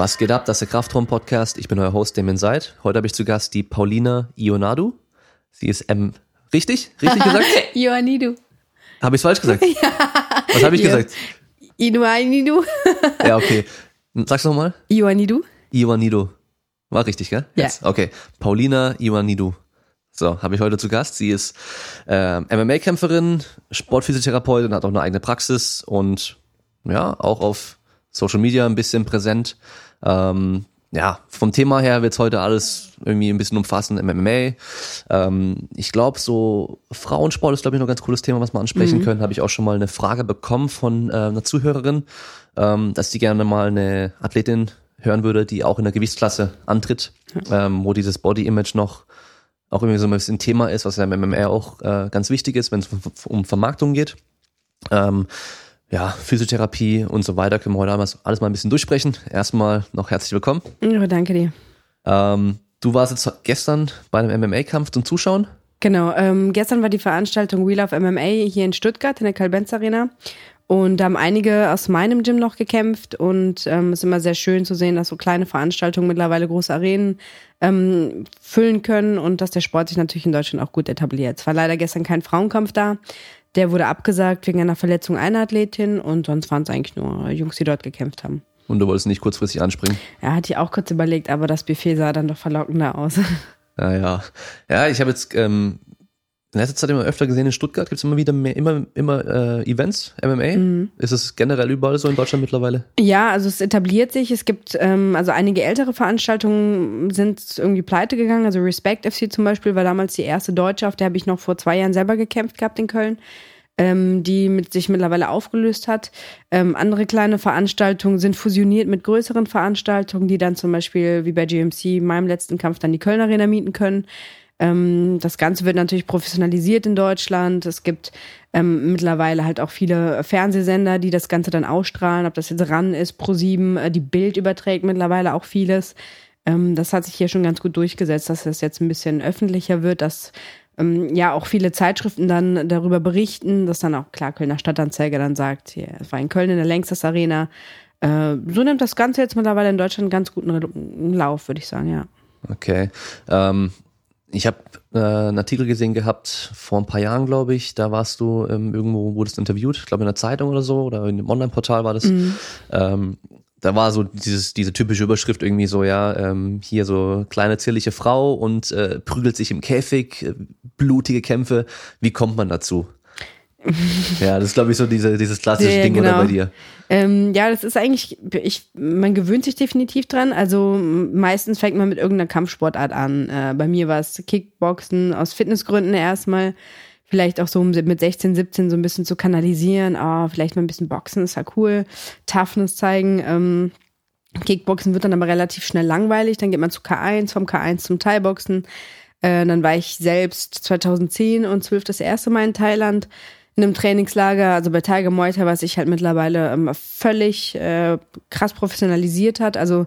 Was geht ab? Das ist der Kraftraum-Podcast. Ich bin euer Host, Damien Seid. Heute habe ich zu Gast die Paulina Ionadu. Sie ist M. Richtig? Richtig gesagt? Ioannidou. Habe ich falsch gesagt? ja. Was habe ich Ja. gesagt? Ioannidou. Ja, okay. Sag's nochmal. Ioannidou? Ioannidou. War richtig, gell? Ja. Yes. Okay. Paulina Ioannidou. So, habe ich heute zu Gast. Sie ist äh, MMA-Kämpferin, Sportphysiotherapeutin, hat auch eine eigene Praxis und ja, auch auf Social Media ein bisschen präsent. Ähm, ja, vom Thema her wird's heute alles irgendwie ein bisschen umfassen im MMA. Ähm, ich glaube, so Frauensport ist, glaube ich, noch ein ganz cooles Thema, was wir ansprechen können. Habe ich auch schon mal eine Frage bekommen von äh, einer Zuhörerin, ähm, dass die gerne mal eine Athletin hören würde, die auch in der Gewichtsklasse antritt, ähm, wo dieses Body-Image noch auch irgendwie so ein bisschen Thema ist, was ja im MMA auch äh, ganz wichtig ist, wenn es um, um Vermarktung geht. Ähm, ja, Physiotherapie und so weiter können wir heute alles, alles mal ein bisschen durchsprechen. Erstmal noch herzlich willkommen. Ja, danke dir. Ähm, du warst jetzt gestern bei einem MMA-Kampf zum Zuschauen. Genau, ähm, gestern war die Veranstaltung Wheel of MMA hier in Stuttgart in der Karl-Benz Arena. Und da haben einige aus meinem Gym noch gekämpft und ähm, es ist immer sehr schön zu sehen, dass so kleine Veranstaltungen mittlerweile große Arenen ähm, füllen können und dass der Sport sich natürlich in Deutschland auch gut etabliert. Es war leider gestern kein Frauenkampf da. Der wurde abgesagt wegen einer Verletzung einer Athletin und sonst waren es eigentlich nur Jungs, die dort gekämpft haben. Und du wolltest nicht kurzfristig anspringen. Ja, hatte ich auch kurz überlegt, aber das Buffet sah dann doch verlockender aus. Ja, ja. Ja, ich habe jetzt ähm, in letzter Zeit immer öfter gesehen, in Stuttgart gibt's immer wieder mehr, immer, immer äh, Events, MMA. Ist es generell überall so in Deutschland mittlerweile? Ja, also es etabliert sich. Es gibt, ähm, also einige ältere Veranstaltungen sind irgendwie pleite gegangen. Also Respect FC zum Beispiel war damals die erste Deutsche, auf der habe ich noch vor zwei Jahren selber gekämpft gehabt in Köln, ähm, die mit sich mittlerweile aufgelöst hat. Ähm, andere kleine Veranstaltungen sind fusioniert mit größeren Veranstaltungen, die dann zum Beispiel wie bei GMC in meinem letzten Kampf dann die Köln Arena mieten können. Ähm, das Ganze wird natürlich professionalisiert in Deutschland. Es gibt ähm, mittlerweile halt auch viele Fernsehsender, die das Ganze dann ausstrahlen, ob das jetzt RAN ist, Pro7, äh, die Bild überträgt mittlerweile auch vieles. Ähm, das hat sich hier schon ganz gut durchgesetzt, dass das jetzt ein bisschen öffentlicher wird, dass ähm, ja auch viele Zeitschriften dann darüber berichten, dass dann auch klar Kölner Stadtanzeiger dann sagt, hier, es war in Köln in der Längstes Arena. Äh, so nimmt das Ganze jetzt mittlerweile in Deutschland einen ganz guten Lauf, würde ich sagen, ja. Okay. Ähm, ich habe äh, einen Artikel gesehen gehabt vor ein paar Jahren, glaube ich. Da warst du ähm, irgendwo, wurdest interviewt, ich glaube in der Zeitung oder so oder in einem Online-Portal war das. Ähm, da war so dieses, diese typische Überschrift irgendwie so, ja, ähm, hier so kleine zierliche Frau und äh, prügelt sich im Käfig, äh, blutige Kämpfe. Wie kommt man dazu? Ja, das ist glaube ich so diese, dieses klassische Ja, Ding oder genau. bei dir. Ähm, ja, das ist eigentlich, ich, man gewöhnt sich definitiv dran. Also meistens fängt man mit irgendeiner Kampfsportart an. Äh, bei mir war es Kickboxen aus Fitnessgründen erstmal. Vielleicht auch so um mit 16, 17 so ein bisschen zu kanalisieren. Ah, vielleicht mal ein bisschen Boxen ist ja cool. Toughness zeigen. Ähm, Kickboxen wird dann aber relativ schnell langweilig. Dann geht man zu K1, vom K1 zum Thai-Boxen. Äh, dann war ich selbst 2010 und 12 das erste Mal in Thailand in einem Trainingslager, also bei Tiger Thai, was sich halt mittlerweile ähm, völlig äh, krass professionalisiert hat. Also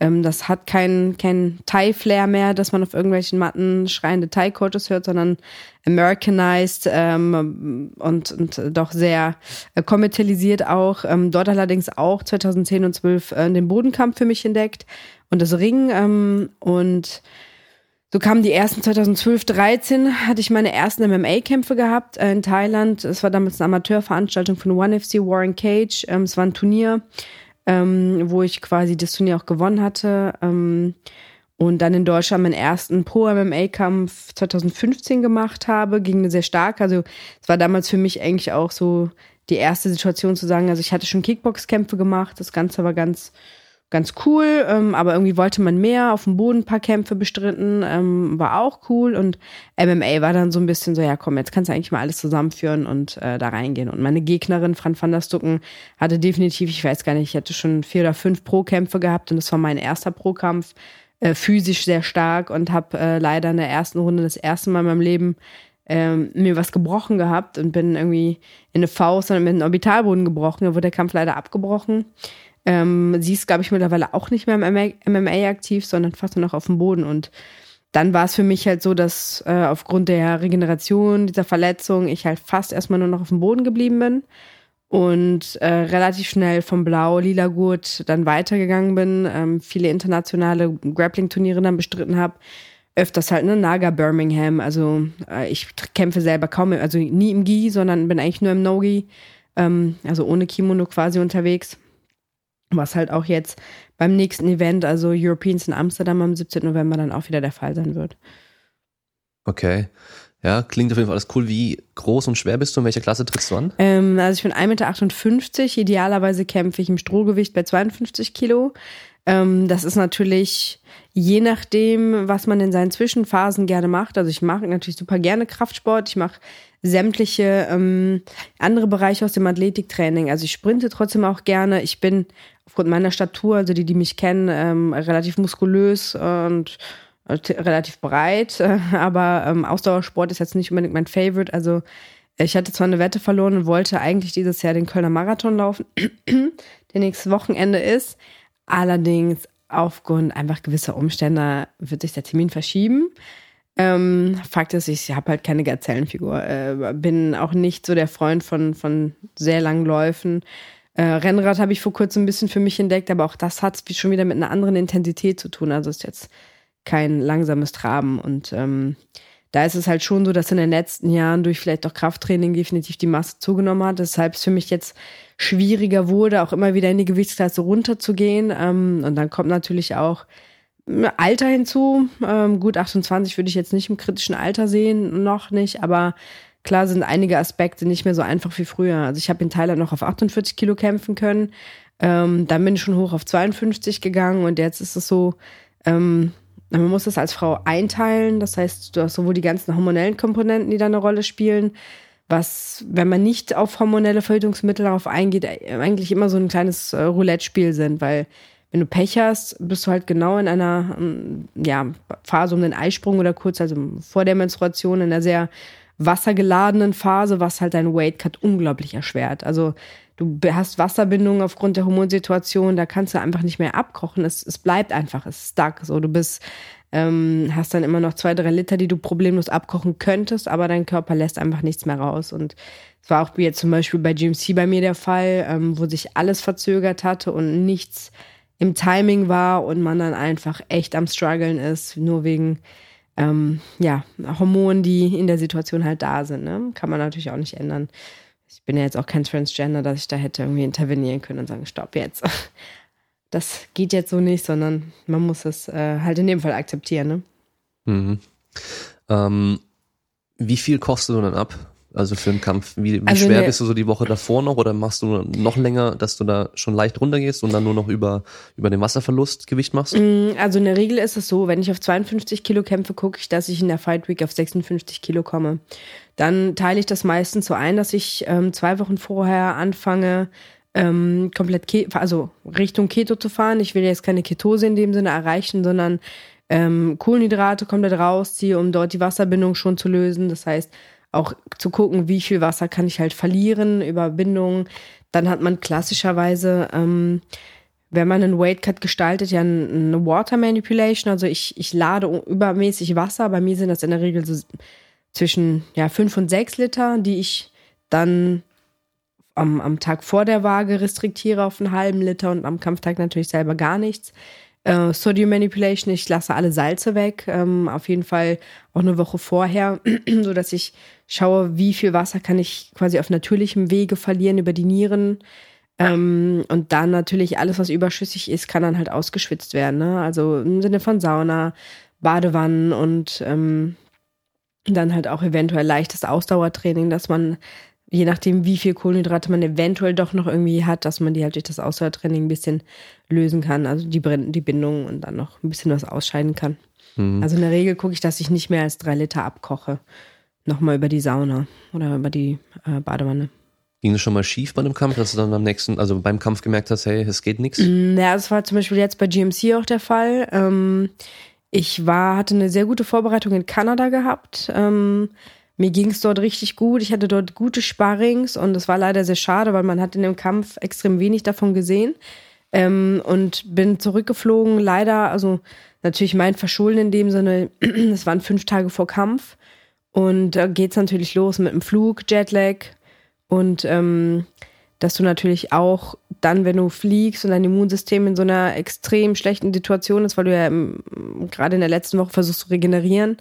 ähm, das hat kein, kein Thai-Flair mehr, dass man auf irgendwelchen Matten schreiende Thai-Coaches hört, sondern Americanized ähm, und, und doch sehr äh, kommerzialisiert auch. Ähm, dort allerdings auch 2010 und 12 äh, den Bodenkampf für mich entdeckt und das Ring ähm, und so kamen die ersten 2012, 13 hatte ich meine ersten MMA-Kämpfe gehabt äh, in Thailand. Es war damals eine Amateurveranstaltung von One FC Warren Cage. Ähm, es war ein Turnier, ähm, wo ich quasi das Turnier auch gewonnen hatte. Ähm, und dann in Deutschland meinen ersten Pro-MMA-Kampf 2015 gemacht habe, ging sehr stark. Also es war damals für mich eigentlich auch so die erste Situation zu sagen, also ich hatte schon Kickbox-Kämpfe gemacht, das Ganze war ganz ganz cool, ähm, aber irgendwie wollte man mehr, auf dem Boden ein paar Kämpfe bestritten, ähm, war auch cool und MMA war dann so ein bisschen so, ja komm, jetzt kannst du eigentlich mal alles zusammenführen und äh, da reingehen. Und meine Gegnerin, Fran van der Stucken, hatte definitiv, ich weiß gar nicht, ich hatte schon vier oder fünf Pro-Kämpfe gehabt und das war mein erster Pro-Kampf, äh, physisch sehr stark und habe äh, leider in der ersten Runde das erste Mal in meinem Leben ähm, mir was gebrochen gehabt und bin irgendwie in eine Faust und mit einem Orbitalboden gebrochen. Da wurde der Kampf leider abgebrochen. Ähm, sie ist, glaube ich, mittlerweile auch nicht mehr im MMA aktiv, sondern fast nur noch auf dem Boden. Und dann war es für mich halt so, dass äh, aufgrund der Regeneration dieser Verletzung ich halt fast erstmal nur noch auf dem Boden geblieben bin. und äh, relativ schnell vom Blau-Lila Gurt dann weitergegangen bin, ähm, viele internationale Grappling-Turniere dann bestritten habe. Öfters halt, ne, Naga Birmingham. Also äh, ich kämpfe selber kaum, also nie im Gi, sondern bin eigentlich nur im No-Gi, ähm, also ohne Kimono quasi unterwegs. Was halt auch jetzt beim nächsten Event, also Europeans in Amsterdam am 17. November, dann auch wieder der Fall sein wird. Okay. Ja, klingt auf jeden Fall alles cool. Wie groß und schwer bist du? In welcher Klasse trittst du an? Ähm, also ich bin 1,58 Meter. Idealerweise kämpfe ich im Strohgewicht bei 52 Kilo. Ähm, das ist natürlich je nachdem, was man in seinen Zwischenphasen gerne macht. Also ich mache natürlich super gerne Kraftsport. Ich mache sämtliche ähm, andere Bereiche aus dem Athletiktraining. Also ich sprinte trotzdem auch gerne. Ich bin aufgrund meiner Statur, also die, die mich kennen, ähm, relativ muskulös und äh, relativ breit, aber ähm, Ausdauersport ist jetzt nicht unbedingt mein Favorite. Also ich hatte zwar eine Wette verloren und wollte eigentlich dieses Jahr den Kölner Marathon laufen, der nächstes Wochenende ist. Allerdings aufgrund einfach gewisser Umstände wird sich der Termin verschieben. Ähm, Fakt ist, ich habe halt keine Gazellenfigur. Äh, bin auch nicht so der Freund von, von sehr langen Läufen. Äh, Rennrad habe ich vor kurzem ein bisschen für mich entdeckt, aber auch das hat schon wieder mit einer anderen Intensität zu tun. Also ist jetzt kein langsames Traben. Und ähm, da ist es halt schon so, dass in den letzten Jahren durch vielleicht auch Krafttraining definitiv die Masse zugenommen hat. Deshalb es für mich jetzt schwieriger wurde, auch immer wieder in die Gewichtsklasse runterzugehen. Ähm, und dann kommt natürlich auch Alter hinzu. Ähm, gut, 28 würde ich jetzt nicht im kritischen Alter sehen, noch nicht, aber klar sind einige Aspekte nicht mehr so einfach wie früher. Also ich habe in Thailand noch auf 48 Kilo kämpfen können. Ähm, dann bin ich schon hoch auf 52 gegangen und jetzt ist es so, ähm, man muss das als Frau einteilen. Das heißt, du hast sowohl die ganzen hormonellen Komponenten, die da eine Rolle spielen, was, wenn man nicht auf hormonelle Verhütungsmittel darauf eingeht, eigentlich immer so ein kleines äh, Roulette-Spiel sind, weil wenn du Pech hast, bist du halt genau in einer ähm, ja, Phase um den Eisprung oder kurz, also vor der Menstruation, in einer sehr wassergeladenen Phase, was halt deinen Weight Cut unglaublich erschwert. Also du hast Wasserbindungen aufgrund der Hormonsituation, da kannst du einfach nicht mehr abkochen. Es, es bleibt einfach, es ist stuck. So, du bist, ähm, hast dann immer noch zwei, drei Liter, die du problemlos abkochen könntest, aber dein Körper lässt einfach nichts mehr raus. Und es war auch wie jetzt zum Beispiel bei GMC bei mir der Fall, ähm, wo sich alles verzögert hatte und nichts im Timing war und man dann einfach echt am struggeln ist, nur wegen ähm, ja, Hormonen, die in der Situation halt da sind. Ne? Kann man natürlich auch nicht ändern ich bin ja jetzt auch kein Transgender, dass ich da hätte irgendwie intervenieren können und sagen, stopp jetzt. Das geht jetzt so nicht, sondern man muss es äh, halt in dem Fall akzeptieren. Ne? Mhm. Ähm, wie viel kostet du dann ab? Also für einen Kampf, wie, wie Also schwer ne- bist du so die Woche davor noch oder machst du noch länger, dass du da schon leicht runtergehst und dann nur noch über, über den Wasserverlust Gewicht machst? Mm, Also in der Regel ist es so, wenn ich auf 52 Kilo kämpfe, gucke ich, dass ich in der Fight Week auf 56 Kilo komme. Dann teile ich das meistens so ein, dass ich ähm, zwei Wochen vorher anfange, ähm, komplett, Ke also Richtung Keto zu fahren. Ich will jetzt keine Ketose in dem Sinne erreichen, sondern ähm, Kohlenhydrate komplett rausziehe, um dort die Wasserbindung schon zu lösen. Das heißt, auch zu gucken, wie viel Wasser kann ich halt verlieren über Bindung. Dann hat man klassischerweise, ähm, wenn man einen Weight Cut gestaltet, ja eine Water Manipulation. Also ich, ich lade übermäßig Wasser. Bei mir sind das in der Regel so zwischen ja, fünf und sechs Liter, die ich dann am, am Tag vor der Waage restriktiere auf einen halben Liter und am Kampftag natürlich selber gar nichts. Äh, Sodium Manipulation, ich lasse alle Salze weg, ähm, auf jeden Fall auch eine Woche vorher, so dass ich schaue, wie viel Wasser kann ich quasi auf natürlichem Wege verlieren über die Nieren. Ähm, und dann natürlich alles, was überschüssig ist, kann dann halt ausgeschwitzt werden. Ne? Also im Sinne von Sauna, Badewannen und ähm, dann halt auch eventuell leichtes Ausdauertraining, dass man, je nachdem, wie viel Kohlenhydrate man eventuell doch noch irgendwie hat, dass man die halt durch das Ausdauertraining ein bisschen lösen kann. Also die, die Bindung und dann noch ein bisschen was ausscheiden kann. Also in der Regel gucke ich, dass ich nicht mehr als drei Liter abkoche. Nochmal über die Sauna oder über die äh, Badewanne. Ging es schon mal schief bei einem Kampf, dass du dann am nächsten, also beim Kampf gemerkt hast, hey, es geht nichts? Ja, das war zum Beispiel jetzt bei GMC auch der Fall. Ähm, ich war, hatte eine sehr gute Vorbereitung in Kanada gehabt. Ähm, mir ging es dort richtig gut. Ich hatte dort gute Sparrings und es war leider sehr schade, weil man hat in dem Kampf extrem wenig davon gesehen. Ähm, und bin zurückgeflogen, leider, also natürlich mein Verschulden in dem Sinne, es waren fünf Tage vor Kampf. Und da geht's natürlich los mit dem Flug, Jetlag. Und ähm, dass du natürlich auch dann, wenn du fliegst und dein Immunsystem in so einer extrem schlechten Situation ist, weil du ja gerade in der letzten Woche versuchst zu regenerieren,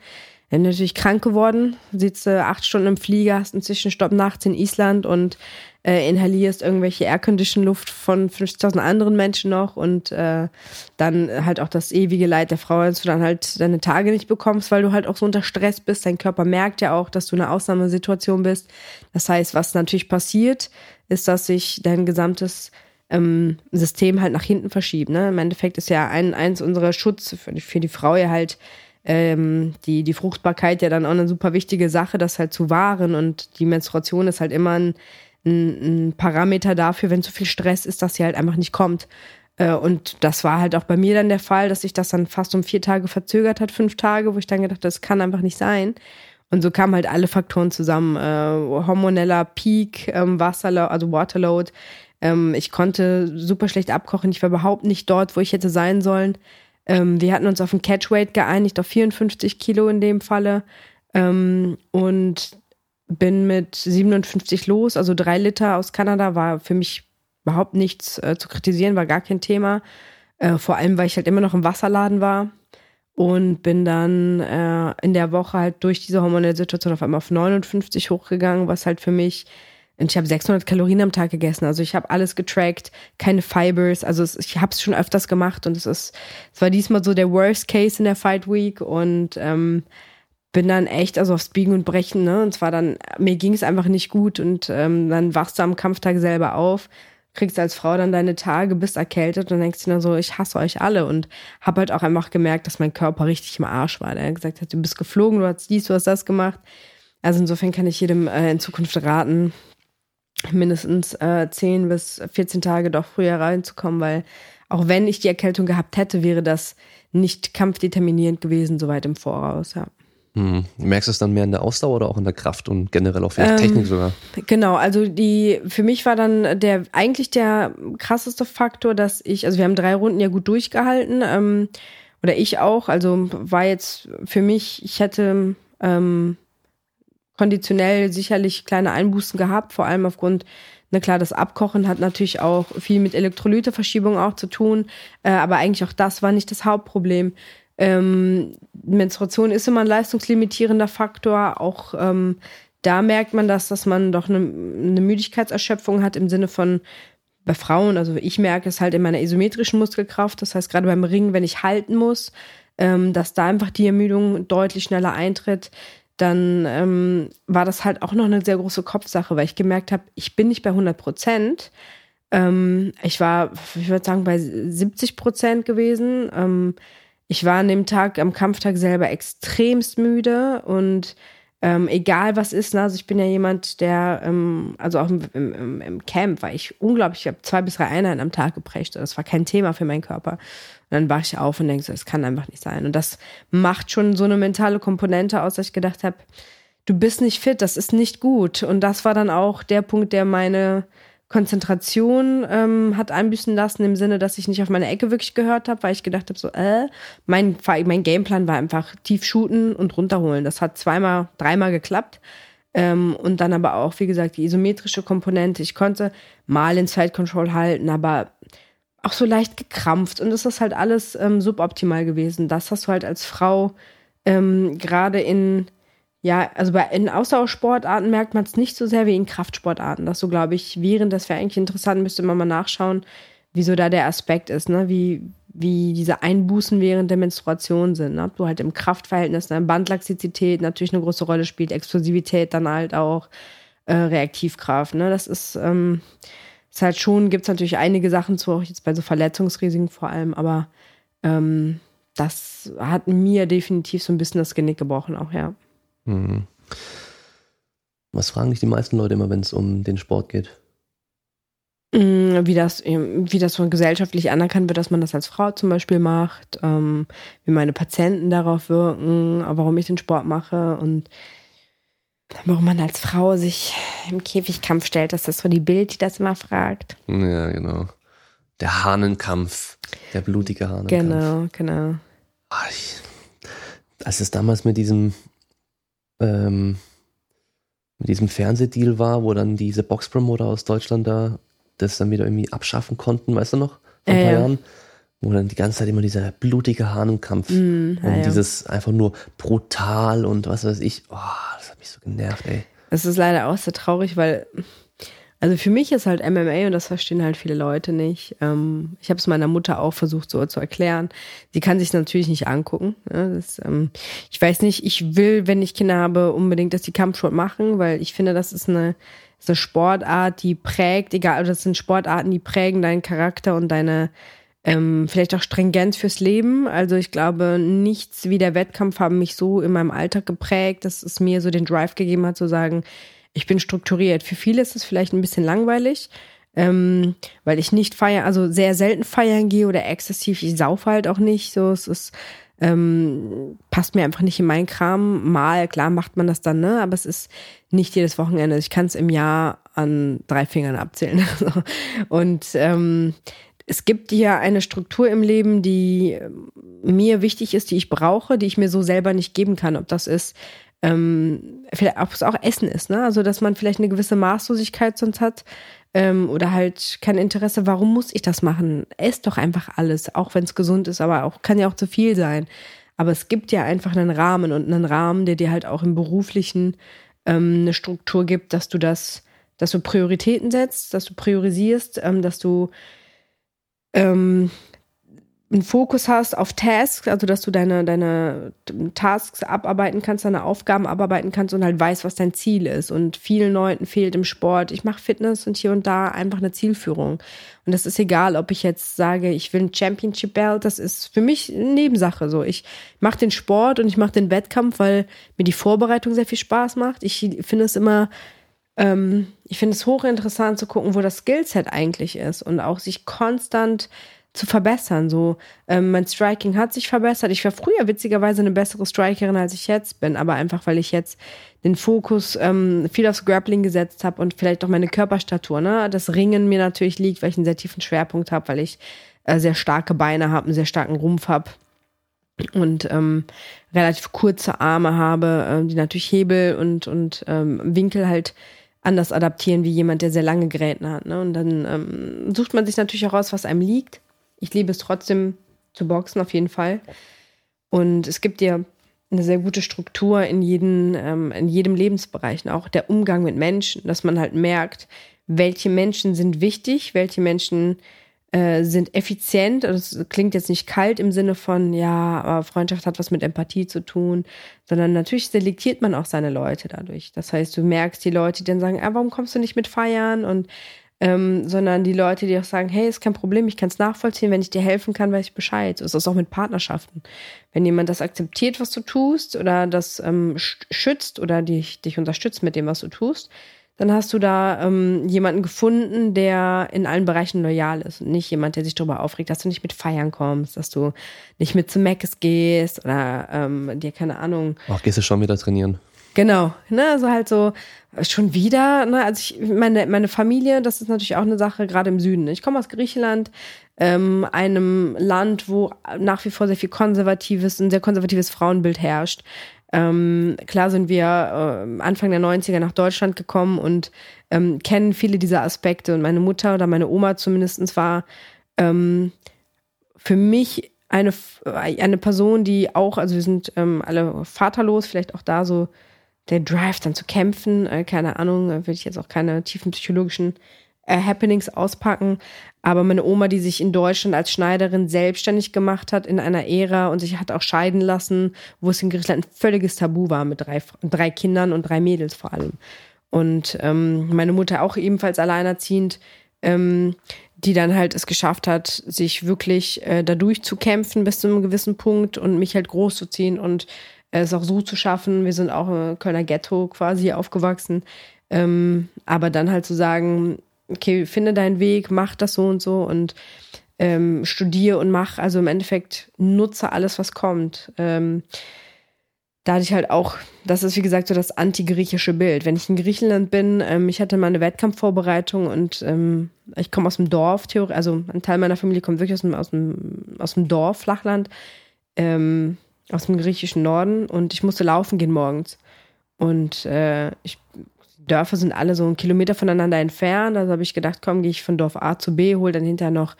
dann natürlich krank geworden, sitzt äh, acht Stunden im Flieger, hast einen Zwischenstopp nachts in Island und äh, inhalierst irgendwelche Aircondition-Luft von 50.000 anderen Menschen noch und äh, dann halt auch das ewige Leid der Frau, dass du dann halt deine Tage nicht bekommst, weil du halt auch so unter Stress bist. Dein Körper merkt ja auch, dass du in einer Ausnahmesituation bist. Das heißt, was natürlich passiert, ist, dass sich dein gesamtes ähm, System halt nach hinten verschiebt. Ne? Im Endeffekt ist ja ein, eins unserer Schutz für, für die Frau ja halt ähm, die, die Fruchtbarkeit ja dann auch eine super wichtige Sache, das halt zu wahren. Und die Menstruation ist halt immer ein, ein, ein Parameter dafür, wenn zu viel Stress ist, dass sie halt einfach nicht kommt. Äh, und das war halt auch bei mir dann der Fall, dass sich das dann fast um vier Tage verzögert hat, fünf Tage, wo ich dann gedacht habe, das kann einfach nicht sein. Und so kamen halt alle Faktoren zusammen. Äh, hormoneller Peak, ähm, Wasserload, also Waterload. Ähm, ich konnte super schlecht abkochen. Ich war überhaupt nicht dort, wo ich hätte sein sollen. Ähm, wir hatten uns auf ein Catchweight geeinigt, auf 54 Kilo in dem Falle. Ähm, und bin mit 57 los, also drei Liter aus Kanada, war für mich überhaupt nichts äh, zu kritisieren, war gar kein Thema. Äh, vor allem, weil ich halt immer noch im Wasserladen war und bin dann äh, in der Woche halt durch diese hormonelle Situation auf einmal auf 59 hochgegangen, was halt für mich und ich habe 600 Kalorien am Tag gegessen. Also ich habe alles getrackt, keine Fibers. Also es, ich habe es schon öfters gemacht und es ist, es war diesmal so der Worst Case in der Fight Week und ähm, bin dann echt also aufs Biegen und Brechen. Ne? Und zwar dann mir ging es einfach nicht gut und ähm, dann wachst du am Kampftag selber auf, kriegst als Frau dann deine Tage, bist erkältet und denkst dir dann so, ich hasse euch alle und habe halt auch einfach gemerkt, dass mein Körper richtig im Arsch war. Der gesagt hat, du bist geflogen, du hast dies, du hast das gemacht. Also insofern kann ich jedem äh, in Zukunft raten, mindestens äh, 10 bis 14 Tage doch früher reinzukommen, weil auch wenn ich die Erkältung gehabt hätte, wäre das nicht kampfdeterminierend gewesen, soweit im Voraus, ja. Hm. Merkst du es dann mehr in der Ausdauer oder auch in der Kraft und generell auch vielleicht ähm, Technik sogar? Genau, also die, für mich war dann der, eigentlich der krasseste Faktor, dass ich, also wir haben drei Runden ja gut durchgehalten, ähm, oder ich auch, also war jetzt für mich, ich hätte, ähm, konditionell sicherlich kleine Einbußen gehabt, vor allem aufgrund, na klar, das Abkochen hat natürlich auch viel mit Elektrolyteverschiebung auch zu tun, äh, aber eigentlich auch das war nicht das Hauptproblem. Ähm, Menstruation ist immer ein leistungslimitierender Faktor, auch ähm, da merkt man das, dass man doch eine, eine Müdigkeitserschöpfung hat im Sinne von bei Frauen, also ich merke es halt in meiner isometrischen Muskelkraft, das heißt gerade beim Ringen, wenn ich halten muss, ähm, dass da einfach die Ermüdung deutlich schneller eintritt dann ähm, war das halt auch noch eine sehr große Kopfsache, weil ich gemerkt habe, ich bin nicht bei 100 Prozent. Ähm, ich war, ich würde sagen, bei 70 Prozent gewesen. Ähm, ich war an dem Tag, am Kampftag selber extremst müde und ähm, egal was ist, ne? also ich bin ja jemand, der, ähm, also auch im, im, im Camp war ich unglaublich, ich habe zwei bis drei Einheiten am Tag geprescht. Das war kein Thema für meinen Körper. Und dann war ich auf und denke so, es kann einfach nicht sein. Und das macht schon so eine mentale Komponente aus, dass ich gedacht habe, du bist nicht fit, das ist nicht gut. Und das war dann auch der Punkt, der meine Konzentration ähm, hat einbüßen lassen im Sinne, dass ich nicht auf meine Ecke wirklich gehört habe, weil ich gedacht habe, so, äh, mein, mein Gameplan war einfach tief shooten und runterholen. Das hat zweimal, dreimal geklappt. Ähm, und dann aber auch, wie gesagt, die isometrische Komponente. Ich konnte mal in Side Control halten, aber auch so leicht gekrampft. Und das ist halt alles ähm, suboptimal gewesen. Das hast du halt als Frau ähm, gerade in ja, also bei in Ausdauersportarten merkt man es nicht so sehr wie in Kraftsportarten. Das so, glaube ich, während das wäre eigentlich interessant, müsste man mal nachschauen, wieso da der Aspekt ist, ne? Wie, wie diese Einbußen während der Menstruation sind. Ne? Ob du halt im Kraftverhältnis, ne? Bandlaxizität natürlich eine große Rolle spielt, Explosivität dann halt auch, äh, Reaktivkraft. Ne? Das ist, ähm, ist halt schon, gibt es natürlich einige Sachen zu, auch jetzt bei so Verletzungsrisiken vor allem, aber ähm, das hat mir definitiv so ein bisschen das Genick gebrochen auch, ja. Mhm. Was fragen dich die meisten Leute immer, wenn es um den Sport geht? Mm, wie das, wie das so gesellschaftlich anerkannt wird, dass man das als Frau zum Beispiel macht, ähm, wie meine Patienten darauf wirken, warum ich den Sport mache und warum man als Frau sich im Käfigkampf stellt. Das ist so die Bild, die das immer fragt. Ja, genau. Der Hahnenkampf, der blutige Hahnenkampf. Genau, genau. Als es damals mit diesem ähm, mit diesem Fernsehdeal war, wo dann diese Boxpromoter aus Deutschland da das dann wieder irgendwie abschaffen konnten, weißt du noch? Vor ein Ja, paar ja. Jahren. Wo dann die ganze Zeit immer dieser blutige Hahnenkampf Mm, und ja. dieses einfach nur brutal und was weiß ich. Oh, das hat mich so genervt, ey. Es ist leider auch sehr traurig, weil, also für mich ist halt MMA und das verstehen halt viele Leute nicht. Ähm, ich habe es meiner Mutter auch versucht so zu erklären. Sie kann sich natürlich nicht angucken. Ne? Das, ähm, ich weiß nicht, ich will, wenn ich Kinder habe, unbedingt, dass die Kampfsport machen, weil ich finde, das ist eine, ist eine Sportart, die prägt, egal, das sind Sportarten, die prägen deinen Charakter und deine ähm, vielleicht auch Stringenz fürs Leben. Also ich glaube, nichts wie der Wettkampf haben mich so in meinem Alltag geprägt, dass es mir so den Drive gegeben hat, zu sagen, ich bin strukturiert. Für viele ist es vielleicht ein bisschen langweilig, ähm, weil ich nicht feiern, also sehr selten feiern gehe oder exzessiv. Ich saufe halt auch nicht. So, es ist ähm, passt mir einfach nicht in meinen Kram. Mal, klar macht man das dann, ne? Aber es ist nicht jedes Wochenende. Ich kann es im Jahr an drei Fingern abzählen. Und ähm, es gibt ja eine Struktur im Leben, die ähm, mir wichtig ist, die ich brauche, die ich mir so selber nicht geben kann. Ob das ist, ähm, vielleicht, ob es auch Essen ist, ne? Also, dass man vielleicht eine gewisse Maßlosigkeit sonst hat ähm, oder halt kein Interesse. Warum muss ich das machen? Ess doch einfach alles, auch wenn es gesund ist, aber auch kann ja auch zu viel sein. Aber es gibt ja einfach einen Rahmen und einen Rahmen, der dir halt auch im beruflichen ähm, eine Struktur gibt, dass du das, dass du Prioritäten setzt, dass du priorisierst, ähm, dass du ähm, einen Fokus hast auf Tasks, also dass du deine, deine Tasks abarbeiten kannst, deine Aufgaben abarbeiten kannst und halt weißt, was dein Ziel ist. Und vielen Leuten fehlt im Sport, ich mache Fitness und hier und da einfach eine Zielführung. Und das ist egal, ob ich jetzt sage, ich will ein Championship Belt, das ist für mich eine Nebensache. So, ich mache den Sport und ich mache den Wettkampf, weil mir die Vorbereitung sehr viel Spaß macht. Ich finde es immer ähm, ich finde es hochinteressant zu gucken, wo das Skillset eigentlich ist und auch sich konstant zu verbessern. So, ähm, mein Striking hat sich verbessert. Ich war früher witzigerweise eine bessere Strikerin, als ich jetzt bin, aber einfach, weil ich jetzt den Fokus ähm, viel aufs Grappling gesetzt habe und vielleicht auch meine Körperstatur, ne? Das Ringen mir natürlich liegt, weil ich einen sehr tiefen Schwerpunkt habe, weil ich äh, sehr starke Beine habe, einen sehr starken Rumpf habe und ähm, relativ kurze Arme habe, ähm, die natürlich Hebel und, und ähm, Winkel halt anders adaptieren wie jemand, der sehr lange Gräten hat. Ne? Und dann ähm, sucht man sich natürlich heraus, was einem liegt. Ich liebe es trotzdem zu boxen, auf jeden Fall. Und es gibt dir eine sehr gute Struktur in, jeden, ähm, in jedem Lebensbereich. Und auch der Umgang mit Menschen, dass man halt merkt, welche Menschen sind wichtig, welche Menschen äh, sind effizient. Das klingt jetzt nicht kalt im Sinne von, ja, aber Freundschaft hat was mit Empathie zu tun, sondern natürlich selektiert man auch seine Leute dadurch. Das heißt, du merkst die Leute, die dann sagen, ah, warum kommst du nicht mit feiern? Und ähm, sondern die Leute, die auch sagen, hey, ist kein Problem, ich kann es nachvollziehen, wenn ich dir helfen kann, weiß ich Bescheid. So ist das auch mit Partnerschaften. Wenn jemand das akzeptiert, was du tust, oder das ähm, schützt oder dich, dich unterstützt mit dem, was du tust, dann hast du da ähm, jemanden gefunden, der in allen Bereichen loyal ist und nicht jemand, der sich darüber aufregt, dass du nicht mit feiern kommst, dass du nicht mit zu Meckes gehst oder ähm, dir keine Ahnung. Ach, gehst du schon wieder trainieren? Genau, ne, also halt so schon wieder, ne, also ich meine meine Familie, das ist natürlich auch eine Sache gerade im Süden. Ich komme aus Griechenland, ähm, einem Land, wo nach wie vor sehr viel konservatives, ein sehr konservatives Frauenbild herrscht. Ähm, klar sind wir äh, Anfang der 90er nach Deutschland gekommen und ähm, kennen viele dieser Aspekte. Und meine Mutter oder meine Oma zumindest war ähm, für mich eine, eine Person, die auch, also wir sind ähm, alle vaterlos, vielleicht auch da so der Drive dann zu kämpfen, äh, keine Ahnung, äh, will ich jetzt auch keine tiefen psychologischen äh, Happenings auspacken. Aber meine Oma, die sich in Deutschland als Schneiderin selbstständig gemacht hat in einer Ära und sich hat auch scheiden lassen, wo es in Griechenland ein völliges Tabu war mit drei, drei Kindern und drei Mädels vor allem. Und ähm, meine Mutter auch ebenfalls alleinerziehend, ähm, die dann halt es geschafft hat, sich wirklich äh, dadurch zu kämpfen bis zu einem gewissen Punkt und mich halt großzuziehen und äh, es auch so zu schaffen. Wir sind auch im Kölner Ghetto quasi aufgewachsen. Ähm, aber dann halt zu sagen, okay, finde deinen Weg, mach das so und so und ähm, studiere und mach, also im Endeffekt nutze alles, was kommt. Ähm, da hatte ich halt auch, das ist wie gesagt so das antigriechische Bild. Wenn ich in Griechenland bin, ähm, ich hatte mal eine Wettkampfvorbereitung und ähm, ich komme aus dem Dorf, also ein Teil meiner Familie kommt wirklich aus dem, aus dem, aus dem Dorf, Flachland, ähm, aus dem griechischen Norden und ich musste laufen gehen morgens. Und äh, ich Dörfer sind alle so einen Kilometer voneinander entfernt. Also habe ich gedacht, komm, gehe ich von Dorf A zu B, hol dann hinterher noch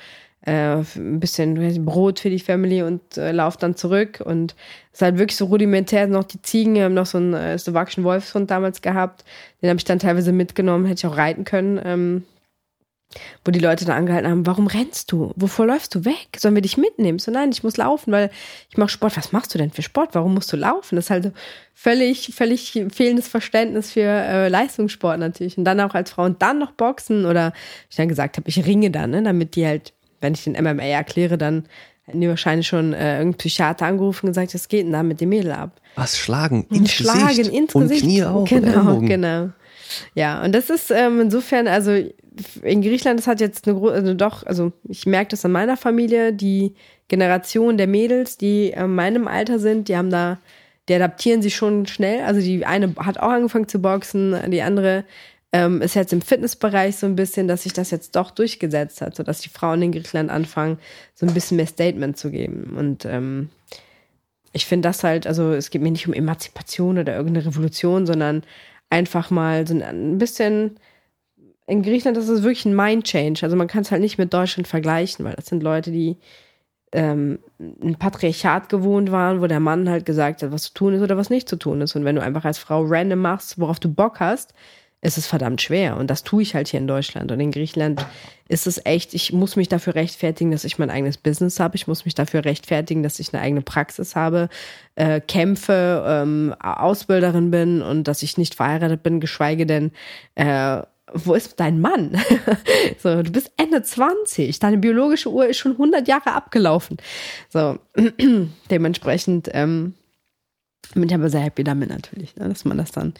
äh, ein bisschen Brot für die Family und äh, lauf dann zurück. Und es ist halt wirklich so rudimentär. Noch die Ziegen, wir haben noch so einen äh, slowakischen Wolfshund damals gehabt. Den habe ich dann teilweise mitgenommen, hätte ich auch reiten können. Ähm, wo die Leute da angehalten haben, warum rennst du? Wovor läufst du weg? Sollen wir dich mitnehmen? So, nein, ich muss laufen, weil ich mache Sport. Was machst du denn für Sport? Warum musst du laufen? Das ist halt völlig, völlig fehlendes Verständnis für äh, Leistungssport natürlich. Und dann auch als Frau und dann noch Boxen oder ich dann gesagt habe, ich ringe dann, ne, damit die halt, wenn ich den MMA erkläre, dann hätten die wahrscheinlich schon äh, irgendein Psychiater angerufen und gesagt, was geht denn da mit dem Mädel ab? Was, schlagen? Ins Schlagen, Gesicht. ins und Gesicht. Knie auch. Genau, und genau. Ja, und das ist ähm, insofern, also in Griechenland, das hat jetzt eine große, also doch, also ich merke das an meiner Familie, die Generation der Mädels, die in meinem Alter sind, die haben da, die adaptieren sich schon schnell. Also die eine hat auch angefangen zu boxen, die andere ähm, ist jetzt im Fitnessbereich so ein bisschen, dass sich das jetzt doch durchgesetzt hat, sodass die Frauen in Griechenland anfangen, so ein bisschen mehr Statement zu geben. Und ähm, ich finde das halt, also es geht mir nicht um Emanzipation oder irgendeine Revolution, sondern einfach mal so ein bisschen. In Griechenland ist es wirklich ein Mind-Change. Also man kann es halt nicht mit Deutschland vergleichen, weil das sind Leute, die ähm, ein Patriarchat gewohnt waren, wo der Mann halt gesagt hat, was zu tun ist oder was nicht zu tun ist. Und wenn du einfach als Frau random machst, worauf du Bock hast, ist es verdammt schwer. Und das tue ich halt hier in Deutschland. Und in Griechenland ist es echt, ich muss mich dafür rechtfertigen, dass ich mein eigenes Business habe. Ich muss mich dafür rechtfertigen, dass ich eine eigene Praxis habe, äh, kämpfe, ähm, Ausbilderin bin und dass ich nicht verheiratet bin, geschweige denn, äh, wo ist dein Mann? so, du bist Ende 20. Deine biologische Uhr ist schon 100 Jahre abgelaufen. So, dementsprechend ähm, bin ich aber sehr happy damit natürlich, ne, dass man das dann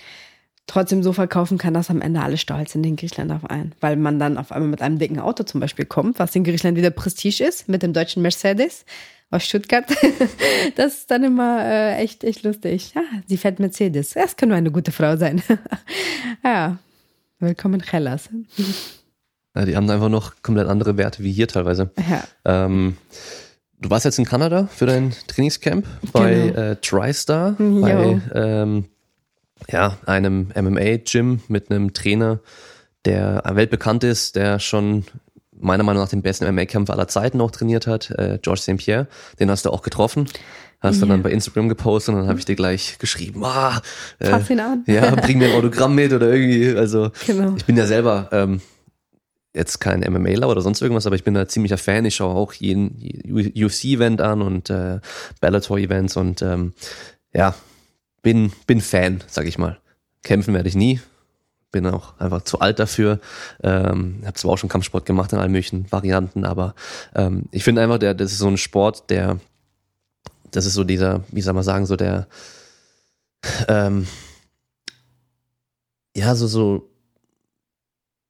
trotzdem so verkaufen kann, dass am Ende alle stolz sind in Griechenland auf einen. Weil man dann auf einmal mit einem dicken Auto zum Beispiel kommt, was in Griechenland wieder Prestige ist, mit dem deutschen Mercedes aus Stuttgart. das ist dann immer äh, echt, echt lustig. Ja, sie fährt Mercedes. Das kann nur eine gute Frau sein. ja, willkommen in Hellas. Ja, die haben einfach noch komplett andere Werte wie hier teilweise. Ja. Ähm, du warst jetzt in Kanada für dein Trainingscamp bei Genau. äh, TriStar, bei ähm, ja, einem MMA-Gym mit einem Trainer, der weltbekannt ist, der schon meiner Meinung nach den besten MMA-Kämpfer aller Zeiten auch trainiert hat, äh, George St. Pierre. Den hast du auch getroffen. Hast du Ja. dann bei Instagram gepostet und dann habe ich dir gleich geschrieben, ah, äh, Fass ihn an. ja, bring mir ein Autogramm mit oder irgendwie. Also Genau. ich bin ja selber ähm, jetzt kein MMAler oder sonst irgendwas, aber ich bin da ziemlicher Fan. Ich schaue auch jeden UFC-Event an und äh, Bellator-Events und ähm, ja, bin, bin Fan, sag ich mal. Kämpfen werde ich nie. Bin auch einfach zu alt dafür. Ähm, habe zwar auch schon Kampfsport gemacht in allen möglichen Varianten, aber ähm, ich finde einfach, der, das ist so ein Sport, der, das ist so dieser, wie soll man sagen, so der, ähm, ja, so, so,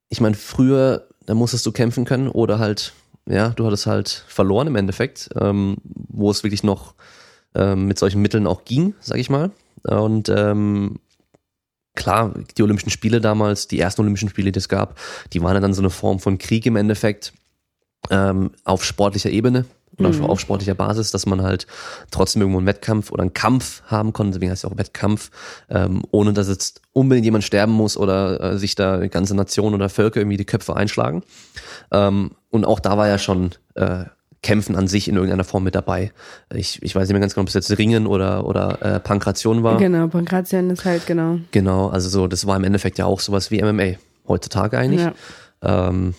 ich meine, früher, da musstest du kämpfen können oder halt, ja, du hattest halt verloren im Endeffekt, ähm, wo es wirklich noch ähm, mit solchen Mitteln auch ging, sag ich mal. Und ähm, klar, die Olympischen Spiele damals, die ersten Olympischen Spiele, die es gab, die waren ja dann so eine Form von Krieg im Endeffekt ähm, auf sportlicher Ebene oder Mhm. auf sportlicher Basis, dass man halt trotzdem irgendwo einen Wettkampf oder einen Kampf haben konnte, deswegen heißt es auch Wettkampf, ähm, ohne dass jetzt unbedingt jemand sterben muss oder äh, sich da ganze Nation oder Völker irgendwie die Köpfe einschlagen. Ähm, und auch da war ja schon äh, Kämpfen an sich in irgendeiner Form mit dabei. Ich, ich weiß nicht mehr ganz genau, ob es jetzt Ringen oder, oder äh, Pankration war. Genau, Pankration ist halt genau. Genau, also so, das war im Endeffekt ja auch sowas wie MMA heutzutage eigentlich. Ja. Ähm,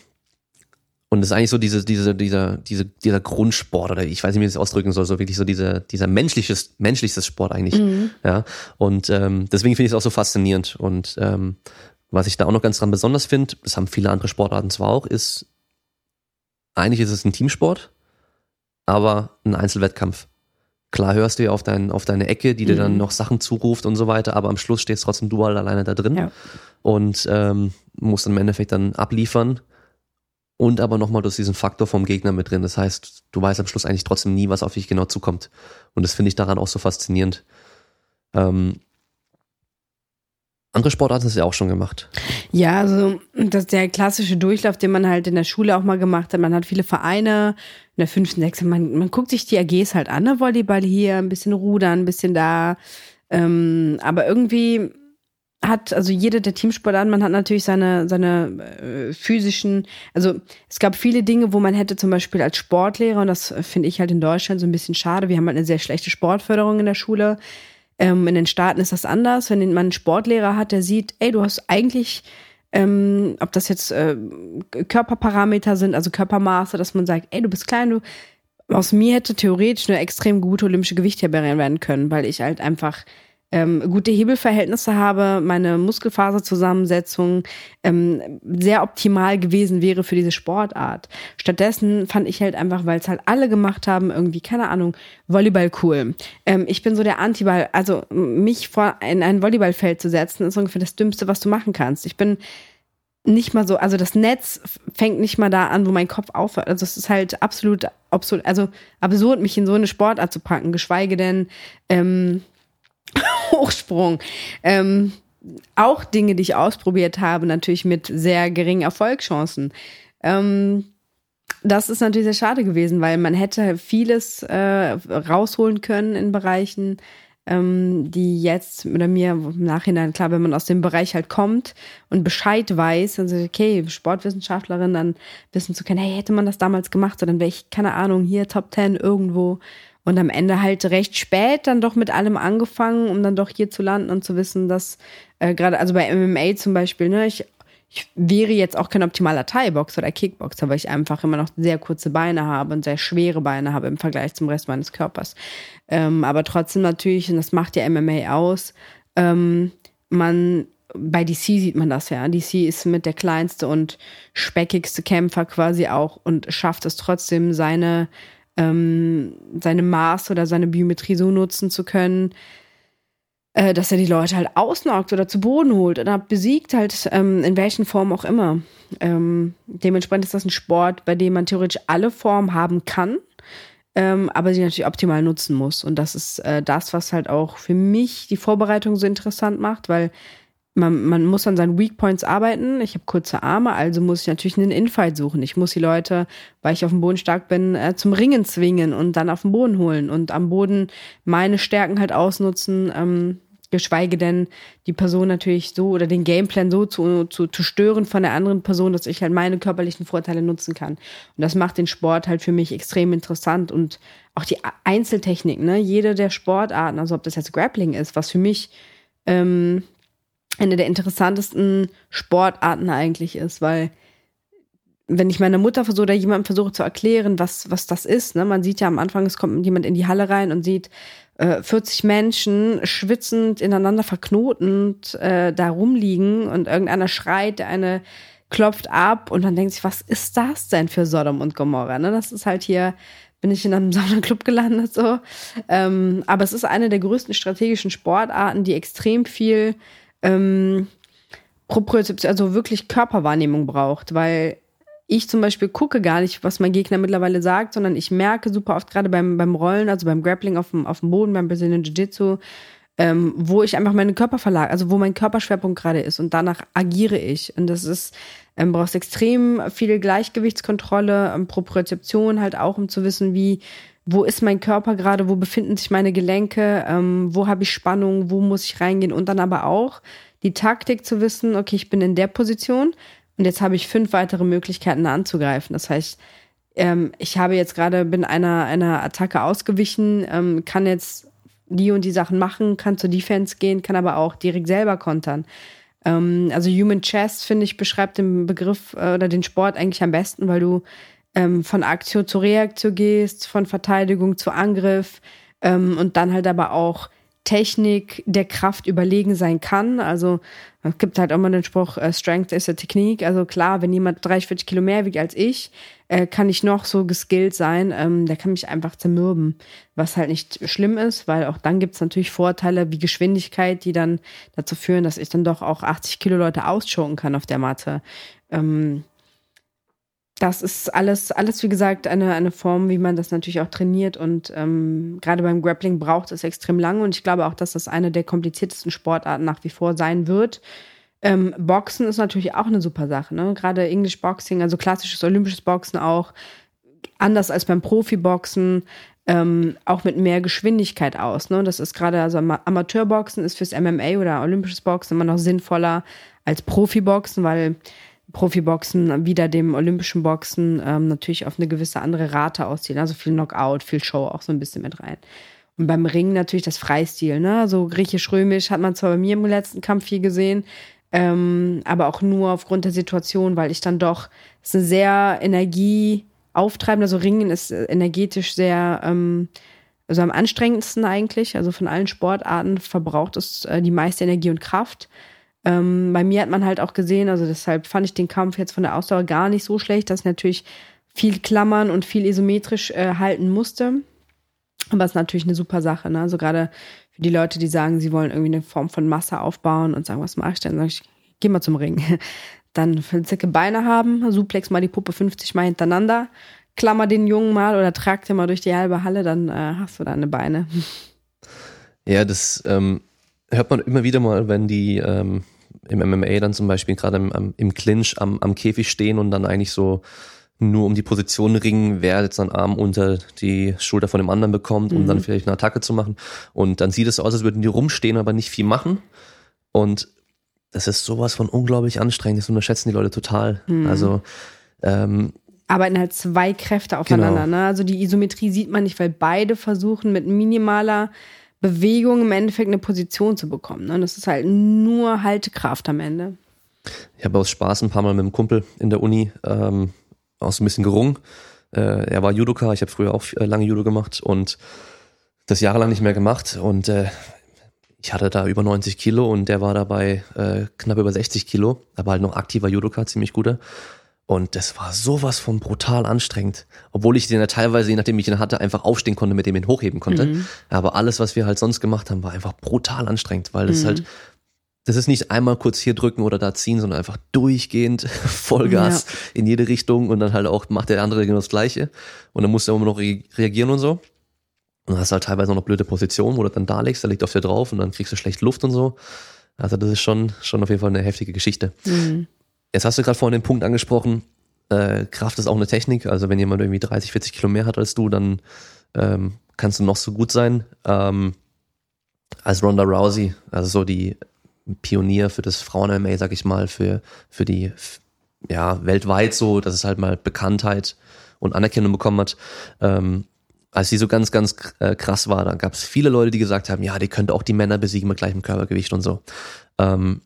und das ist eigentlich so diese, diese, dieser, diese, dieser Grundsport, oder ich weiß nicht, wie ich das ausdrücken soll, so wirklich so dieser, dieser menschliches, menschlichstes Sport eigentlich. Ja. Und ähm, deswegen finde ich es auch so faszinierend. Und ähm, was ich da auch noch ganz dran besonders finde, das haben viele andere Sportarten zwar auch, ist, eigentlich ist es ein Teamsport, aber ein Einzelwettkampf. Klar hörst du ja auf, dein, auf deine Ecke, die dir dann Mhm. noch Sachen zuruft und so weiter, aber am Schluss stehst trotzdem du halt alleine da drin Ja. und ähm, musst dann im Endeffekt dann abliefern und aber nochmal durch diesen Faktor vom Gegner mit drin. Das heißt, du weißt am Schluss eigentlich trotzdem nie, was auf dich genau zukommt. Und das finde ich daran auch so faszinierend. Ähm, andere Sportarten hast du ja auch schon gemacht. Ja, also das ist der klassische Durchlauf, den man halt in der Schule auch mal gemacht hat. Man hat viele Vereine in der fünften, sechsten, man, man guckt sich die AGs halt an, ne? Volleyball hier, ein bisschen Rudern, ein bisschen da. Ähm, aber irgendwie hat, also jede der Teamsportarten, man hat natürlich seine, seine äh, physischen, also es gab viele Dinge, wo man hätte zum Beispiel als Sportlehrer, und das finde ich halt in Deutschland so ein bisschen schade, wir haben halt eine sehr schlechte Sportförderung in der Schule. Ähm, in den Staaten ist das anders, wenn man einen Sportlehrer hat, der sieht, ey, du hast eigentlich, ähm, ob das jetzt äh, Körperparameter sind, also Körpermaße, dass man sagt, ey, du bist klein, du aus mir hätte theoretisch eine extrem gute olympische Gewichtheberin werden können, weil ich halt einfach ähm, gute Hebelverhältnisse habe, meine Muskelfaserzusammensetzung ähm, sehr optimal gewesen wäre für diese Sportart. Stattdessen fand ich halt einfach, weil es halt alle gemacht haben, irgendwie, keine Ahnung, Volleyball cool. Ähm, ich bin so der Antiball, also mich vor in ein Volleyballfeld zu setzen, ist ungefähr das Dümmste, was du machen kannst. Ich bin nicht mal so, also das Netz fängt nicht mal da an, wo mein Kopf aufhört. Also es ist halt absolut, absolut, also absurd, mich in so eine Sportart zu packen, geschweige denn ähm, Hochsprung. Ähm, auch Dinge, die ich ausprobiert habe, natürlich mit sehr geringen Erfolgschancen. Ähm, das ist natürlich sehr schade gewesen, weil man hätte vieles äh, rausholen können in Bereichen, ähm, die jetzt oder mir im Nachhinein, klar, wenn man aus dem Bereich halt kommt und Bescheid weiß, also okay, Sportwissenschaftlerin, dann wissen zu können, hey, hätte man das damals gemacht, so dann wäre ich, keine Ahnung, hier Top Ten irgendwo und am Ende halt recht spät dann doch mit allem angefangen, um dann doch hier zu landen und zu wissen, dass äh, gerade, also bei MMA zum Beispiel, ne, ich, ich wäre jetzt auch kein optimaler Thai-Boxer oder Kickboxer, weil ich einfach immer noch sehr kurze Beine habe und sehr schwere Beine habe im Vergleich zum Rest meines Körpers. Ähm, aber trotzdem natürlich, und das macht ja MMA aus, ähm, man bei DC sieht man das ja. DC ist mit der kleinste und speckigste Kämpfer quasi auch und schafft es trotzdem, seine ähm, seine Maß oder seine Biometrie so nutzen zu können, äh, dass er die Leute halt ausnockt oder zu Boden holt oder besiegt, halt ähm, in welchen Formen auch immer. Ähm, dementsprechend ist das ein Sport, bei dem man theoretisch alle Formen haben kann, ähm, aber sie natürlich optimal nutzen muss. Und das ist äh, das, was halt auch für mich die Vorbereitung so interessant macht, weil man, man muss an seinen Weak Points arbeiten. Ich habe kurze Arme, also muss ich natürlich einen Infight suchen. Ich muss die Leute, weil ich auf dem Boden stark bin, äh, zum Ringen zwingen und dann auf den Boden holen und am Boden meine Stärken halt ausnutzen, ähm, geschweige denn die Person natürlich so oder den Gameplan so zu, zu, zu stören von der anderen Person, dass ich halt meine körperlichen Vorteile nutzen kann. Und das macht den Sport halt für mich extrem interessant und auch die Einzeltechnik, ne? Jede der Sportarten, also ob das jetzt Grappling ist, was für mich ähm, eine der interessantesten Sportarten eigentlich ist, weil wenn ich meiner Mutter versuche oder jemandem versuche zu erklären, was, was das ist, ne, man sieht ja am Anfang, es kommt jemand in die Halle rein und sieht äh, 40 Menschen schwitzend, ineinander verknotend äh, da rumliegen und irgendeiner schreit, der eine klopft ab und dann denkt sich, was ist das denn für Sodom und Gomorra? Ne? Das ist halt hier, bin ich in einem Saunaclub gelandet so. Ähm, aber es ist eine der größten strategischen Sportarten, die extrem viel ähm, Propriozeption, also wirklich Körperwahrnehmung braucht, weil ich zum Beispiel gucke gar nicht, was mein Gegner mittlerweile sagt, sondern ich merke super oft gerade beim, beim Rollen, also beim Grappling auf dem, auf dem Boden, beim Brazilian Jiu-Jitsu, ähm, wo ich einfach meine Körper verlage, also wo mein Körperschwerpunkt gerade ist und danach agiere ich. Und das ist, ähm, brauchst extrem viel Gleichgewichtskontrolle, ähm, Propriozeption halt auch, um zu wissen, wie, wo ist mein Körper gerade, wo befinden sich meine Gelenke, ähm, wo habe ich Spannung, wo muss ich reingehen und dann aber auch die Taktik zu wissen, okay, ich bin in der Position und jetzt habe ich fünf weitere Möglichkeiten anzugreifen. Das heißt, ähm, ich habe jetzt gerade, bin einer, einer Attacke ausgewichen, ähm, kann jetzt die und die Sachen machen, kann zur Defense gehen, kann aber auch direkt selber kontern. Ähm, also Human Chess, finde ich, beschreibt den Begriff äh, oder den Sport eigentlich am besten, weil du ähm, von Aktion zu Reaktion gehst, von Verteidigung zu Angriff ähm, und dann halt aber auch Technik der Kraft überlegen sein kann. Also es gibt halt immer den Spruch, uh, Strength is a Technique. Also klar, wenn jemand 30, 40 Kilo mehr wiegt als ich, äh, kann ich noch so geskillt sein. Ähm, der kann mich einfach zermürben, was halt nicht schlimm ist, weil auch dann gibt es natürlich Vorteile wie Geschwindigkeit, die dann dazu führen, dass ich dann doch auch 80 Kilo Leute ausschocken kann auf der Matte. Ähm, das ist alles, alles wie gesagt, eine, eine Form, wie man das natürlich auch trainiert. Und ähm, gerade beim Grappling braucht es extrem lange. Und ich glaube auch, dass das eine der kompliziertesten Sportarten nach wie vor sein wird. Ähm, Boxen ist natürlich auch eine super Sache. Ne? Gerade English Boxing, also klassisches olympisches Boxen auch, anders als beim Profiboxen. ähm, auch mit mehr Geschwindigkeit aus. Ne? Das ist gerade, also Amateurboxen ist fürs MMA oder Olympisches Boxen immer noch sinnvoller als Profiboxen, weil Profiboxen wieder dem Olympischen Boxen ähm, natürlich auf eine gewisse andere Rate ausziehen. Also viel Knockout, viel Show auch so ein bisschen mit rein. Und beim Ringen natürlich das Freistil, ne? So griechisch-römisch hat man zwar bei mir im letzten Kampf viel gesehen, ähm, aber auch nur aufgrund der Situation, weil ich dann doch, es ist eine sehr energieauftreibende, also Ringen ist äh, energetisch sehr, ähm, also am anstrengendsten eigentlich, also von allen Sportarten verbraucht es äh, die meiste Energie und Kraft. Ähm, bei mir hat man halt auch gesehen, also deshalb fand ich den Kampf jetzt von der Ausdauer gar nicht so schlecht, dass ich natürlich viel klammern und viel isometrisch äh, halten musste. Aber es ist natürlich eine super Sache, ne? Also gerade für die Leute, die sagen, sie wollen irgendwie eine Form von Masse aufbauen und sagen, was mache ich denn? Sag ich, geh mal zum Ring. Dann zicke Beine haben, suplex mal die Puppe 50 mal hintereinander, klammer den Jungen mal oder trag den mal durch die halbe Halle, dann äh, hast du deine Beine. Ja, das ähm, hört man immer wieder mal, wenn die ähm, im MMA dann zum Beispiel gerade im, im Clinch am, am Käfig stehen und dann eigentlich so nur um die Position ringen, wer jetzt seinen Arm unter die Schulter von dem anderen bekommt, um mhm. dann vielleicht eine Attacke zu machen. Und dann sieht es so aus, als würden die rumstehen, aber nicht viel machen. Und das ist sowas von unglaublich anstrengend. Das unterschätzen die Leute total. Mhm. Also ähm, arbeiten halt zwei Kräfte aufeinander. Genau. Ne? Also die Isometrie sieht man nicht, weil beide versuchen mit minimaler Bewegung im Endeffekt eine Position zu bekommen. Ne? Das ist halt nur Haltekraft am Ende. Ich habe aus Spaß ein paar Mal mit einem Kumpel in der Uni ähm, auch so ein bisschen gerungen. Äh, er war Judoka, ich habe früher auch äh, lange Judo gemacht und das jahrelang nicht mehr gemacht und äh, ich hatte da über 90 Kilo und der war dabei äh, knapp über 60 Kilo, aber halt noch aktiver Judoka, ziemlich guter. Und das war sowas von brutal anstrengend. Obwohl ich den ja teilweise, je nachdem ich ihn hatte, einfach aufstehen konnte, mit dem ihn hochheben konnte. Mhm. Aber alles, was wir halt sonst gemacht haben, war einfach brutal anstrengend, weil das mhm. halt, das ist nicht einmal kurz hier drücken oder da ziehen, sondern einfach durchgehend Vollgas ja. in jede Richtung und dann halt auch macht der andere genau das Gleiche. Und dann musst du immer noch re reagieren und so. Und dann hast du halt teilweise auch noch blöde Positionen, wo du dann da legst, da liegt auf dir drauf und dann kriegst du schlecht Luft und so. Also das ist schon, schon auf jeden Fall eine heftige Geschichte. Mhm. Jetzt hast du gerade vorhin den Punkt angesprochen, äh, Kraft ist auch eine Technik. Also wenn jemand irgendwie 30, 40 Kilo mehr hat als du, dann ähm, kannst du noch so gut sein. Ähm, als Ronda Rousey, also so die Pionier für das Frauen-MMA, sag ich mal, für, für die, ja, weltweit so, dass es halt mal Bekanntheit und Anerkennung bekommen hat. Ähm, als sie so ganz, ganz äh, krass war, da gab es viele Leute, die gesagt haben, ja, die könnte auch die Männer besiegen mit gleichem Körpergewicht und so. Ähm,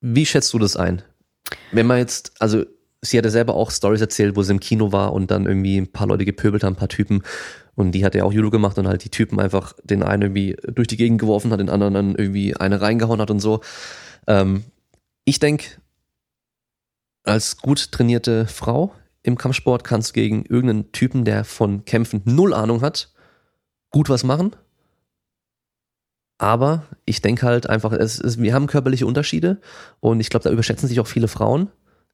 wie schätzt du das ein? Wenn man jetzt, also sie hat ja selber auch Stories erzählt, wo sie im Kino war und dann irgendwie ein paar Leute gepöbelt haben, ein paar Typen. Und die hat ja auch Judo gemacht und halt die Typen einfach den einen irgendwie durch die Gegend geworfen hat, den anderen dann irgendwie eine reingehauen hat und so. Ähm, ich denke, als gut trainierte Frau im Kampfsport kannst du gegen irgendeinen Typen, der von Kämpfen null Ahnung hat, gut was machen. Aber ich denke halt einfach, es ist, wir haben körperliche Unterschiede und ich glaube, da überschätzen sich auch viele Frauen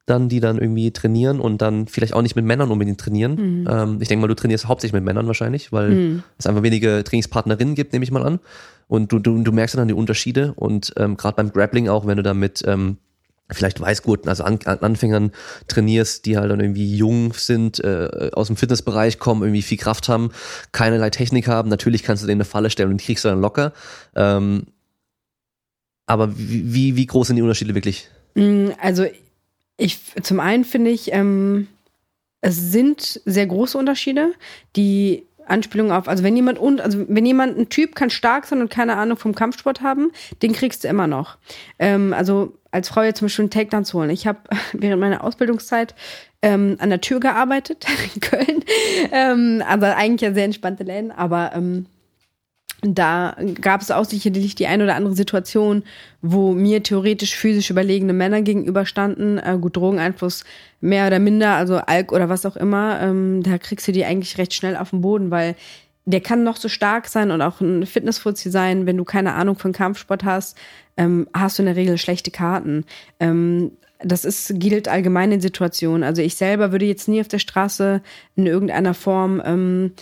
dann, die dann irgendwie trainieren und dann vielleicht auch nicht mit Männern unbedingt trainieren. Mhm. Ähm, ich denke mal, du trainierst hauptsächlich mit Männern wahrscheinlich, weil mhm. es einfach wenige Trainingspartnerinnen gibt, nehme ich mal an. Und du, du, du merkst dann die Unterschiede und ähm, gerade beim Grappling auch, wenn du da mit ähm, vielleicht Weißgurten, also An Anfängern trainierst, die halt dann irgendwie jung sind, äh, aus dem Fitnessbereich kommen, irgendwie viel Kraft haben, keinerlei Technik haben. Natürlich kannst du denen eine Falle stellen und die kriegst du dann locker. Ähm, aber wie, wie groß sind die Unterschiede wirklich? Mm, also ich zum einen finde ich, ähm, es sind sehr große Unterschiede, die Anspielung auf, also wenn jemand und, also wenn jemand ein Typ kann stark sein und keine Ahnung vom Kampfsport haben, den kriegst du immer noch. Ähm, also als Frau jetzt zum Beispiel einen Takedown zu holen. Ich habe während meiner Ausbildungszeit ähm, an der Tür gearbeitet in Köln. Ähm, also eigentlich ja sehr entspannte Läden, aber ähm, da gab es auch sicherlich die ein oder andere Situation, wo mir theoretisch physisch überlegene Männer gegenüberstanden. Äh, gut, Drogeneinfluss mehr oder minder, also Alk oder was auch immer. Ähm, da kriegst du die eigentlich recht schnell auf den Boden, weil der kann noch so stark sein und auch ein Fitnessfuzzi sein. Wenn du keine Ahnung von Kampfsport hast, ähm, hast du in der Regel schlechte Karten. Ähm, das ist, gilt allgemein in Situationen. Also ich selber würde jetzt nie auf der Straße in irgendeiner Form ähm,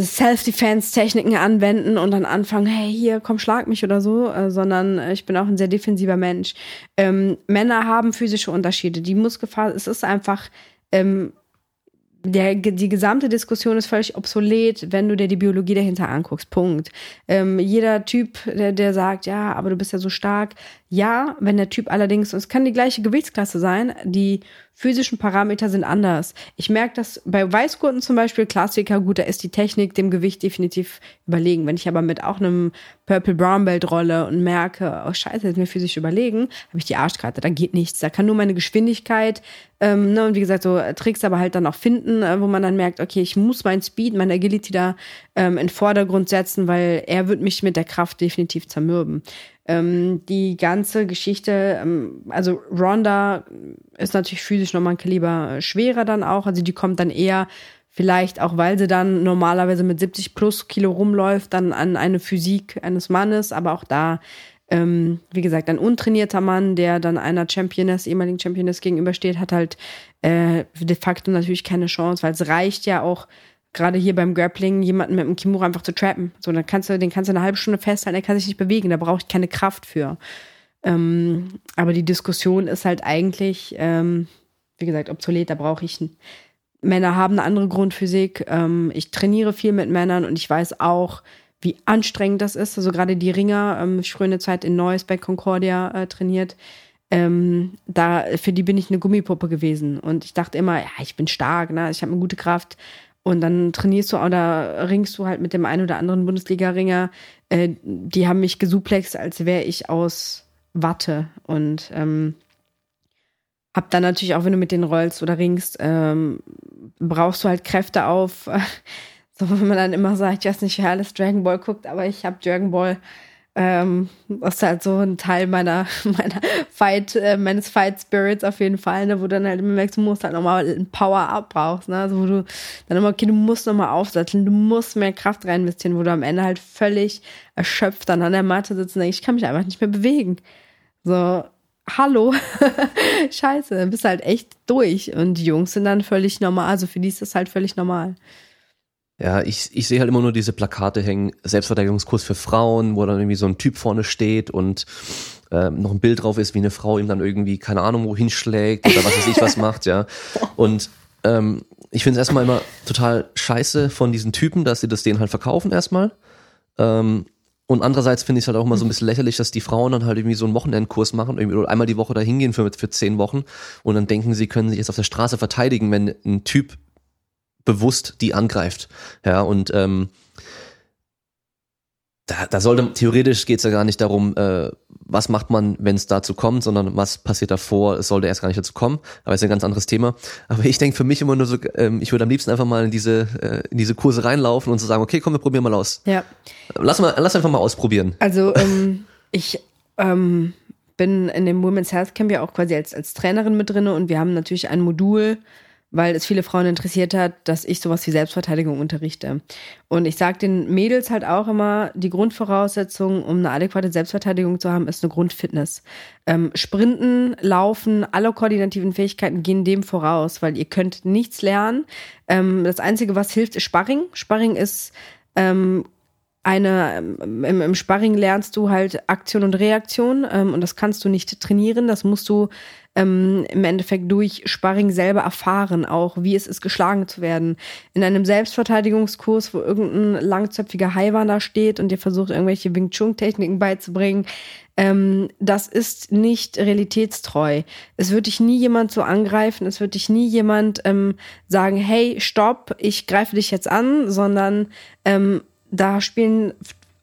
Self-Defense-Techniken anwenden und dann anfangen, hey, hier, komm, schlag mich oder so, äh, sondern ich bin auch ein sehr defensiver Mensch. Ähm, Männer haben physische Unterschiede. Die Muskelfaser, es ist einfach, ähm, der, die gesamte Diskussion ist völlig obsolet, wenn du dir die Biologie dahinter anguckst. Punkt. Ähm, jeder Typ, der, der sagt, ja, aber du bist ja so stark. Ja, wenn der Typ allerdings, und es kann die gleiche Gewichtsklasse sein, die physischen Parameter sind anders. Ich merke das bei Weißgurten zum Beispiel, Klassiker, gut, da ist die Technik dem Gewicht definitiv überlegen. Wenn ich aber mit auch einem Purple Brown Belt rolle und merke, oh scheiße, ist mir physisch überlegen, habe ich die Arschkarte, da geht nichts. Da kann nur meine Geschwindigkeit ähm, ne, und wie gesagt, so Tricks aber halt dann auch finden, äh, wo man dann merkt, okay, ich muss mein Speed, meine Agility da ähm, in Vordergrund setzen, weil er wird mich mit der Kraft definitiv zermürben. Ähm, die ganze Geschichte, ähm, also Ronda ist natürlich physisch nochmal ein Kaliber äh, schwerer dann auch. Also die kommt dann eher vielleicht auch, weil sie dann normalerweise mit 70 plus Kilo rumläuft, dann an eine Physik eines Mannes. Aber auch da, ähm, wie gesagt, ein untrainierter Mann, der dann einer Championess, ehemaligen Championess gegenübersteht, hat halt äh, de facto natürlich keine Chance, weil es reicht ja auch gerade hier beim Grappling jemanden mit einem Kimura einfach zu trappen. So, dann kannst du, den kannst du eine halbe Stunde festhalten, er kann sich nicht bewegen, da braucht keine Kraft für. Ähm, aber die Diskussion ist halt eigentlich, ähm, wie gesagt, obsolet, da brauche ich einen. Männer haben eine andere Grundphysik. Ähm, ich trainiere viel mit Männern und ich weiß auch, wie anstrengend das ist. Also gerade die Ringer, ähm, ich früher eine Zeit in Neuss bei Concordia äh, trainiert. Ähm, da, für die bin ich eine Gummipuppe gewesen. Und ich dachte immer, ja, ich bin stark, ne? ich habe eine gute Kraft. Und dann trainierst du oder ringst du halt mit dem einen oder anderen Bundesliga-Ringer. Äh, die haben mich gesuplext, als wäre ich aus Watte. Und ähm, hab dann natürlich auch, wenn du mit denen rollst oder ringst, ähm, brauchst du halt Kräfte auf. so, wenn man dann immer sagt, ich weiß nicht, wer alles Dragon Ball guckt, aber ich habe Dragon Ball ähm, ist halt so ein Teil meiner, meiner Fight, äh, meines Fight Spirits auf jeden Fall, ne, wo dann halt immer merkst, du musst halt nochmal ein Power-Up brauchst, ne, also wo du dann immer, okay, du musst nochmal aufsatteln, du musst mehr Kraft rein wo du am Ende halt völlig erschöpft dann an der Matte sitzt und denkst, ich kann mich einfach nicht mehr bewegen. So, hallo, scheiße, bist halt echt durch und die Jungs sind dann völlig normal, also für die ist das halt völlig normal. Ja, ich, ich sehe halt immer nur diese Plakate hängen, Selbstverteidigungskurs für Frauen, wo dann irgendwie so ein Typ vorne steht und äh, noch ein Bild drauf ist, wie eine Frau ihm dann irgendwie, keine Ahnung, wohin schlägt oder was weiß ich was macht, ja. Und ähm, ich finde es erstmal immer total scheiße von diesen Typen, dass sie das denen halt verkaufen erstmal. Ähm, und andererseits finde ich es halt auch immer so ein bisschen lächerlich, dass die Frauen dann halt irgendwie so einen Wochenendkurs machen, irgendwie oder einmal die Woche da hingehen für, für zehn Wochen und dann denken, sie können sich jetzt auf der Straße verteidigen, wenn ein Typ bewusst die angreift. Ja, und ähm, da, da sollte theoretisch geht es ja gar nicht darum, äh, was macht man, wenn es dazu kommt, sondern was passiert davor, es sollte erst gar nicht dazu kommen, aber ist ein ganz anderes Thema. Aber ich denke für mich immer nur so, ähm, ich würde am liebsten einfach mal in diese, äh, in diese Kurse reinlaufen und so sagen, okay, komm, wir probieren mal aus. Ja. Lass mal, lass einfach mal ausprobieren. Also ähm, ich ähm, bin in dem Women's Health Camp ja auch quasi als, als Trainerin mit drinne und wir haben natürlich ein Modul, weil es viele Frauen interessiert hat, dass ich sowas wie Selbstverteidigung unterrichte. Und ich sage den Mädels halt auch immer, die Grundvoraussetzung, um eine adäquate Selbstverteidigung zu haben, ist eine Grundfitness. Ähm, Sprinten, Laufen, alle koordinativen Fähigkeiten gehen dem voraus, weil ihr könnt nichts lernen. Ähm, das Einzige, was hilft, ist Sparring. Sparring ist ähm, eine, ähm, im, im Sparring lernst du halt Aktion und Reaktion ähm, und das kannst du nicht trainieren, das musst du ähm, im Endeffekt durch Sparring selber erfahren, auch wie es ist, geschlagen zu werden. In einem Selbstverteidigungskurs, wo irgendein langzöpfiger Haiwan da steht und dir versucht, irgendwelche Wing Chun-Techniken beizubringen, ähm, das ist nicht realitätstreu. Es wird dich nie jemand so angreifen, es wird dich nie jemand ähm, sagen, hey, stopp, ich greife dich jetzt an, sondern ähm, da spielen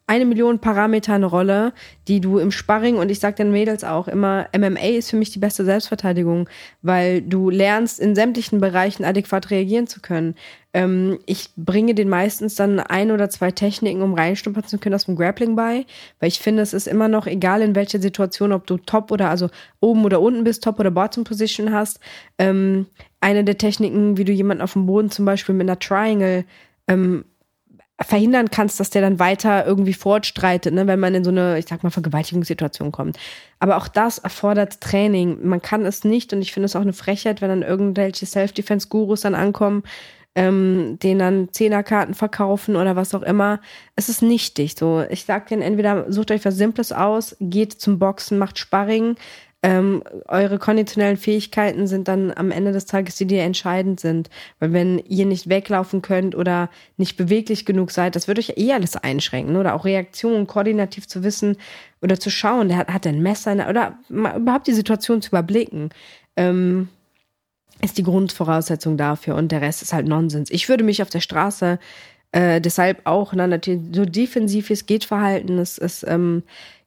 eine Million Parameter eine Rolle, die du im Sparring und ich sage den Mädels auch immer, MMA ist für mich die beste Selbstverteidigung, weil du lernst in sämtlichen Bereichen adäquat reagieren zu können. Ähm, ich bringe den meistens dann ein oder zwei Techniken, um reinstumpern zu können aus dem Grappling bei, weil ich finde, es ist immer noch egal in welcher Situation, ob du Top oder also oben oder unten bist, Top oder Bottom Position hast. Ähm, eine der Techniken, wie du jemanden auf dem Boden zum Beispiel mit einer Triangle ähm, verhindern kannst, dass der dann weiter irgendwie fortstreitet, ne, wenn man in so eine, ich sag mal, Vergewaltigungssituation kommt. Aber auch das erfordert Training. Man kann es nicht und ich finde es auch eine Frechheit, wenn dann irgendwelche Self-Defense-Gurus dann ankommen, ähm, denen dann Zehnerkarten verkaufen oder was auch immer. Es ist nichtig. So, ich sag denen entweder sucht euch was Simples aus, geht zum Boxen, macht Sparring, ähm, eure konditionellen Fähigkeiten sind dann am Ende des Tages die, die entscheidend sind. Weil wenn ihr nicht weglaufen könnt oder nicht beweglich genug seid, das wird euch eh alles einschränken. Oder auch Reaktionen koordinativ zu wissen oder zu schauen, der hat, hat ein Messer oder überhaupt die Situation zu überblicken. Ähm, ist die Grundvoraussetzung dafür und der Rest ist halt Nonsens. Ich würde mich auf der Straße äh, deshalb auch, na, natürlich so defensiv wie es geht verhalten. Es ist ähm,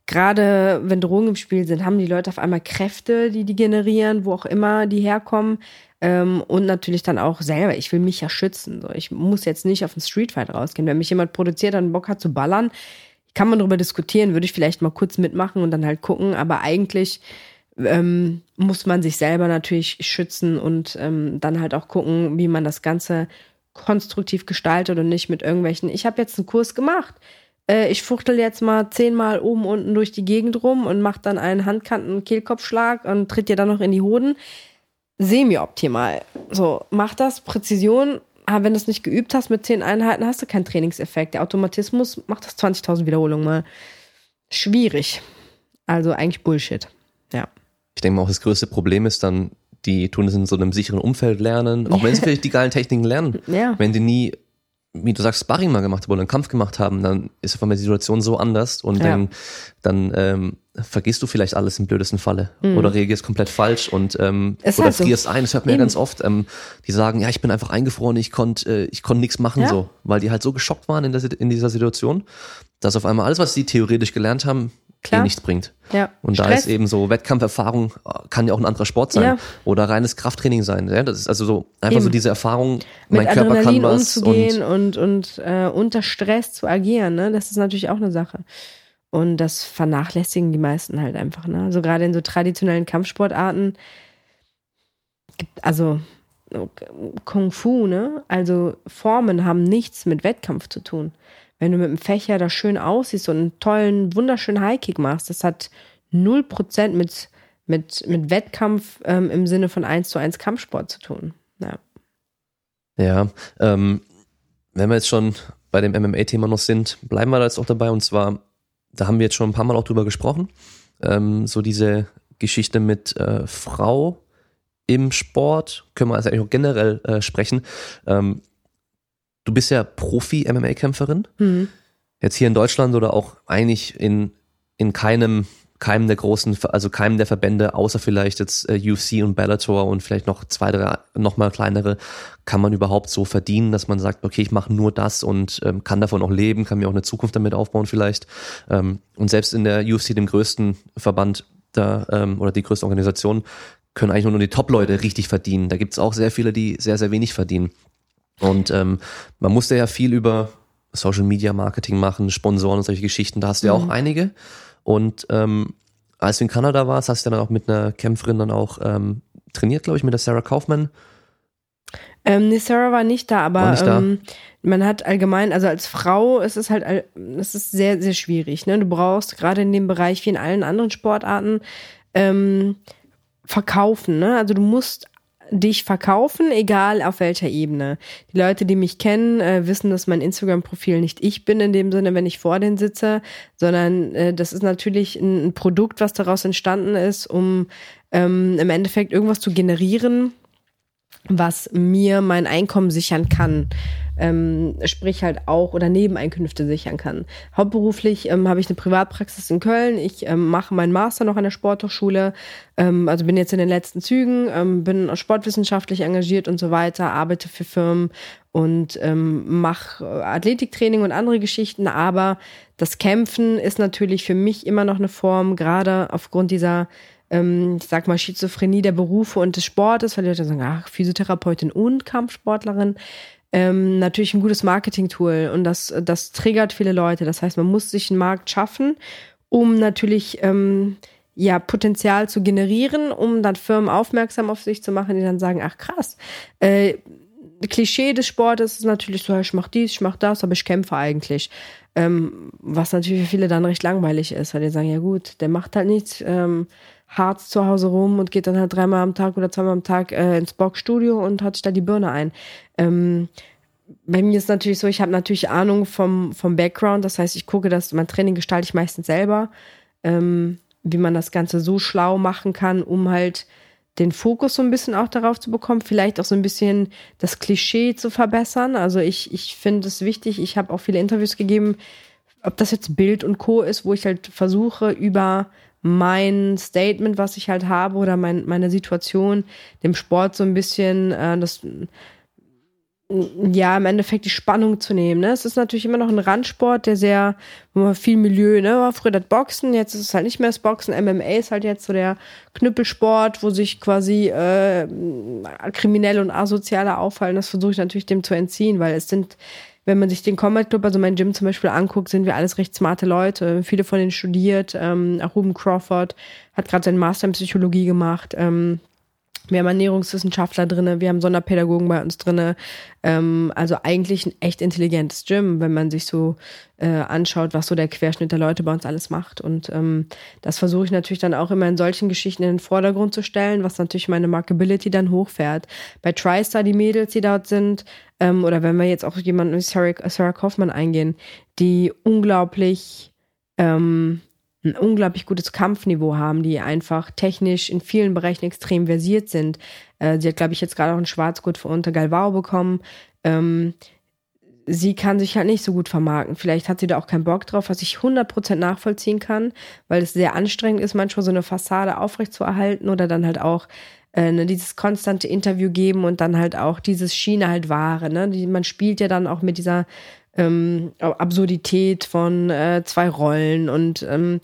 gerade, wenn Drogen im Spiel sind, haben die Leute auf einmal Kräfte, die die generieren, wo auch immer die herkommen. Ähm, und natürlich dann auch selber. Ich will mich ja schützen. So. Ich muss jetzt nicht auf den Streetfight rausgehen. Wenn mich jemand produziert und Bock hat zu ballern, kann man darüber diskutieren, würde ich vielleicht mal kurz mitmachen und dann halt gucken. Aber eigentlich ähm, muss man sich selber natürlich schützen und ähm, dann halt auch gucken, wie man das Ganze konstruktiv gestaltet und nicht mit irgendwelchen, ich habe jetzt einen Kurs gemacht. Äh, ich fuchtel jetzt mal zehnmal oben unten durch die Gegend rum und mach dann einen Handkanten-Kehlkopfschlag und tritt dir dann noch in die Hoden. Semi-optimal. So, mach das, Präzision. Aber wenn du es nicht geübt hast mit zehn Einheiten, hast du keinen Trainingseffekt. Der Automatismus macht das 20.000 Wiederholungen mal. Schwierig. Also eigentlich Bullshit. Ja. Ich denke mal auch, das größte Problem ist dann, die tun es in so einem sicheren Umfeld lernen, auch wenn sie vielleicht die geilen Techniken lernen. Ja. Wenn die nie, wie du sagst, Sparring mal gemacht haben oder einen Kampf gemacht haben, dann ist auf einmal die Situation so anders und Ja. dann, dann ähm, vergisst du vielleicht alles im blödesten Falle oder reagierst komplett falsch und ähm, Mhm. Ist oder halt so. frierst ein. Das hört man ja ganz oft. Ähm, die sagen, ja, ich bin einfach eingefroren, ich konnte äh, ich konnte nichts machen Ja. so, weil die halt so geschockt waren in, der, in dieser Situation, dass auf einmal alles, was sie theoretisch gelernt haben, Klar. eh nichts bringt. Ja. Und da Stress. ist eben so Wettkampferfahrung, äh, kann ja auch ein anderer Sport sein Ja. oder reines Krafttraining sein. Ja? Das ist also so einfach so Eben. diese Erfahrung, mit mein Körper Adrenalin kann was umzugehen und und, und äh, unter Stress zu agieren, ne? Das ist natürlich auch eine Sache. Und das vernachlässigen die meisten halt einfach, ne? Also gerade in so traditionellen Kampfsportarten gibt also Kung Fu, ne? Also Formen haben nichts mit Wettkampf zu tun. Wenn du mit dem Fächer da schön aussiehst und einen tollen, wunderschönen Highkick machst, das hat 0% mit, mit, mit Wettkampf ähm, im Sinne von 1 zu 1 Kampfsport zu tun. Ja. ja, ähm, wenn wir jetzt schon bei dem MMA-Thema noch sind, bleiben wir da jetzt auch dabei und zwar, da haben wir jetzt schon ein paar Mal auch drüber gesprochen, ähm, so diese Geschichte mit äh, Frau im Sport, können wir also eigentlich auch generell äh, sprechen. Ähm, du bist ja Profi-MMA-Kämpferin. Hm. jetzt hier in Deutschland oder auch eigentlich in, in keinem, keinem der großen, also keinem der Verbände, außer vielleicht jetzt äh, UFC und Bellator und vielleicht noch zwei, drei, noch mal kleinere, kann man überhaupt so verdienen, dass man sagt, okay, ich mache nur das und ähm, kann davon auch leben, kann mir auch eine Zukunft damit aufbauen vielleicht. Ähm, und selbst in der UFC, dem größten Verband da, ähm, oder die größte Organisation, können eigentlich nur die Top-Leute richtig verdienen. Da gibt's auch sehr viele, die sehr, sehr wenig verdienen. Und ähm, man musste ja viel über Social Media Marketing machen, Sponsoren und solche Geschichten. Da hast du ja auch einige. Und ähm, als du in Kanada warst, hast du dann auch mit einer Kämpferin dann auch ähm, trainiert, glaube ich, mit der Sarah Kaufman. Ähm, nee, Sarah war nicht da, aber nicht da. Ähm, man hat allgemein, also als Frau ist es halt, es ist sehr, sehr schwierig. Ne? Du brauchst gerade in dem Bereich wie in allen anderen Sportarten ähm, verkaufen. Ne? Also du musst dich verkaufen, egal auf welcher Ebene. Die Leute, die mich kennen, äh, wissen, dass mein Instagram-Profil nicht ich bin in dem Sinne, wenn ich vor denen sitze, sondern äh, das ist natürlich ein, ein Produkt, was daraus entstanden ist, um ähm, im Endeffekt irgendwas zu generieren, was mir mein Einkommen sichern kann. Ähm, sprich halt auch oder Nebeneinkünfte sichern kann. Hauptberuflich ähm, habe ich eine Privatpraxis in Köln. Ich ähm, mache meinen Master noch an der Sporthochschule. Ähm, also bin jetzt in den letzten Zügen, ähm, bin sportwissenschaftlich engagiert und so weiter, arbeite für Firmen und ähm, mache äh, Athletiktraining und andere Geschichten. Aber das Kämpfen ist natürlich für mich immer noch eine Form, gerade aufgrund dieser ähm, ich sag mal, Schizophrenie der Berufe und des Sportes, weil die Leute sagen, ach, Physiotherapeutin und Kampfsportlerin, ähm, natürlich ein gutes Marketing-Tool und das, das triggert viele Leute. Das heißt, man muss sich einen Markt schaffen, um natürlich ähm, ja Potenzial zu generieren, um dann Firmen aufmerksam auf sich zu machen, die dann sagen, ach krass, äh, Klischee des Sportes ist natürlich so, ich mach dies, ich mach das, aber ich kämpfe eigentlich. Ähm, was natürlich für viele dann recht langweilig ist, weil die sagen, ja gut, der macht halt nichts, ähm, hart zu Hause rum und geht dann halt dreimal am Tag oder zweimal am Tag äh, ins Boxstudio und hat sich da die Birne ein. Ähm, bei mir ist natürlich so, ich habe natürlich Ahnung vom, vom Background, das heißt, ich gucke, dass mein Training gestalte ich meistens selber. Ähm, wie man das Ganze so schlau machen kann, um halt den Fokus so ein bisschen auch darauf zu bekommen, vielleicht auch so ein bisschen das Klischee zu verbessern. Also ich, ich finde es wichtig, ich habe auch viele Interviews gegeben, ob das jetzt Bild und Co. ist, wo ich halt versuche, über mein Statement, was ich halt habe oder mein, meine Situation, dem Sport so ein bisschen äh, das ja, im Endeffekt die Spannung zu nehmen. Ne? Es ist natürlich immer noch ein Randsport, der sehr, wo man viel Milieu, ne? Früher das Boxen, jetzt ist es halt nicht mehr das Boxen. MMA ist halt jetzt so der Knüppelsport, wo sich quasi äh, Kriminelle und Asoziale auffallen. Das versuche ich natürlich dem zu entziehen, weil es sind, wenn man sich den Combat Club, also mein Gym zum Beispiel anguckt, sind wir alles recht smarte Leute. Viele von denen studiert. Ähm, Ruben Crawford hat gerade seinen Master in Psychologie gemacht. Ähm, wir haben Ernährungswissenschaftler drinne, wir haben Sonderpädagogen bei uns drinne. Ähm, also eigentlich ein echt intelligentes Gym, wenn man sich so äh, anschaut, was so der Querschnitt der Leute bei uns alles macht. Und ähm, das versuche ich natürlich dann auch immer in solchen Geschichten in den Vordergrund zu stellen, was natürlich meine Markability dann hochfährt. Bei TriStar, die Mädels, die dort sind, ähm, oder wenn wir jetzt auch jemanden wie Sarah, Sarah Kaufmann eingehen, die unglaublich ähm, ein unglaublich gutes Kampfniveau haben, die einfach technisch in vielen Bereichen extrem versiert sind. Äh, sie hat, glaube ich, jetzt gerade auch einen Schwarzgurt für unter Galvao bekommen. Ähm, sie kann sich halt nicht so gut vermarkten. Vielleicht hat sie da auch keinen Bock drauf, was ich 100% nachvollziehen kann, weil es sehr anstrengend ist, manchmal so eine Fassade aufrechtzuerhalten oder dann halt auch äh, ne, dieses konstante Interview geben und dann halt auch dieses Schiene halt wahre. Ne? Man spielt ja dann auch mit dieser ähm, Absurdität von äh, zwei Rollen und ähm,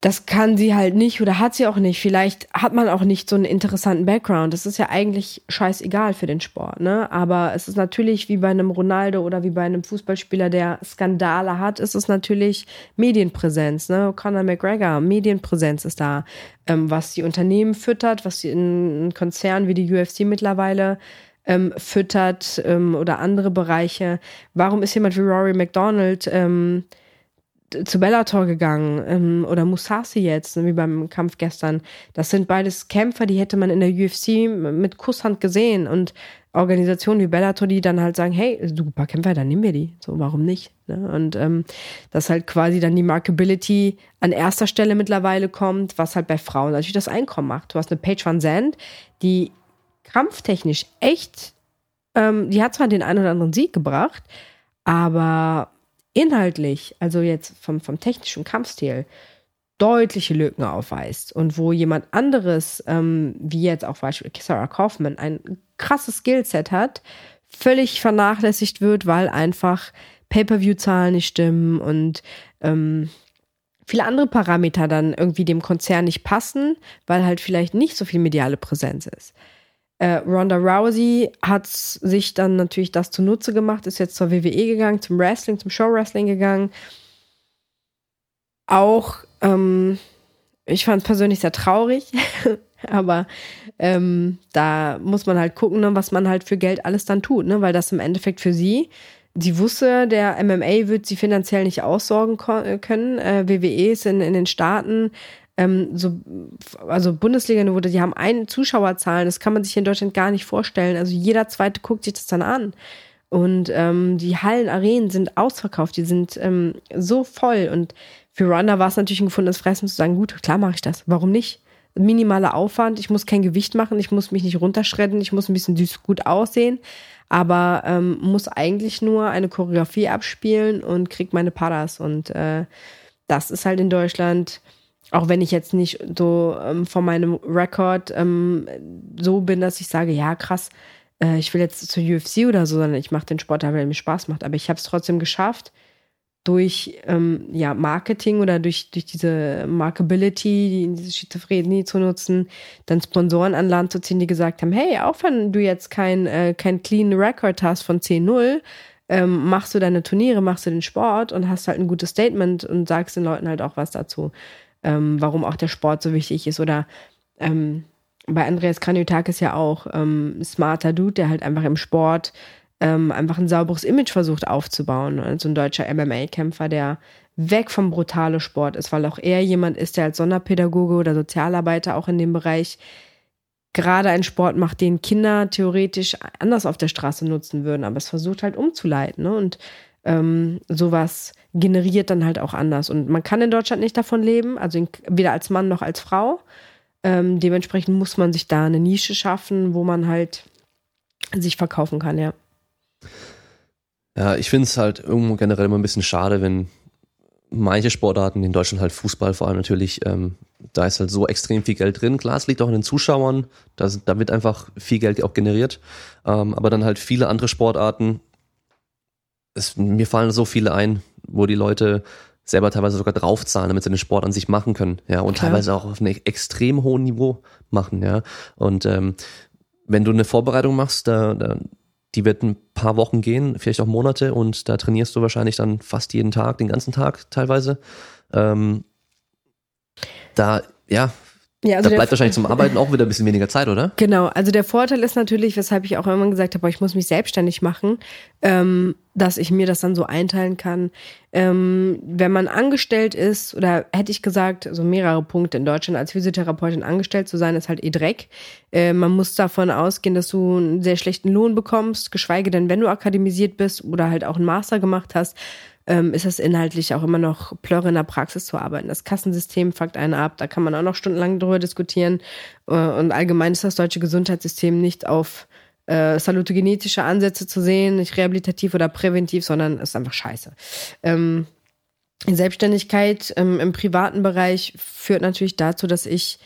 das kann sie halt nicht oder hat sie auch nicht. Vielleicht hat man auch nicht so einen interessanten Background. Das ist ja eigentlich scheißegal für den Sport, ne? Aber es ist natürlich wie bei einem Ronaldo oder wie bei einem Fußballspieler, der Skandale hat, ist es natürlich Medienpräsenz, ne? Conor McGregor, Medienpräsenz ist da, ähm, was die Unternehmen füttert, was die in Konzernen wie die UFC mittlerweile ähm, füttert ähm, oder andere Bereiche. Warum ist jemand wie Rory McDonald ähm, zu Bellator gegangen ähm, oder Musasi jetzt, wie beim Kampf gestern? Das sind beides Kämpfer, die hätte man in der UFC mit Kusshand gesehen und Organisationen wie Bellator, die dann halt sagen, hey, super Kämpfer, dann nehmen wir die. So, warum nicht? Ne? Und ähm, dass halt quasi dann die Markability an erster Stelle mittlerweile kommt, was halt bei Frauen natürlich das Einkommen macht. Du hast eine Paige Van Zandt, die kampftechnisch echt, ähm, die hat zwar den einen oder anderen Sieg gebracht, aber inhaltlich, also jetzt vom, vom technischen Kampfstil, deutliche Lücken aufweist und wo jemand anderes, ähm, wie jetzt auch Beispiel Sarah Kaufman, ein krasses Skillset hat, völlig vernachlässigt wird, weil einfach Pay-per-view-Zahlen nicht stimmen und ähm, viele andere Parameter dann irgendwie dem Konzern nicht passen, weil halt vielleicht nicht so viel mediale Präsenz ist. Äh, Ronda Rousey hat sich dann natürlich das zunutze gemacht, ist jetzt zur WWE gegangen, zum Wrestling, zum Show-Wrestling gegangen. Auch, ähm, ich fand es persönlich sehr traurig, aber ähm, da muss man halt gucken, ne, was man halt für Geld alles dann tut, ne, weil das im Endeffekt für sie sie wusste, der MMA wird sie finanziell nicht aussorgen können. Äh, WWE ist in, in den Staaten ähm, so, also Bundesliga-Niveau, die haben eine Zuschauerzahlen, das kann man sich in Deutschland gar nicht vorstellen. Also jeder zweite guckt sich das dann an. Und ähm, die Hallen, Arenen sind ausverkauft, die sind ähm, so voll. Und für Ronda war es natürlich ein gefundenes Fressen zu sagen, gut, klar mache ich das. Warum nicht? Minimaler Aufwand, ich muss kein Gewicht machen, ich muss mich nicht runterschredden, ich muss ein bisschen süß gut aussehen, aber ähm, muss eigentlich nur eine Choreografie abspielen und krieg meine Paras. Und äh, das ist halt in Deutschland auch wenn ich jetzt nicht so ähm, von meinem Rekord ähm, so bin, dass ich sage, ja, krass, äh, ich will jetzt zur UFC oder so, sondern ich mache den Sport, weil er mir Spaß macht. Aber ich habe es trotzdem geschafft, durch ähm, ja, Marketing oder durch, durch diese Markability, diese Schizophrenie zu nutzen, dann Sponsoren an Land zu ziehen, die gesagt haben, hey, auch wenn du jetzt kein, äh, kein clean Record hast von 10-0, ähm, machst du deine Turniere, machst du den Sport und hast halt ein gutes Statement und sagst den Leuten halt auch was dazu ähm, warum auch der Sport so wichtig ist. Oder ähm, bei Andreas Kranjotakis ja auch ähm, smarter Dude, der halt einfach im Sport ähm, einfach ein sauberes Image versucht aufzubauen. Also ein deutscher MMA-Kämpfer, der weg vom brutale Sport ist, weil auch er jemand ist, der als Sonderpädagoge oder Sozialarbeiter auch in dem Bereich gerade einen Sport macht, den Kinder theoretisch anders auf der Straße nutzen würden, aber es versucht halt umzuleiten. Ne? Und ähm, sowas generiert dann halt auch anders. Und man kann in Deutschland nicht davon leben, also in, weder als Mann noch als Frau. Ähm, dementsprechend muss man sich da eine Nische schaffen, wo man halt sich verkaufen kann, ja. Ja, ich finde es halt irgendwo generell immer ein bisschen schade, wenn manche Sportarten, in Deutschland halt Fußball vor allem natürlich, ähm, da ist halt so extrem viel Geld drin. Klar, es liegt auch in den Zuschauern, da, da wird einfach viel Geld auch generiert. Ähm, aber dann halt viele andere Sportarten, es, mir fallen so viele ein, wo die Leute selber teilweise sogar draufzahlen, damit sie den Sport an sich machen können, ja, und Klar. teilweise auch auf einem extrem hohen Niveau machen, ja. Und ähm, wenn du eine Vorbereitung machst, da, da die wird ein paar Wochen gehen, vielleicht auch Monate und da trainierst du wahrscheinlich dann fast jeden Tag, den ganzen Tag teilweise. Ähm, da, ja, ja, also da bleibt wahrscheinlich zum Arbeiten auch wieder ein bisschen weniger Zeit, oder? Genau, also der Vorteil ist natürlich, weshalb ich auch immer gesagt habe, ich muss mich selbstständig machen, ähm, dass ich mir das dann so einteilen kann. Ähm, wenn man angestellt ist, oder hätte ich gesagt, so mehrere Punkte in Deutschland als Physiotherapeutin angestellt zu sein, ist halt eh Dreck. Äh, man muss davon ausgehen, dass du einen sehr schlechten Lohn bekommst, geschweige denn, wenn du akademisiert bist oder halt auch einen Master gemacht hast, ähm, ist es inhaltlich auch immer noch Plörre in der Praxis zu arbeiten. Das Kassensystem fuckt einen ab, da kann man auch noch stundenlang drüber diskutieren. Äh, und allgemein ist das deutsche Gesundheitssystem nicht auf äh, salutogenetische Ansätze zu sehen, nicht rehabilitativ oder präventiv, sondern ist einfach scheiße. Ähm, Selbstständigkeit ähm, im privaten Bereich führt natürlich dazu, dass ich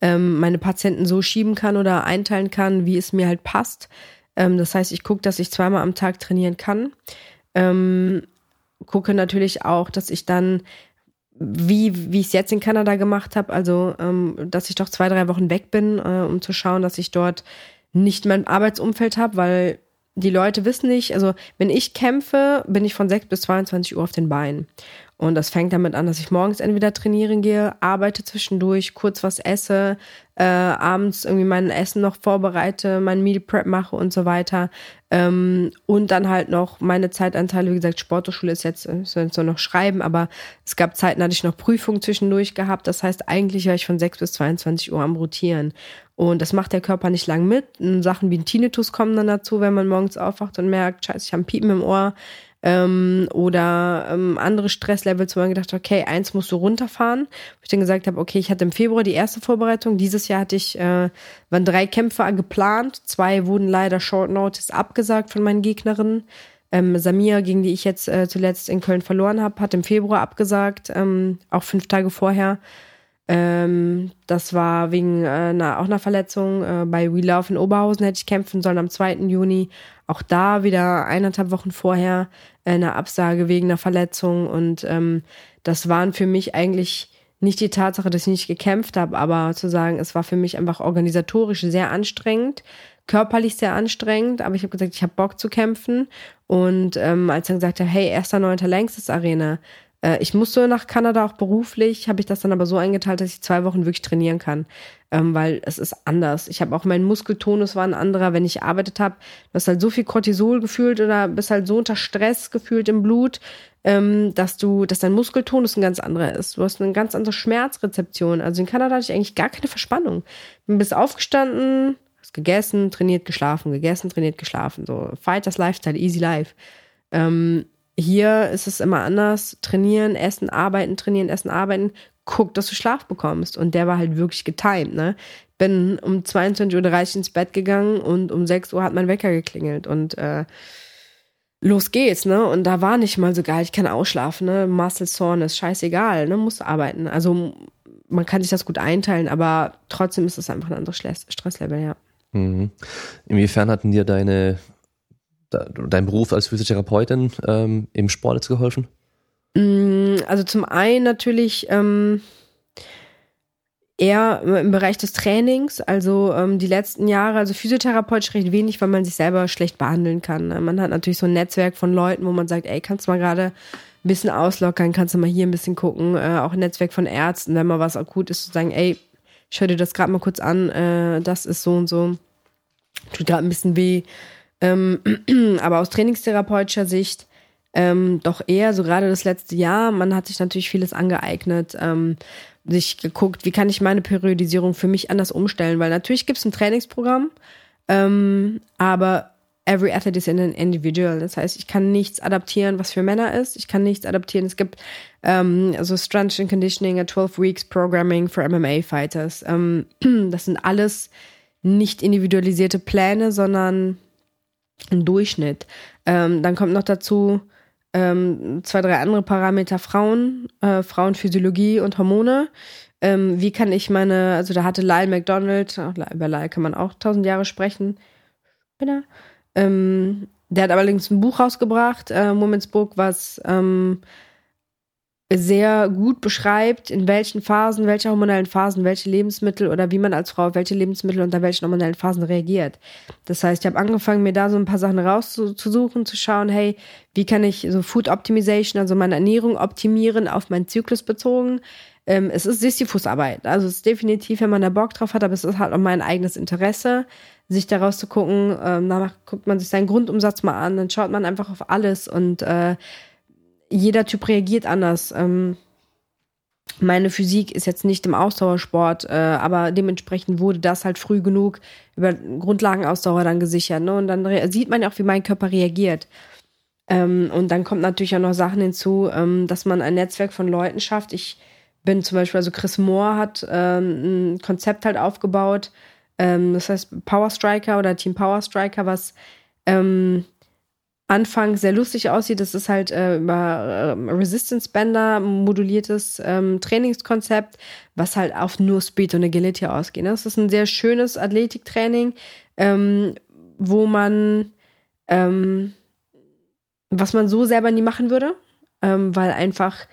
ähm, meine Patienten so schieben kann oder einteilen kann, wie es mir halt passt. Ähm, das heißt, ich gucke, dass ich zweimal am Tag trainieren kann. Gucke natürlich auch, dass ich dann, wie, wie ich es jetzt in Kanada gemacht habe, also ähm, dass ich doch zwei, drei Wochen weg bin, äh, um zu schauen, dass ich dort nicht mein Arbeitsumfeld habe, weil die Leute wissen nicht, also wenn ich kämpfe, bin ich von 6 bis 22 Uhr auf den Beinen. Und das fängt damit an, dass ich morgens entweder trainieren gehe, arbeite zwischendurch, kurz was esse, äh, abends irgendwie mein Essen noch vorbereite, mein Meal Prep mache und so weiter. Ähm, und dann halt noch meine Zeitanteile, wie gesagt, Sporthochschule ist jetzt, soll jetzt nur noch schreiben, aber es gab Zeiten, hatte ich noch Prüfungen zwischendurch gehabt. Das heißt, eigentlich war ich von 6 bis 22 Uhr am Rotieren. Und das macht der Körper nicht lang mit. Sachen wie ein Tinnitus kommen dann dazu, wenn man morgens aufwacht und merkt, scheiße, ich habe ein Piepen im Ohr ähm, oder ähm, andere Stresslevels, wo man gedacht hat, okay, eins musst du runterfahren. Wo ich dann gesagt habe, okay, ich hatte im Februar die erste Vorbereitung. Dieses Jahr hatte ich, äh, waren drei Kämpfe geplant. Zwei wurden leider Short Notice abgesagt von meinen Gegnerinnen. Ähm, Samia, gegen die ich jetzt äh, zuletzt in Köln verloren habe, hat im Februar abgesagt, ähm, auch fünf Tage vorher. Ähm, das war wegen äh, einer, auch einer Verletzung. Äh, bei We Love in Oberhausen hätte ich kämpfen sollen am 2. Juni. Auch da wieder eineinhalb Wochen vorher äh, eine Absage wegen einer Verletzung. Und ähm, das waren für mich eigentlich nicht die Tatsache, dass ich nicht gekämpft habe, aber zu sagen, es war für mich einfach organisatorisch sehr anstrengend, körperlich sehr anstrengend, aber ich habe gesagt, ich habe Bock zu kämpfen. Und ähm, als er gesagt hat, hey, erster neunter längstes Arena, äh, ich musste nach Kanada auch beruflich, habe ich das dann aber so eingeteilt, dass ich zwei Wochen wirklich trainieren kann, ähm, weil es ist anders. Ich habe auch mein Muskeltonus war ein anderer, wenn ich gearbeitet habe. Du hast halt so viel Cortisol gefühlt oder bist halt so unter Stress gefühlt im Blut, ähm, dass du, dass dein Muskeltonus ein ganz anderer ist. Du hast eine ganz andere Schmerzrezeption. Also in Kanada hatte ich eigentlich gar keine Verspannung. Du bist aufgestanden, hast gegessen, trainiert, geschlafen, gegessen, trainiert, geschlafen. So Fighters Lifestyle, easy life. Ähm, hier ist es immer anders. Trainieren, essen, arbeiten, trainieren, essen, arbeiten. Guck, dass du Schlaf bekommst. Und der war halt wirklich getimed, ne? Bin um 22.30 Uhr ins Bett gegangen und um 6 Uhr hat mein Wecker geklingelt und äh, los geht's, ne? Und da war nicht mal so geil, ich kann ausschlafen, ne? Muscle Soreness, scheißegal, ne? Muss arbeiten. Also man kann sich das gut einteilen, aber trotzdem ist es einfach ein anderes Stresslevel, ja. Mhm. Inwiefern hatten dir deine dein Beruf als Physiotherapeutin ähm, im Sport jetzt geholfen? Mm, also zum einen natürlich ähm, eher im Bereich des Trainings. Also ähm, die letzten Jahre, also physiotherapeutisch recht wenig, weil man sich selber schlecht behandeln kann. Ne? Man hat natürlich so ein Netzwerk von Leuten, wo man sagt, ey, kannst du mal gerade ein bisschen auslockern, kannst du mal hier ein bisschen gucken. Äh, auch ein Netzwerk von Ärzten, wenn mal was akut ist, zu sagen, ey, ich höre dir das gerade mal kurz an, äh, das ist so und so. Tut gerade ein bisschen weh ähm, aber aus trainingstherapeutischer Sicht ähm, doch eher so gerade das letzte Jahr. Man hat sich natürlich vieles angeeignet, ähm, sich geguckt, wie kann ich meine Periodisierung für mich anders umstellen, weil natürlich gibt es ein Trainingsprogramm, ähm, aber every athlete is an individual. Das heißt, ich kann nichts adaptieren, was für Männer ist. Ich kann nichts adaptieren. Es gibt ähm, also Strength and Conditioning, a 12 Weeks Programming for MMA Fighters. Ähm, das sind alles nicht individualisierte Pläne, sondern ein Durchschnitt. Ähm, dann kommt noch dazu ähm, zwei, drei andere Parameter Frauen, äh, Frauenphysiologie und Hormone. Ähm, wie kann ich meine, also da hatte Lyle McDonald, über Lyle kann man auch tausend Jahre sprechen. Spinner. Ähm, der hat allerdings ein Buch rausgebracht, äh, Women's Book, was ähm, sehr gut beschreibt, in welchen Phasen, welche hormonellen Phasen, welche Lebensmittel oder wie man als Frau auf welche Lebensmittel unter welchen hormonellen Phasen reagiert. Das heißt, ich habe angefangen, mir da so ein paar Sachen rauszusuchen, zu schauen, hey, wie kann ich so Food Optimization, also meine Ernährung optimieren auf meinen Zyklus bezogen. Ähm, es ist Sisyphusarbeit. Also es ist definitiv, wenn man da Bock drauf hat, aber es ist halt auch mein eigenes Interesse, sich daraus zu gucken. Ähm, danach guckt man sich seinen Grundumsatz mal an, dann schaut man einfach auf alles und äh, jeder Typ reagiert anders. Ähm, meine Physik ist jetzt nicht im Ausdauersport, äh, aber dementsprechend wurde das halt früh genug über Grundlagenausdauer dann gesichert. Ne? Und dann sieht man ja auch, wie mein Körper reagiert. Ähm, und dann kommt natürlich auch noch Sachen hinzu, ähm, dass man ein Netzwerk von Leuten schafft. Ich bin zum Beispiel, also Chris Moore hat ähm, ein Konzept halt aufgebaut, ähm, das heißt Power Striker oder Team Power Striker, was ähm, Anfang sehr lustig aussieht. Das ist halt äh, über äh, Resistance Bänder moduliertes ähm, Trainingskonzept, was halt auf nur Speed und Agility ausgeht. Ne? Das ist ein sehr schönes Athletiktraining, ähm, wo man, ähm, was man so selber nie machen würde, ähm, weil einfach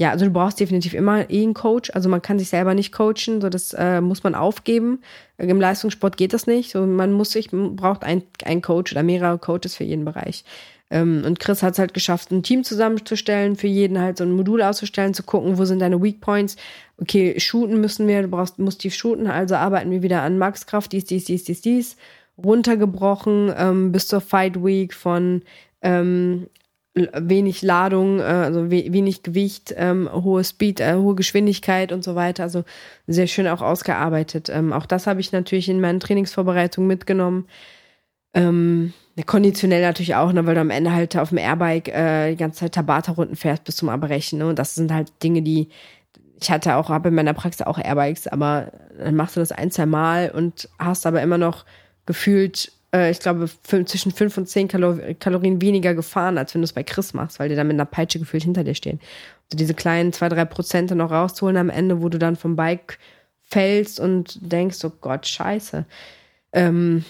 ja, also du brauchst definitiv immer eh einen Coach. Also man kann sich selber nicht coachen, so das äh, muss man aufgeben. Im Leistungssport geht das nicht. So man muss sich braucht ein, einen Coach oder mehrere Coaches für jeden Bereich. Ähm, und Chris hat es halt geschafft, ein Team zusammenzustellen, für jeden halt so ein Modul auszustellen, zu gucken, wo sind deine Weak Points. Okay, shooten müssen wir, du brauchst musst tief shooten, also arbeiten wir wieder an Maxkraft, dies, dies, dies, dies, dies runtergebrochen ähm, bis zur Fight Week von ähm, wenig Ladung, äh, also wenig Gewicht, ähm, hohe Speed, äh, hohe Geschwindigkeit und so weiter. Also sehr schön auch ausgearbeitet. Ähm, auch das habe ich natürlich in meinen Trainingsvorbereitungen mitgenommen. Ähm, konditionell natürlich auch, ne, weil du am Ende halt auf dem Airbike äh, die ganze Zeit Tabata-Runden fährst bis zum Abbrechen. Ne? Und das sind halt Dinge, die ich hatte auch, habe in meiner Praxis auch Airbikes, aber dann machst du das ein, zwei Mal und hast aber immer noch gefühlt äh, ich glaube, zwischen 5 und 10 Kalorien weniger gefahren, als wenn du es bei Chris machst, weil die dann mit einer Peitsche gefühlt hinter dir stehen. Also diese kleinen 2, 3 Prozent noch rauszuholen am Ende, wo du dann vom Bike fällst und denkst, oh Gott, scheiße. Ähm,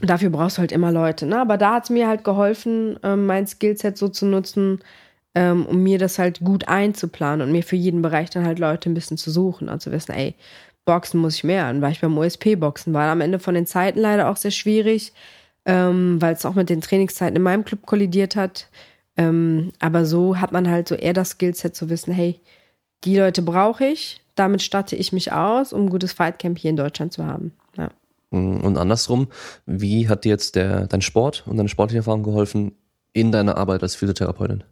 dafür brauchst du halt immer Leute. Ne? Aber da hat es mir halt geholfen, ähm, mein Skillset so zu nutzen, ähm, um mir das halt gut einzuplanen und mir für jeden Bereich dann halt Leute ein bisschen zu suchen. Also wissen, ey, Boxen muss ich mehr. Dann war ich beim OSP-Boxen. War am Ende von den Zeiten leider auch sehr schwierig, ähm, weil es auch mit den Trainingszeiten in meinem Club kollidiert hat. Ähm, aber so hat man halt so eher das Skillset zu wissen, hey, die Leute brauche ich, damit statte ich mich aus, um ein gutes Fightcamp hier in Deutschland zu haben. Ja. Und andersrum, wie hat dir jetzt der, dein Sport und deine sportliche Erfahrung geholfen in deiner Arbeit als Physiotherapeutin?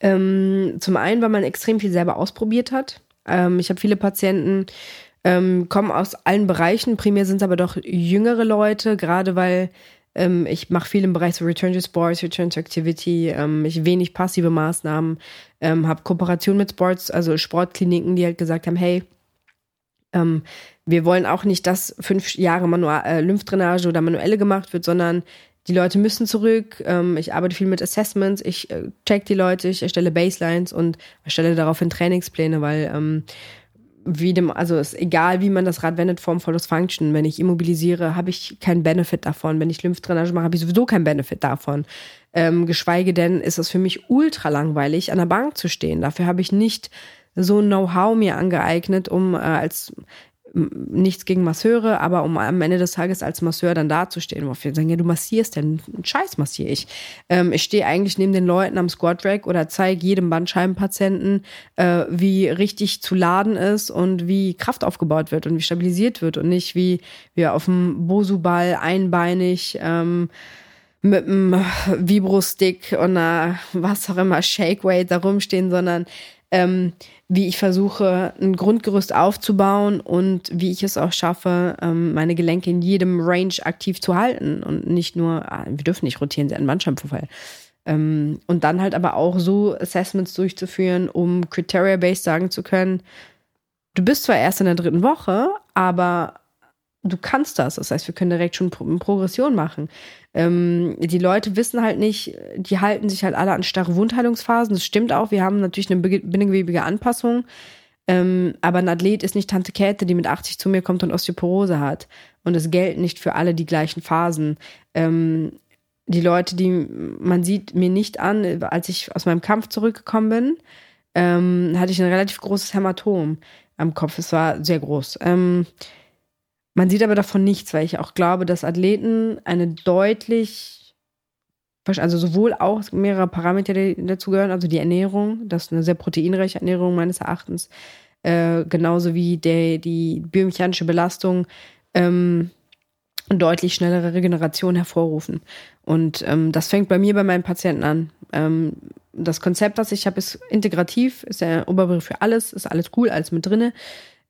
Ähm, zum einen, weil man extrem viel selber ausprobiert hat. Ähm, ich habe viele Patienten, ähm, kommen aus allen Bereichen. Primär sind es aber doch jüngere Leute, gerade weil ähm, ich mache viel im Bereich so Return to Sports, Return to Activity, ähm, ich wenig passive Maßnahmen, ähm, habe Kooperation mit Sports, also Sportkliniken, die halt gesagt haben, hey, ähm, wir wollen auch nicht, dass fünf Jahre Manual, äh, Lymphdrainage oder manuelle gemacht wird, sondern die Leute müssen zurück. Ähm, ich arbeite viel mit Assessments, ich äh, check die Leute, ich erstelle Baselines und erstelle daraufhin Trainingspläne, weil ähm, wie dem, also ist egal, wie man das Rad wendet, Form follows Function. Wenn ich immobilisiere, habe ich keinen Benefit davon. Wenn ich Lymphdrainage mache, habe ich sowieso keinen Benefit davon. Ähm, geschweige denn ist es für mich ultra langweilig, an der Bank zu stehen. Dafür habe ich nicht so ein Know-how mir angeeignet, um äh, als nichts gegen Masseure, aber um am Ende des Tages als Masseur dann dazustehen, wo wir sagen, ja, du massierst denn, Scheiß massiere ich. Ähm, ich stehe eigentlich neben den Leuten am Squat Rack oder zeige jedem Bandscheibenpatienten, äh, wie richtig zu laden ist und wie Kraft aufgebaut wird und wie stabilisiert wird und nicht wie wir auf dem Bosu-Ball einbeinig ähm, mit einem Vibro-Stick und einer, was auch immer, Shake-Weight da rumstehen, sondern ähm, wie ich versuche, ein Grundgerüst aufzubauen und wie ich es auch schaffe, ähm, meine Gelenke in jedem Range aktiv zu halten und nicht nur, ah, wir dürfen nicht rotieren, sie einen Bandscheibenvorfall. Ähm, und dann halt aber auch so Assessments durchzuführen, um Criteria-based sagen zu können, du bist zwar erst in der dritten Woche, aber du kannst das. Das heißt, wir können direkt schon Pro Progression machen. Ähm, die Leute wissen halt nicht, die halten sich halt alle an starre Wundheilungsphasen. Das stimmt auch. Wir haben natürlich eine binnengewebige Anpassung. Ähm, aber ein Athlet ist nicht Tante Käthe, die mit 80 zu mir kommt und Osteoporose hat. Und es gelten nicht für alle die gleichen Phasen. Ähm, die Leute, die man sieht mir nicht an, als ich aus meinem Kampf zurückgekommen bin, ähm, hatte ich ein relativ großes Hämatom am Kopf. Es war sehr groß. Man sieht aber davon nichts, weil ich auch glaube, dass Athleten eine deutlich, also sowohl auch mehrere Parameter, dazu gehören, also die Ernährung, das ist eine sehr proteinreiche Ernährung meines Erachtens, äh, genauso wie der, die biomechanische Belastung, ähm, deutlich schnellere Regeneration hervorrufen. Und ähm, das fängt bei mir bei meinen Patienten an. Ähm, das Konzept, was ich habe, ist integrativ, ist der Oberbegriff für alles, ist alles cool, alles mit drinne.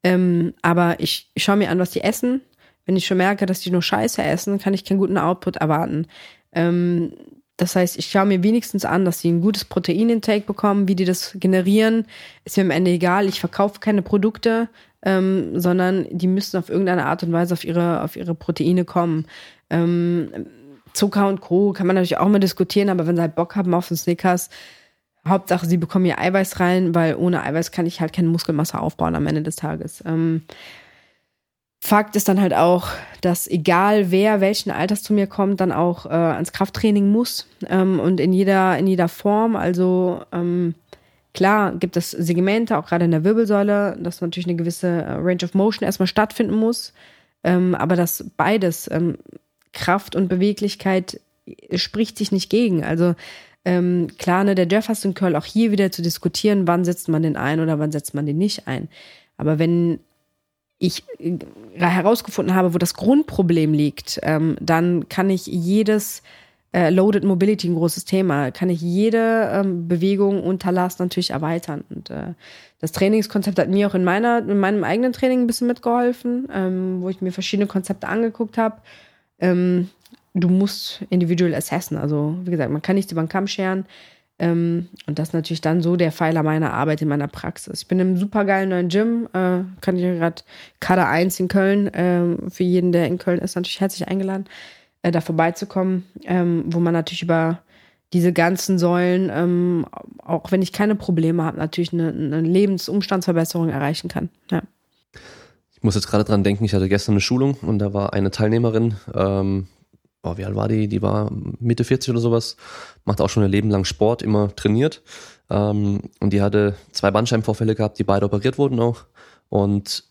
Ähm, aber ich, ich schaue mir an, was die essen. Wenn ich schon merke, dass die nur Scheiße essen, kann ich keinen guten Output erwarten. Ähm, das heißt, ich schaue mir wenigstens an, dass sie ein gutes Proteinintake bekommen, wie die das generieren, ist mir am Ende egal. Ich verkaufe keine Produkte, ähm, sondern die müssen auf irgendeine Art und Weise auf ihre, auf ihre Proteine kommen. Ähm, Zucker und Co. kann man natürlich auch mal diskutieren, aber wenn sie halt Bock haben auf den Snickers, Hauptsache, sie bekommen ihr Eiweiß rein, weil ohne Eiweiß kann ich halt keine Muskelmasse aufbauen am Ende des Tages. Ähm, Fakt ist dann halt auch, dass egal wer welchen Alters zu mir kommt, dann auch äh, ans Krafttraining muss ähm, und in jeder in jeder Form. Also ähm, klar gibt es Segmente, auch gerade in der Wirbelsäule, dass natürlich eine gewisse äh, Range of Motion erstmal stattfinden muss, ähm, aber dass beides ähm, Kraft und Beweglichkeit spricht sich nicht gegen. Also ähm, klar, ne, der Jefferson Curl auch hier wieder zu diskutieren, wann setzt man den ein oder wann setzt man den nicht ein. Aber wenn ich äh, herausgefunden habe, wo das Grundproblem liegt, ähm, dann kann ich jedes äh, Loaded Mobility ein großes Thema, kann ich jede ähm, Bewegung unter Last natürlich erweitern. Und äh, das Trainingskonzept hat mir auch in meiner, in meinem eigenen Training ein bisschen mitgeholfen, ähm, wo ich mir verschiedene Konzepte angeguckt habe. Du musst individuell assessen. Also, wie gesagt, man kann nicht über den Kamm scheren. Ähm, und das ist natürlich dann so der Pfeiler meiner Arbeit in meiner Praxis. Ich bin im supergeilen neuen Gym, äh, kann ich gerade Kader 1 in Köln, äh, für jeden, der in Köln ist, natürlich herzlich eingeladen, äh, da vorbeizukommen, ähm, wo man natürlich über diese ganzen Säulen, ähm, auch wenn ich keine Probleme habe, natürlich eine, eine Lebensumstandsverbesserung erreichen kann. Ja. Ich muss jetzt gerade dran denken, ich hatte gestern eine Schulung und da war eine Teilnehmerin, ähm, oh, wie alt war die? Die war Mitte 40 oder sowas, macht auch schon ihr Leben lang Sport, immer trainiert. Ähm, und die hatte zwei Bandscheibenvorfälle gehabt, die beide operiert wurden auch. Und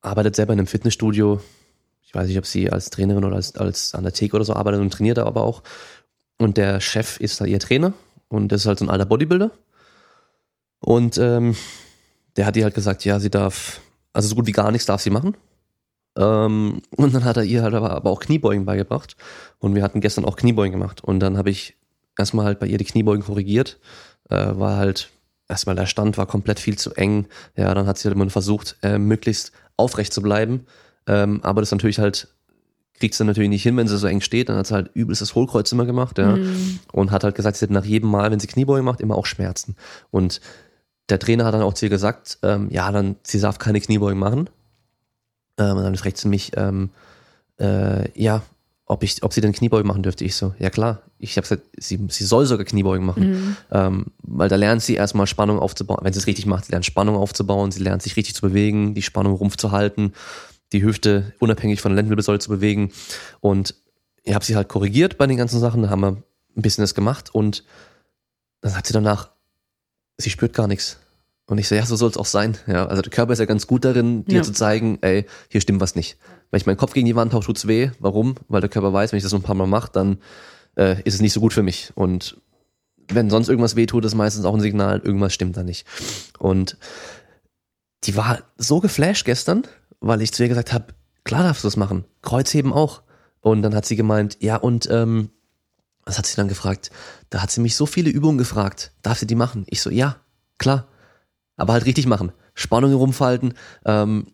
arbeitet selber in einem Fitnessstudio. Ich weiß nicht, ob sie als Trainerin oder als, als an der Theke oder so arbeitet und trainiert aber auch. Und der Chef ist da ihr Trainer und das ist halt so ein alter Bodybuilder. Und ähm, der hat ihr halt gesagt, ja, sie darf, also so gut wie gar nichts darf sie machen. Ähm, und dann hat er ihr halt aber, aber auch Kniebeugen beigebracht. Und wir hatten gestern auch Kniebeugen gemacht. Und dann habe ich erstmal halt bei ihr die Kniebeugen korrigiert. Äh, war halt, erstmal der Stand war komplett viel zu eng. Ja, dann hat sie halt immer versucht, äh, möglichst aufrecht zu bleiben. Ähm, aber das natürlich halt kriegt sie natürlich nicht hin, wenn sie so eng steht. Dann hat sie halt übelstes Hohlkreuz immer gemacht, ja. Mhm. Und hat halt gesagt, sie hat nach jedem Mal, wenn sie Kniebeugen macht, immer auch Schmerzen. Und der Trainer hat dann auch zu ihr gesagt, ähm, ja, dann, sie darf keine Kniebeugen machen. Ähm, und dann fragt sie mich, ähm, äh, ja, ob ich, ob sie denn Kniebeugen machen dürfte. Ich so, ja klar. Ich habe gesagt, sie, sie soll sogar Kniebeugen machen. Mhm. Ähm, weil da lernt sie erstmal Spannung aufzubauen. Wenn sie es richtig macht, sie lernt Spannung aufzubauen, sie lernt sich richtig zu bewegen, die Spannung Rumpf zu halten, die Hüfte unabhängig von der Lendenwirbelsäule zu bewegen. Und ich habe sie halt korrigiert bei den ganzen Sachen, da haben wir ein bisschen das gemacht und dann hat sie danach, sie spürt gar nichts. Und ich so, ja, so soll es auch sein. Ja, also der Körper ist ja ganz gut darin, dir ja. zu zeigen, ey, hier stimmt was nicht. Wenn ich meinen Kopf gegen die Wand haue, tut's weh. Warum? Weil der Körper weiß, wenn ich das noch ein paar Mal mache, dann äh, ist es nicht so gut für mich. Und wenn sonst irgendwas weh tut, ist meistens auch ein Signal, irgendwas stimmt da nicht. Und die war so geflasht gestern, weil ich zu ihr gesagt habe, klar darfst du das machen. Kreuzheben auch. Und dann hat sie gemeint, ja, und ähm, was hat sie dann gefragt? Da hat sie mich so viele Übungen gefragt. Darf sie die machen? Ich so, ja, klar aber halt richtig machen. Spannungen rumfalten, ähm,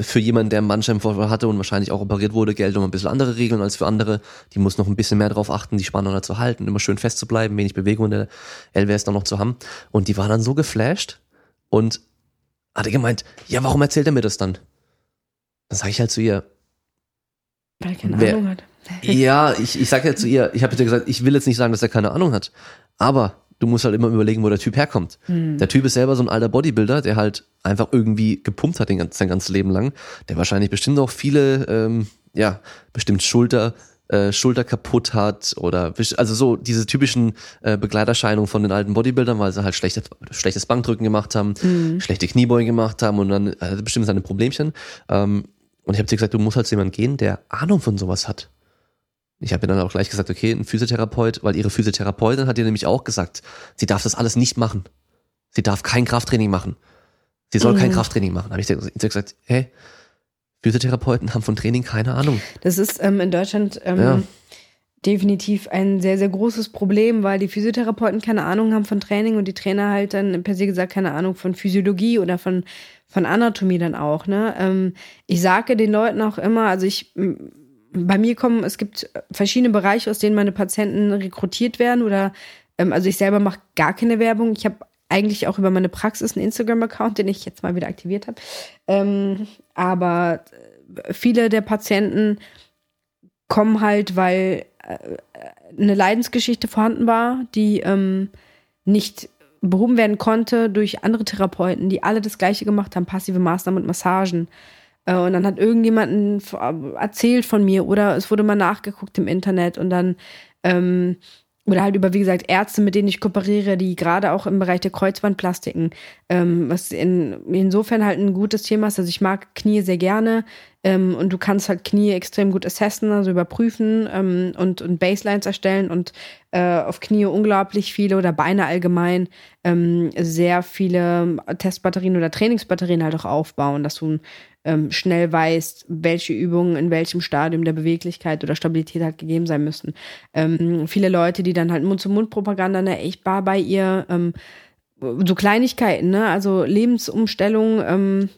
für jemanden, der einen Bandscheibenvorfall hatte und wahrscheinlich auch operiert wurde, gelten noch ein bisschen andere Regeln als für andere. Die muss noch ein bisschen mehr darauf achten, die Spannung zu halten, immer schön fest zu bleiben, wenig Bewegung in der LWS dann noch zu haben. Und die war dann so geflasht und hatte gemeint, ja, warum erzählt er mir das dann? Dann sage ich halt zu ihr, weil er keine wer, Ahnung hat. ja, ich, ich sage ja zu ihr, ich habe dir gesagt, ich will jetzt nicht sagen, dass er keine Ahnung hat, aber du musst halt immer überlegen, wo der Typ herkommt. Hm. Der Typ ist selber so ein alter Bodybuilder, der halt einfach irgendwie gepumpt hat den ganzen, sein ganzes Leben lang, der wahrscheinlich bestimmt auch viele, ähm, ja, bestimmt Schulter, äh, Schulter kaputt hat oder also so diese typischen äh, Begleiterscheinungen von den alten Bodybuildern, weil sie halt schlechte, schlechtes Bankdrücken gemacht haben, schlechte Kniebeugen gemacht haben und dann äh, bestimmt seine Problemchen. Ähm, und ich habe dir gesagt, du musst halt zu jemandem gehen, der Ahnung von sowas hat. Ich habe ihr dann auch gleich gesagt, okay, ein Physiotherapeut, weil ihre Physiotherapeutin hat ihr nämlich auch gesagt, sie darf das alles nicht machen. Sie darf kein Krafttraining machen. Sie soll kein Krafttraining machen. Habe ich ihr gesagt, hey, Physiotherapeuten haben von Training keine Ahnung. Das ist ähm, in Deutschland ähm, Ja. definitiv ein sehr, sehr großes Problem, weil die Physiotherapeuten keine Ahnung haben von Training und die Trainer halt dann per se gesagt keine Ahnung von Physiologie oder von, von Anatomie dann auch. Ne? Ähm, ich sage den Leuten auch immer, also ich bei mir kommen, es gibt verschiedene Bereiche, aus denen meine Patienten rekrutiert werden oder ähm, also ich selber mache gar keine Werbung. Ich habe eigentlich auch über meine Praxis einen Instagram-Account, den ich jetzt mal wieder aktiviert habe. Ähm, aber äh, viele der Patienten kommen halt, weil äh, eine Leidensgeschichte vorhanden war, die ähm, nicht behoben werden konnte durch andere Therapeuten, die alle das Gleiche gemacht haben, passive Maßnahmen und Massagen. Äh, und dann hat irgendjemand erzählt von mir oder es wurde mal nachgeguckt im Internet und dann ähm, oder halt über, wie gesagt, Ärzte, mit denen ich kooperiere, die gerade auch im Bereich der Kreuzbandplastiken, ähm, was in, insofern halt ein gutes Thema ist. Also ich mag Knie sehr gerne ähm, und du kannst halt Knie extrem gut assessen, also überprüfen ähm, und, und Baselines erstellen und äh, auf Knie unglaublich viele oder Beine allgemein ähm, sehr viele Testbatterien oder Trainingsbatterien halt auch aufbauen, dass du ähm, schnell weißt, welche Übungen in welchem Stadium der Beweglichkeit oder Stabilität halt gegeben sein müssen. Ähm, viele Leute, die dann halt Mund-zu-Mund-Propaganda, ne, ich war bei ihr, ähm, so Kleinigkeiten, ne, also Lebensumstellung, ähm,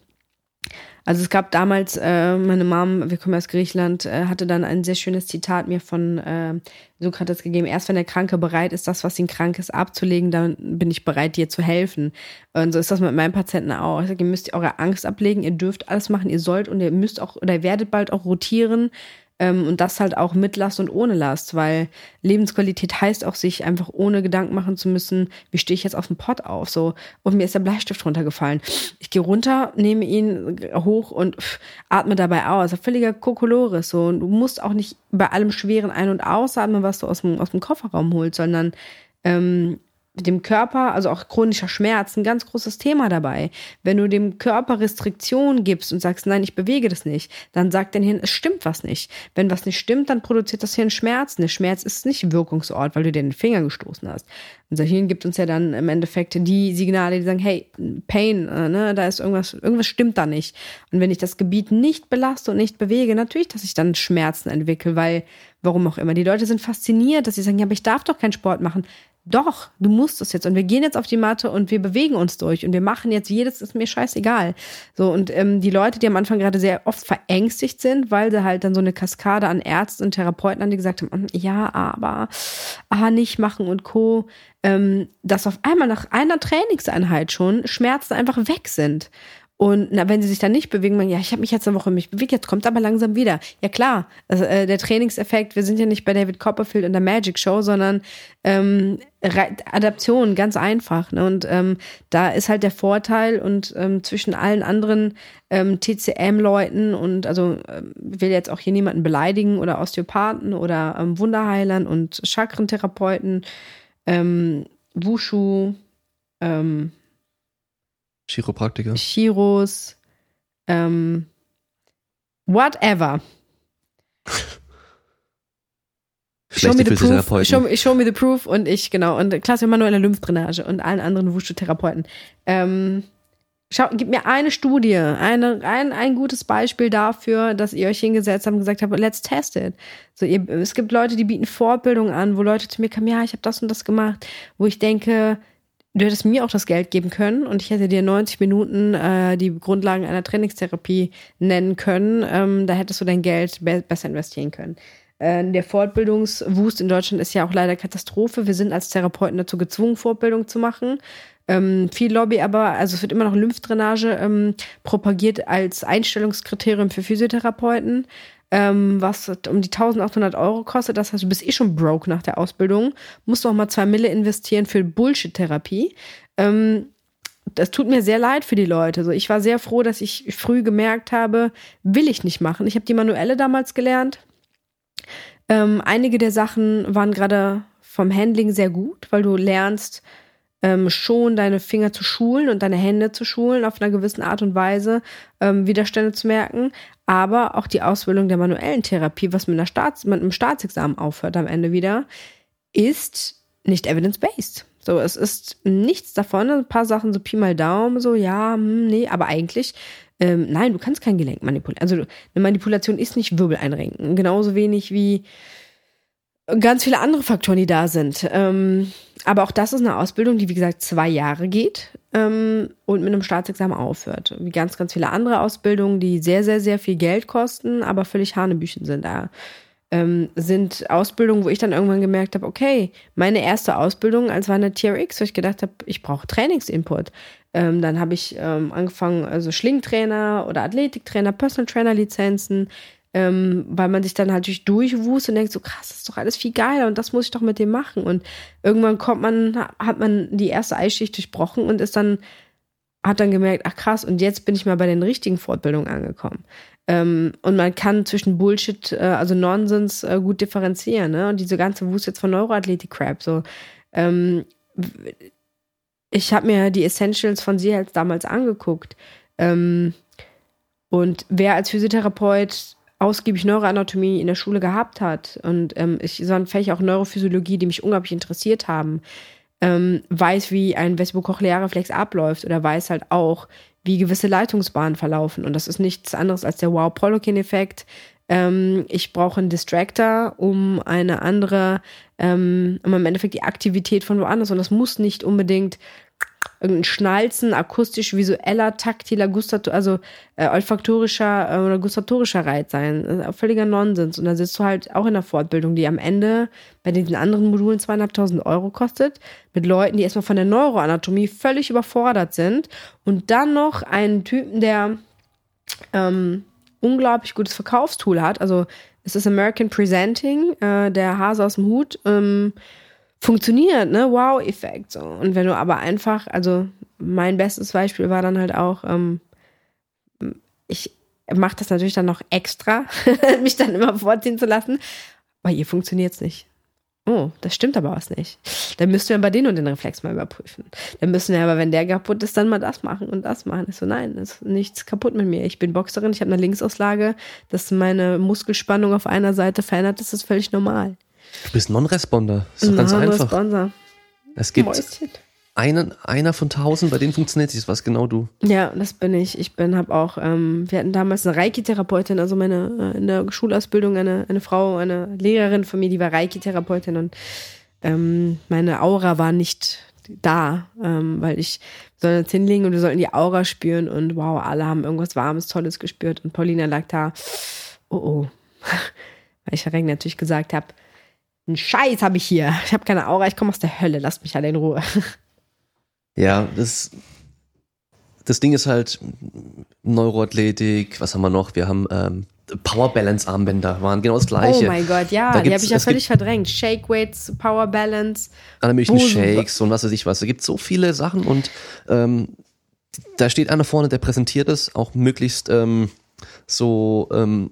also es gab damals, äh, meine Mom, wir kommen aus Griechenland, äh, hatte dann ein sehr schönes Zitat mir von äh, Sokrates gegeben. Erst wenn der Kranke bereit ist, das, was ihn krank ist, abzulegen, dann bin ich bereit, dir zu helfen. Und so ist das mit meinen Patienten auch. Ich sag, ihr müsst eure Angst ablegen, ihr dürft alles machen, ihr sollt und ihr müsst auch oder werdet bald auch rotieren. Ähm, und das halt auch mit Last und ohne Last, weil Lebensqualität heißt auch, sich einfach ohne Gedanken machen zu müssen, wie stehe ich jetzt auf dem Pott auf, so. Und mir ist der Bleistift runtergefallen. Ich gehe runter, nehme ihn hoch und pff, atme dabei aus. Völliger Kokolores, so. Und du musst auch nicht bei allem Schweren ein- und ausatmen, was du aus dem, aus dem Kofferraum holst, sondern, ähm, dem Körper, also auch chronischer Schmerz, ein ganz großes Thema dabei. Wenn du dem Körper Restriktionen gibst und sagst, nein, ich bewege das nicht, dann sagt dein Hirn, es stimmt was nicht. Wenn was nicht stimmt, dann produziert das Hirn Schmerzen. Der Schmerz ist nicht Wirkungsort, weil du dir den Finger gestoßen hast. Unser Hirn gibt uns ja dann im Endeffekt die Signale, die sagen, hey, Pain, äh, ne, da ist irgendwas, irgendwas stimmt da nicht. Und wenn ich das Gebiet nicht belaste und nicht bewege, natürlich, dass ich dann Schmerzen entwickle, weil, warum auch immer. Die Leute sind fasziniert, dass sie sagen, ja, aber ich darf doch keinen Sport machen doch, du musst es jetzt. Und wir gehen jetzt auf die Matte und wir bewegen uns durch und wir machen jetzt jedes, ist mir scheißegal. So, und ähm, die Leute, die am Anfang gerade sehr oft verängstigt sind, weil sie halt dann so eine Kaskade an Ärzten und Therapeuten an, die gesagt haben, "Mm, ja, aber, ah, nicht machen und Co., ähm, dass auf einmal nach einer Trainingseinheit schon Schmerzen einfach weg sind. Und na, wenn sie sich dann nicht bewegen, man, ja, ich habe mich jetzt eine Woche nicht bewegt, jetzt kommt aber langsam wieder. Ja klar, also, äh, der Trainingseffekt, wir sind ja nicht bei David Copperfield und der Magic Show, sondern ähm, Adaption, ganz einfach. Ne? Und ähm, da ist halt der Vorteil und ähm, zwischen allen anderen ähm, TCM-Leuten und also ähm, will jetzt auch hier niemanden beleidigen oder Osteopathen oder ähm, Wunderheilern und Chakrentherapeuten, ähm, Wushu, ähm, Chiropraktiker. Chiros, ähm, whatever. Show me, the proof, show, show me the proof und ich, genau, und klassische manuelle Lymphdrainage und allen anderen Wushu-Therapeuten. Ähm, schau, gib mir eine Studie, eine, ein, ein gutes Beispiel dafür, dass ihr euch hingesetzt habt und gesagt habt, let's test it. So, ihr, es gibt Leute, die bieten Fortbildungen an, wo Leute zu mir kommen, ja, ich habe das und das gemacht, wo ich denke, du hättest mir auch das Geld geben können und ich hätte dir 90 Minuten äh, die Grundlagen einer Trainingstherapie nennen können. Ähm, da hättest du dein Geld be besser investieren können. Äh, der Fortbildungswust in Deutschland ist ja auch leider Katastrophe. Wir sind als Therapeuten dazu gezwungen, Fortbildung zu machen. Ähm, viel Lobby, aber also es wird immer noch Lymphdrainage ähm, propagiert als Einstellungskriterium für Physiotherapeuten ähm, was um die 1800 Euro kostet. Das heißt, du bist eh schon broke nach der Ausbildung, musst auch mal zwei Mille investieren für Bullshit-Therapie. Ähm, das tut mir sehr leid für die Leute. So, ich war sehr froh, dass ich früh gemerkt habe, will ich nicht machen. Ich habe die Manuelle damals gelernt. Ähm, einige der Sachen waren gerade vom Handling sehr gut, weil du lernst, ähm, schon deine Finger zu schulen und deine Hände zu schulen auf einer gewissen Art und Weise, ähm, Widerstände zu merken. Aber auch die Ausbildung der manuellen Therapie, was mit, einer Staats mit einem Staatsexamen aufhört am Ende wieder, ist nicht evidence-based. So, es ist nichts davon, ein paar Sachen so Pi mal Daumen, so, ja, hm, nee, aber eigentlich, ähm, nein, du kannst kein Gelenk manipulieren. Also eine Manipulation ist nicht Wirbel einrenken. Genauso wenig wie ganz viele andere Faktoren, die da sind. Ähm, aber auch das ist eine Ausbildung, die wie gesagt zwei Jahre geht ähm, und mit einem Staatsexamen aufhört. Wie ganz, ganz viele andere Ausbildungen, die sehr, sehr, sehr viel Geld kosten, aber völlig Hanebüchen sind da. Ähm, sind Ausbildungen, wo ich dann irgendwann gemerkt habe, okay, meine erste Ausbildung als war eine TRX, wo ich gedacht habe, ich brauche Trainingsinput. Ähm, dann habe ich ähm, angefangen, also Schlingtrainer oder Athletiktrainer, Personal Trainer Lizenzen, ähm, weil man sich dann halt durch durchwust und denkt so, krass, das ist doch alles viel geiler und das muss ich doch mit dem machen. Und irgendwann kommt man, hat man die erste Eisschicht durchbrochen und ist dann, hat dann gemerkt, ach krass, und jetzt bin ich mal bei den richtigen Fortbildungen angekommen. Ähm, und man kann zwischen Bullshit, äh, also Nonsens, äh, gut differenzieren, ne? Und diese ganze Wust jetzt von Neuroathletik-Crap, so. Ähm, ich habe mir die Essentials von sie damals angeguckt. Ähm, und wer als Physiotherapeut ausgiebig Neuroanatomie in der Schule gehabt hat und ähm, ich so ein Fächer auch Neurophysiologie, die mich unglaublich interessiert haben, ähm, weiß, wie ein Vestibulochlearreflex abläuft oder weiß halt auch, wie gewisse Leitungsbahnen verlaufen. Und das ist nichts anderes als der Wow-Prolokin-Effekt. Ähm, ich brauche einen Distractor, um eine andere, ähm, um im Endeffekt die Aktivität von woanders. Und das muss nicht unbedingt irgendein Schnalzen, akustisch, visueller, taktiler, gustator, also äh, olfaktorischer äh, oder gustatorischer Reiz sein. völliger Nonsens. Und dann sitzt du halt auch in der Fortbildung, die am Ende bei diesen anderen Modulen zweieinhalbtausend Euro kostet, mit Leuten, die erstmal von der Neuroanatomie völlig überfordert sind und dann noch einen Typen, der ähm, unglaublich gutes Verkaufstool hat. Also es ist American Presenting, äh, der Hase aus dem Hut. Ähm, funktioniert, ne? Wow-Effekt. So. Und wenn du aber einfach, also mein bestes Beispiel war dann halt auch, ähm, ich mache das natürlich dann noch extra, mich dann immer vorziehen zu lassen. Bei ihr funktioniert es nicht. Oh, das stimmt aber was nicht. Dann müssten wir bei denen und den Reflex mal überprüfen. Dann müssen wir aber, wenn der kaputt ist, dann mal das machen und das machen. Ich so, nein, ist nichts kaputt mit mir. Ich bin Boxerin, ich habe eine Linksauslage, dass meine Muskelspannung auf einer Seite verändert ist, ist völlig normal. Du bist Non-Responder. Ist doch ganz einfach. Responder. Es gibt einen, einer von tausend, bei denen funktioniert es. Was genau du? Ja, das bin ich. Ich bin, habe auch, ähm, wir hatten damals eine Reiki-Therapeutin, also meine äh, in der Schulausbildung eine, eine Frau, eine Lehrerin von mir, die war Reiki-Therapeutin und ähm, meine Aura war nicht da, ähm, weil ich soll jetzt hinlegen und wir sollten die Aura spüren und wow, alle haben irgendwas Warmes, Tolles gespürt und Paulina lag da, oh oh, weil ich Regen natürlich gesagt habe, ein Scheiß habe ich hier. Ich habe keine Aura, ich komme aus der Hölle. Lasst mich alle in Ruhe. Ja, das, das Ding ist halt Neuroathletik, was haben wir noch? Wir haben ähm, Power Balance Armbänder, waren genau das gleiche. Oh mein Gott, ja, die habe ich ja völlig verdrängt. Shake Weights, Power Balance. Alle möglichen Shakes und was weiß ich was. Da gibt so viele Sachen und ähm, da steht einer vorne, der präsentiert es auch möglichst ähm, so ähm,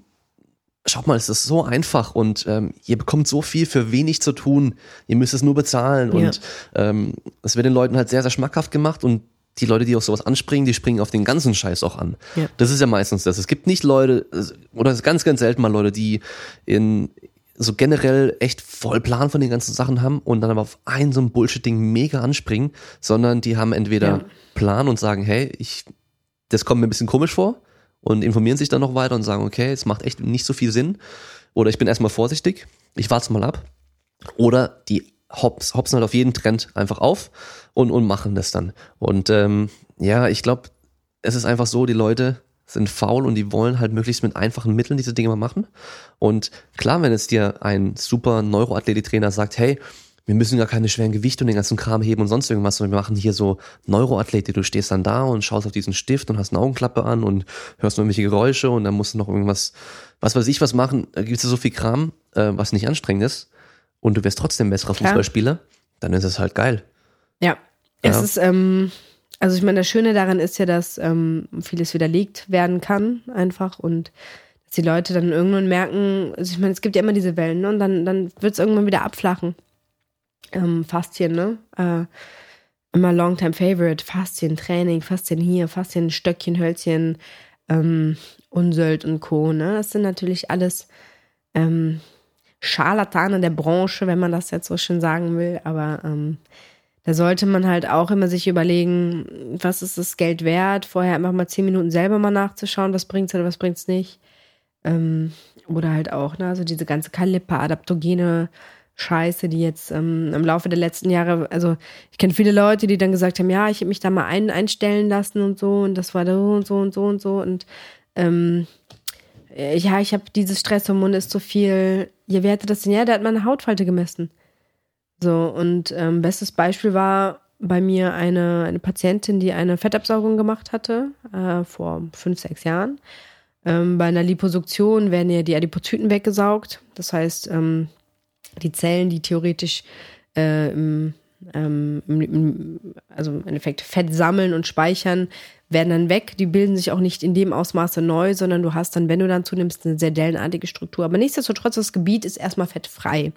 schaut mal, es ist so einfach und ähm, ihr bekommt so viel für wenig zu tun. Ihr müsst es nur bezahlen ja. und ähm, es wird den Leuten halt sehr, sehr schmackhaft gemacht und die Leute, die auf sowas anspringen, die springen auf den ganzen Scheiß auch an. Ja. Das ist ja meistens das. Es gibt nicht Leute, oder es ist ganz, ganz selten mal Leute, die in so generell echt voll Plan von den ganzen Sachen haben und dann aber auf ein so ein Bullshit-Ding mega anspringen, sondern die haben entweder ja. Plan und sagen, hey, ich, das kommt mir ein bisschen komisch vor, und informieren sich dann noch weiter und sagen, okay, es macht echt nicht so viel Sinn. Oder ich bin erstmal vorsichtig, ich warte mal ab. Oder die hops, hopsen halt auf jeden Trend einfach auf und, und machen das dann. Und ähm, ja, ich glaube, es ist einfach so, die Leute sind faul und die wollen halt möglichst mit einfachen Mitteln diese Dinge mal machen. Und klar, wenn es dir ein super Neuroathletiktrainer sagt, hey, wir müssen gar keine schweren Gewichte und den ganzen Kram heben und sonst irgendwas, sondern wir machen hier so Neuroathletik. Du stehst dann da und schaust auf diesen Stift und hast eine Augenklappe an und hörst noch irgendwelche Geräusche und dann musst du noch irgendwas, was weiß ich, was machen. Da gibt es so viel Kram, äh, was nicht anstrengend ist und du wirst trotzdem besserer Klar. Fußballspieler, dann ist es halt geil. Ja, es ja. ist, ähm, also ich meine, das Schöne daran ist ja, dass ähm, vieles widerlegt werden kann, einfach und dass die Leute dann irgendwann merken, also ich meine, es gibt ja immer diese Wellen ne? und dann, dann wird es irgendwann wieder abflachen ähm, Faszien, ne? Äh, immer Longtime Favorite, Faszien, Training, Faszien hier, Faszien, Stöckchen, Hölzchen, ähm, Unsöld und Co. Ne? Das sind natürlich alles ähm, Scharlatane der Branche, wenn man das jetzt so schön sagen will, aber ähm, da sollte man halt auch immer sich überlegen, was ist das Geld wert, vorher einfach mal zehn Minuten selber mal nachzuschauen, was bringt's oder was bringt's nicht. Ähm, oder halt auch, ne, also diese ganze Kaliper, adaptogene Scheiße, die jetzt ähm, im Laufe der letzten Jahre, also ich kenne viele Leute, die dann gesagt haben, ja, ich habe mich da mal ein, einstellen lassen und so und das war so und so und so und so und ähm, ja, ich habe dieses Stresshormon ist so viel. Ja, wer hatte das denn? Ja, der hat meine Hautfalte gemessen. So, und ähm, bestes Beispiel war bei mir eine, eine Patientin, die eine Fettabsaugung gemacht hatte, äh, vor fünf, sechs Jahren. Ähm, bei einer Liposuktion werden ja die Adipozyten weggesaugt. Das heißt, ähm, die Zellen, die theoretisch äh, im, ähm, im, also im Endeffekt Fett sammeln und speichern, werden dann weg. Die bilden sich auch nicht in dem Ausmaße neu, sondern du hast dann, wenn du dann zunimmst, eine sehr dellenartige Struktur. Aber nichtsdestotrotz, das Gebiet ist erstmal fettfrei.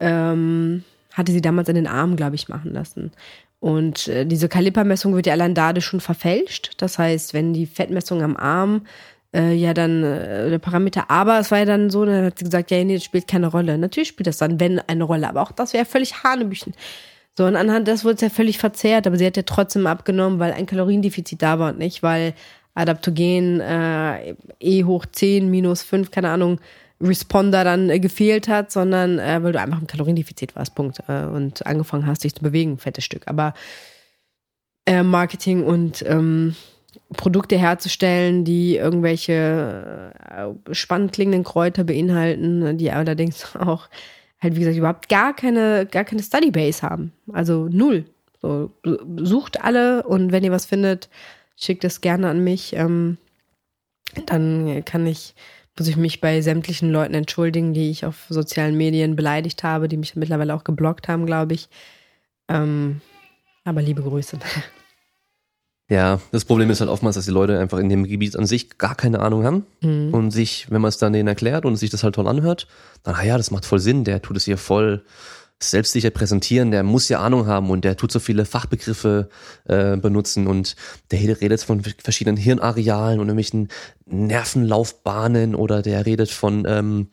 Ähm, hatte sie damals in den Armen, glaube ich, machen lassen. Und äh, diese Kalipermessung wird ja allein dadurch schon verfälscht. Das heißt, wenn die Fettmessung am Arm äh, ja dann äh, der Parameter. Aber es war ja dann so, dann hat sie gesagt, ja, nee, das spielt keine Rolle. Natürlich spielt das dann, wenn, eine Rolle. Aber auch das wäre völlig Hanebüchen. So, und anhand des wurde es ja völlig verzerrt, aber sie hat ja trotzdem abgenommen, weil ein Kaloriendefizit da war und nicht, weil Adaptogen äh, E hoch 10 minus 5, keine Ahnung, Responder dann äh, gefehlt hat, sondern äh, weil du einfach im Kaloriendefizit warst, Punkt. Äh, und angefangen hast, dich zu bewegen, fettes Stück. Aber äh, Marketing und ähm, Produkte herzustellen, die irgendwelche äh, spannend klingenden Kräuter beinhalten, die allerdings auch halt, wie gesagt, überhaupt gar keine, gar keine Studybase haben. Also null. So, sucht alle und wenn ihr was findet, schickt es gerne an mich. Ähm, dann kann ich, muss ich mich bei sämtlichen Leuten entschuldigen, die ich auf sozialen Medien beleidigt habe, die mich mittlerweile auch geblockt haben, glaube ich. Ähm, aber liebe Grüße. Ja, das Problem ist halt oftmals, dass die Leute einfach in dem Gebiet an sich gar keine Ahnung haben. Mhm. und sich, wenn man es dann denen erklärt und sich das halt toll anhört, dann, ah ja, das macht voll Sinn, der tut es hier voll selbstsicher präsentieren, der muss ja Ahnung haben und der tut so viele Fachbegriffe äh, benutzen. Und der redet von verschiedenen Hirnarealen und irgendwelchen Nervenlaufbahnen oder der redet von ähm,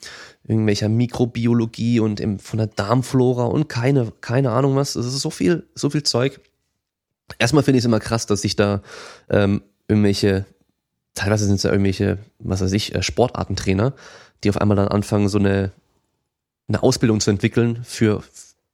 irgendwelcher Mikrobiologie und im, von der Darmflora und keine, keine Ahnung was. Es ist so viel, so viel Zeug erstmal finde ich es immer krass, dass sich da ähm, irgendwelche, teilweise sind es ja irgendwelche, was weiß ich, äh, Sportartentrainer, die auf einmal dann anfangen, so eine, eine Ausbildung zu entwickeln für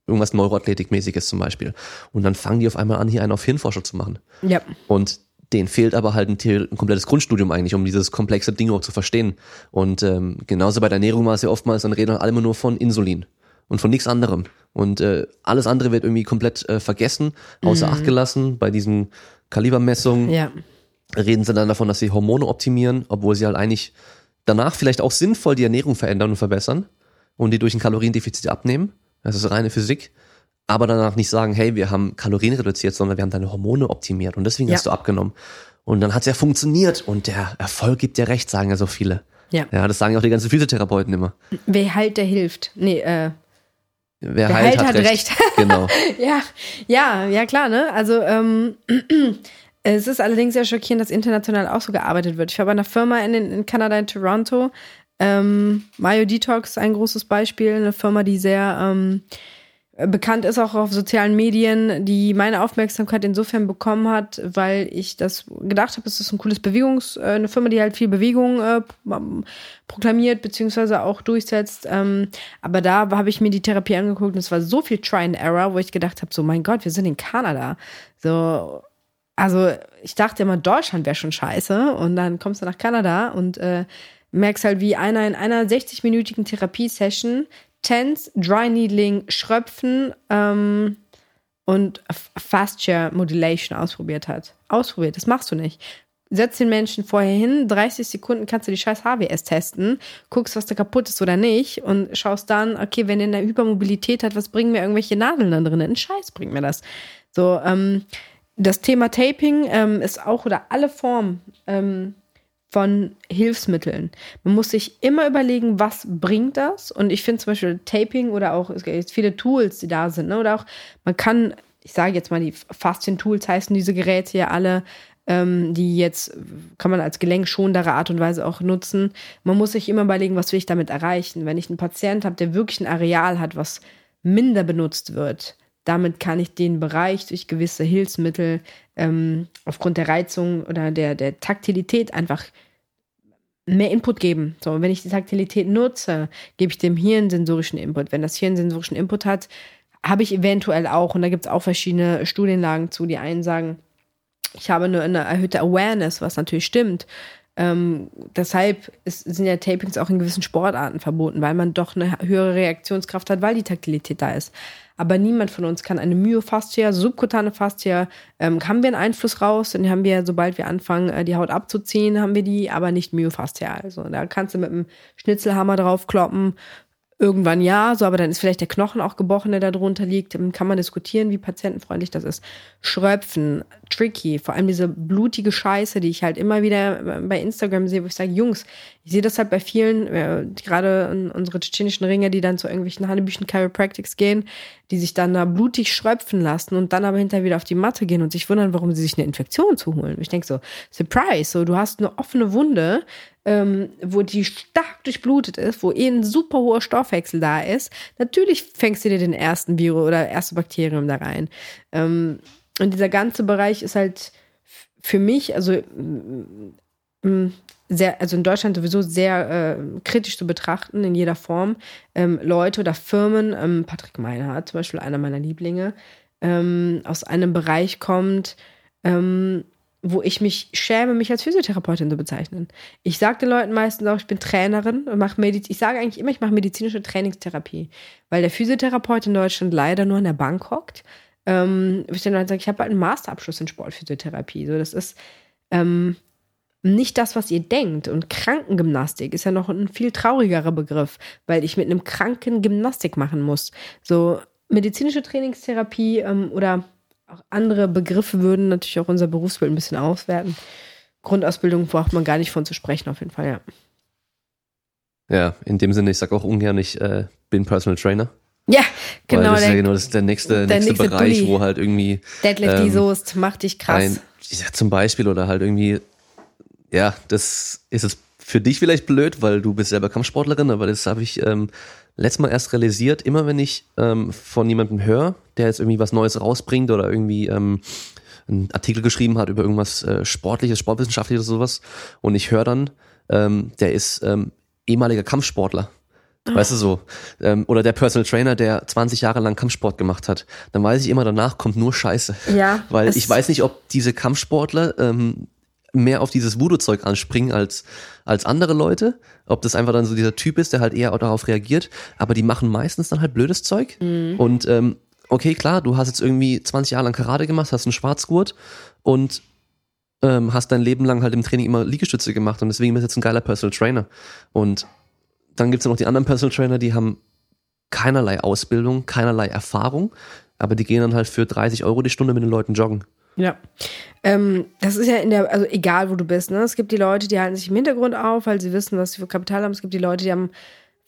irgendwas Neuroathletikmäßiges zum Beispiel. Und dann fangen die auf einmal an, hier einen auf Hirnforscher zu machen. Ja. Und denen fehlt aber halt ein, ein, komplettes Grundstudium eigentlich, um dieses komplexe Ding auch zu verstehen. Und ähm, genauso bei der Ernährung war es ja oftmals, dann reden alle immer nur von Insulin und von nichts anderem. Und äh, alles andere wird irgendwie komplett äh, vergessen, außer mhm. Acht gelassen. Bei diesen Kalibermessungen ja. reden sie dann davon, dass sie Hormone optimieren, obwohl sie halt eigentlich danach vielleicht auch sinnvoll die Ernährung verändern und verbessern und die durch ein Kaloriendefizit abnehmen. Das ist reine Physik. Aber danach nicht sagen, hey, wir haben Kalorien reduziert, sondern wir haben deine Hormone optimiert und deswegen ja. hast du abgenommen. Und dann hat es ja funktioniert und der Erfolg gibt dir recht, sagen ja so viele. Ja. Ja, das sagen auch die ganzen Physiotherapeuten immer. Wer halt, der hilft. Nee, äh, Wer, Wer heilt, hat, hat recht. recht. Genau. ja, ja, ja, klar, ne? Also, ähm, es ist allerdings sehr schockierend, dass international auch so gearbeitet wird. Ich war bei einer Firma in, in Kanada, in Toronto, ähm, Mayo Detox, ein großes Beispiel, eine Firma, die sehr ähm, bekannt ist auch auf sozialen Medien, die meine Aufmerksamkeit insofern bekommen hat, weil ich das gedacht habe, es ist ein cooles Bewegungs, äh, eine Firma, die halt viel Bewegung äh, proklamiert beziehungsweise auch durchsetzt. Ähm, aber da habe ich mir die Therapie angeguckt und es war so viel Try and Error, wo ich gedacht habe, so mein Gott, wir sind in Kanada. So, also ich dachte immer, Deutschland wäre schon scheiße und dann kommst du nach Kanada und äh, merkst halt, wie einer in einer 60-minütigen Therapiesession Tense, Dry Needling, Schröpfen ähm, und Fascia Modulation ausprobiert hat. Ausprobiert, das machst du nicht. Setz den Menschen vorher hin, 30 Sekunden kannst du die scheiß HWS testen, guckst, was da kaputt ist oder nicht und schaust dann, okay, wenn er eine Hypermobilität hat, was bringen mir irgendwelche Nadeln da drin? Ein Scheiß bringt mir das. So, ähm, das Thema Taping ähm, ist auch, oder alle Formen ähm, von Hilfsmitteln. Man muss sich immer überlegen, was bringt das? Und ich finde zum Beispiel Taping oder auch, es gibt viele Tools, die da sind, ne? oder auch, man kann, ich sage jetzt mal, die Faszien-Tools heißen diese Geräte ja alle, ähm, die jetzt kann man als gelenkschonendere Art und Weise auch nutzen. Man muss sich immer überlegen, was will ich damit erreichen. Wenn ich einen Patient habe, der wirklich ein Areal hat, was minder benutzt wird, damit kann ich den Bereich durch gewisse Hilfsmittel ähm, aufgrund der Reizung oder der, der Taktilität einfach mehr Input geben. So, wenn ich die Taktilität nutze, gebe ich dem Hirn sensorischen Input. Wenn das Hirn sensorischen Input hat, habe ich eventuell auch, und da gibt es auch verschiedene Studienlagen zu, die einen sagen, ich habe nur eine erhöhte Awareness, was natürlich stimmt. Ähm, deshalb ist, sind ja Tapings auch in gewissen Sportarten verboten, weil man doch eine höhere Reaktionskraft hat, weil die Taktilität da ist aber niemand von uns kann eine Myofaszie, subkutane Faszie, ähm, haben wir einen Einfluss raus, dann haben wir, sobald wir anfangen, äh, die Haut abzuziehen, haben wir die, aber nicht myofaszial. Also da kannst du mit einem Schnitzelhammer drauf kloppen Irgendwann ja, so, aber dann ist vielleicht der Knochen auch gebrochen, der da drunter liegt. Dann kann man diskutieren, wie patientenfreundlich das ist. Schröpfen, tricky, vor allem diese blutige Scheiße, die ich halt immer wieder bei Instagram sehe, wo ich sage, Jungs, ich sehe das halt bei vielen, äh, gerade unsere tschetschenischen Ringer, die dann zu irgendwelchen Hannebüchen Chiropractics gehen, die sich dann da blutig schröpfen lassen und dann aber hinterher wieder auf die Matte gehen und sich wundern, warum sie sich eine Infektion zuholen. Ich denke so, Surprise, so du hast eine offene Wunde, ähm, wo die stark durchblutet ist, wo eh ein super hoher Stoffwechsel da ist, natürlich fängst du dir den ersten Virus oder erste Bakterium da rein. Ähm, und dieser ganze Bereich ist halt für mich, also mm, mm, sehr, also in Deutschland sowieso sehr äh, kritisch zu betrachten in jeder Form. Ähm, Leute oder Firmen, ähm, Patrick Meinhardt, zum Beispiel einer meiner Lieblinge, ähm, aus einem Bereich kommt, ähm, wo ich mich schäme, mich als Physiotherapeutin zu bezeichnen. Ich sage den Leuten meistens auch, ich bin Trainerin und mache Mediz ich sage eigentlich immer, ich mache medizinische Trainingstherapie, weil der Physiotherapeut in Deutschland leider nur in der Bank hockt. Ähm, ich dann sage, ich habe halt einen Masterabschluss in Sportphysiotherapie. So, das ist ähm, nicht das, was ihr denkt. Und Krankengymnastik ist ja noch ein viel traurigerer Begriff, weil ich mit einem Kranken Gymnastik machen muss. So medizinische Trainingstherapie ähm, oder auch andere Begriffe würden natürlich auch unser Berufsbild ein bisschen auswerten. Grundausbildung braucht man gar nicht von zu sprechen, auf jeden Fall, ja. Ja, in dem Sinne, ich sage auch ungern, ich äh, bin Personal Trainer. Ja, genau. Weil das, ist ja genau das ist der nächste, der nächste, nächste Bereich, Bulli. wo halt irgendwie. Deadlift ähm, die Soest, macht dich krass. Ein, ja, zum Beispiel oder halt irgendwie, ja, das ist jetzt für dich vielleicht blöd, weil du bist selber Kampfsportlerin, aber das habe ich ähm, letztes Mal erst realisiert, immer wenn ich ähm, von jemandem höre, der jetzt irgendwie was Neues rausbringt oder irgendwie ähm, einen Artikel geschrieben hat über irgendwas äh, Sportliches, Sportwissenschaftliches oder sowas, und ich höre dann, ähm, der ist ähm, ehemaliger Kampfsportler. Oh. Weißt du so? Ähm, oder der Personal Trainer, der 20 Jahre lang Kampfsport gemacht hat. Dann weiß ich immer, danach kommt nur Scheiße. Ja. Weil ich weiß nicht, ob diese Kampfsportler ähm, mehr auf dieses Voodoo-Zeug anspringen als, als andere Leute. Ob das einfach dann so dieser Typ ist, der halt eher darauf reagiert. Aber die machen meistens dann halt blödes Zeug. Mhm. Und ähm, okay, klar, du hast jetzt irgendwie 20 Jahre lang Karate gemacht, hast einen Schwarzgurt und ähm, hast dein Leben lang halt im Training immer Liegestütze gemacht und deswegen bist du jetzt ein geiler Personal Trainer. Und dann gibt's ja noch die anderen Personal Trainer, die haben keinerlei Ausbildung, keinerlei Erfahrung, aber die gehen dann halt für 30 Euro die Stunde mit den Leuten joggen. Ja. Ähm, das ist ja in der, also egal wo du bist, ne? Es gibt die Leute, die halten sich im Hintergrund auf, weil sie wissen, was sie für Kapital haben. Es gibt die Leute, die haben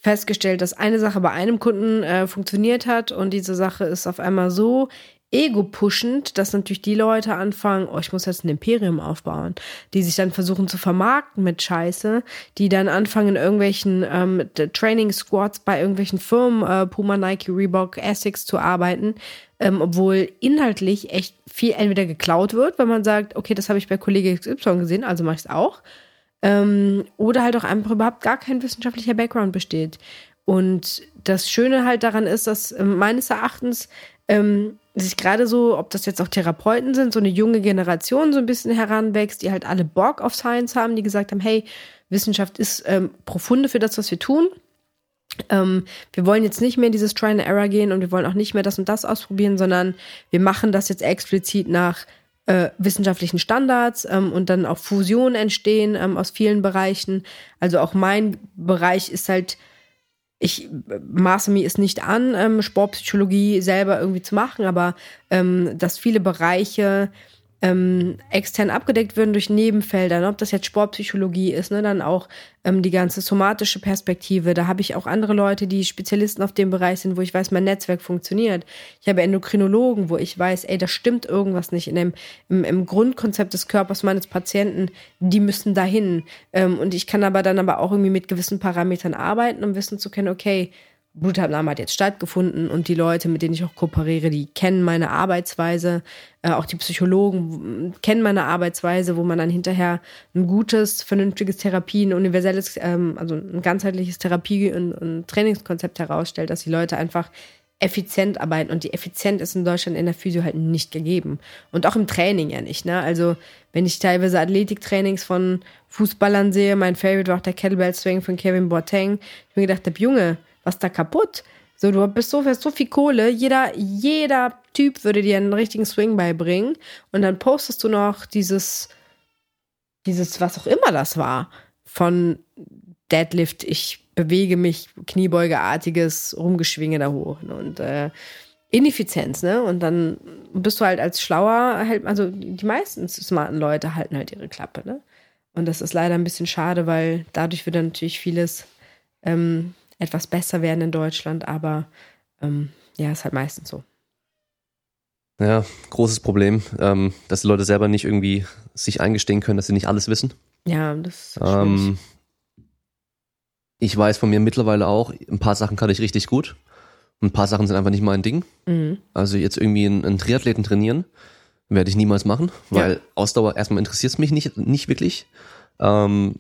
festgestellt, dass eine Sache bei einem Kunden äh, funktioniert hat und diese Sache ist auf einmal so ego-pushend, dass natürlich die Leute anfangen, oh, ich muss jetzt ein Imperium aufbauen, die sich dann versuchen zu vermarkten mit Scheiße, die dann anfangen in irgendwelchen ähm, Training-Squads bei irgendwelchen Firmen, äh, Puma, Nike, Reebok, Essex zu arbeiten, ähm, obwohl inhaltlich echt viel entweder geklaut wird, wenn man sagt, okay, das habe ich bei Kollege XY gesehen, also mache ich es auch, ähm, oder halt auch einfach überhaupt gar kein wissenschaftlicher Background besteht. Und das Schöne halt daran ist, dass äh, meines Erachtens ähm, sich gerade so, ob das jetzt auch Therapeuten sind, so eine junge Generation so ein bisschen heranwächst, die halt alle Bock auf Science haben, die gesagt haben, hey, Wissenschaft ist ähm, profunde für das, was wir tun. Ähm, wir wollen jetzt nicht mehr in dieses Try and Error gehen und wir wollen auch nicht mehr das und das ausprobieren, sondern wir machen das jetzt explizit nach äh, wissenschaftlichen Standards ähm, und dann auch Fusionen entstehen ähm, aus vielen Bereichen. Also auch mein Bereich ist halt ich maße mir es nicht an, ähm, Sportpsychologie selber irgendwie zu machen, aber ähm, dass viele Bereiche ähm, extern abgedeckt würden durch Nebenfelder, ne? ob das jetzt Sportpsychologie ist, ne? dann auch ähm, die ganze somatische Perspektive. Da habe ich auch andere Leute, die Spezialisten auf dem Bereich sind, wo ich weiß, mein Netzwerk funktioniert. Ich habe Endokrinologen, wo ich weiß, ey, da stimmt irgendwas nicht in dem, im, im Grundkonzept des Körpers meines Patienten. Die müssen dahin. Ähm, und ich kann aber dann aber auch irgendwie mit gewissen Parametern arbeiten, um wissen zu können, okay, Blutabnahme hat jetzt stattgefunden und die Leute, mit denen ich auch kooperiere, die kennen meine Arbeitsweise, äh, auch die Psychologen kennen meine Arbeitsweise, wo man dann hinterher ein gutes, vernünftiges Therapie, ein universelles, ähm, also ein ganzheitliches Therapie- und, und Trainingskonzept herausstellt, dass die Leute einfach effizient arbeiten. Und die Effizienz ist in Deutschland in der Physio halt nicht gegeben. Und auch im Training ja nicht, ne? Also, wenn ich teilweise Athletiktrainings von Fußballern sehe, mein Favorite war auch der Kettlebell Swing von Kevin Boateng, ich mir gedacht habe, Junge, was da kaputt? So, du bist so, hast so viel Kohle, jeder, jeder Typ würde dir einen richtigen Swing beibringen und dann postest du noch dieses, dieses, was auch immer das war, von Deadlift, ich bewege mich, Kniebeugeartiges Rumgeschwinge da hoch ne? und äh, Ineffizienz, ne? Und dann bist du halt als schlauer, halt, also die meisten smarten Leute halten halt ihre Klappe, ne? Und das ist leider ein bisschen schade, weil dadurch wird dann natürlich vieles ähm, etwas besser werden in Deutschland, aber ähm, ja, ist halt meistens so. Ja, großes Problem, ähm, dass die Leute selber nicht irgendwie sich eingestehen können, dass sie nicht alles wissen. Ja, das ist ähm, Ich weiß von mir mittlerweile auch, ein paar Sachen kann ich richtig gut. Ein paar Sachen sind einfach nicht mein Ding. Mhm. Also jetzt irgendwie einen, einen, Triathleten trainieren, werde ich niemals machen, weil ja. Ausdauer erstmal interessiert es mich nicht, nicht wirklich. Ähm,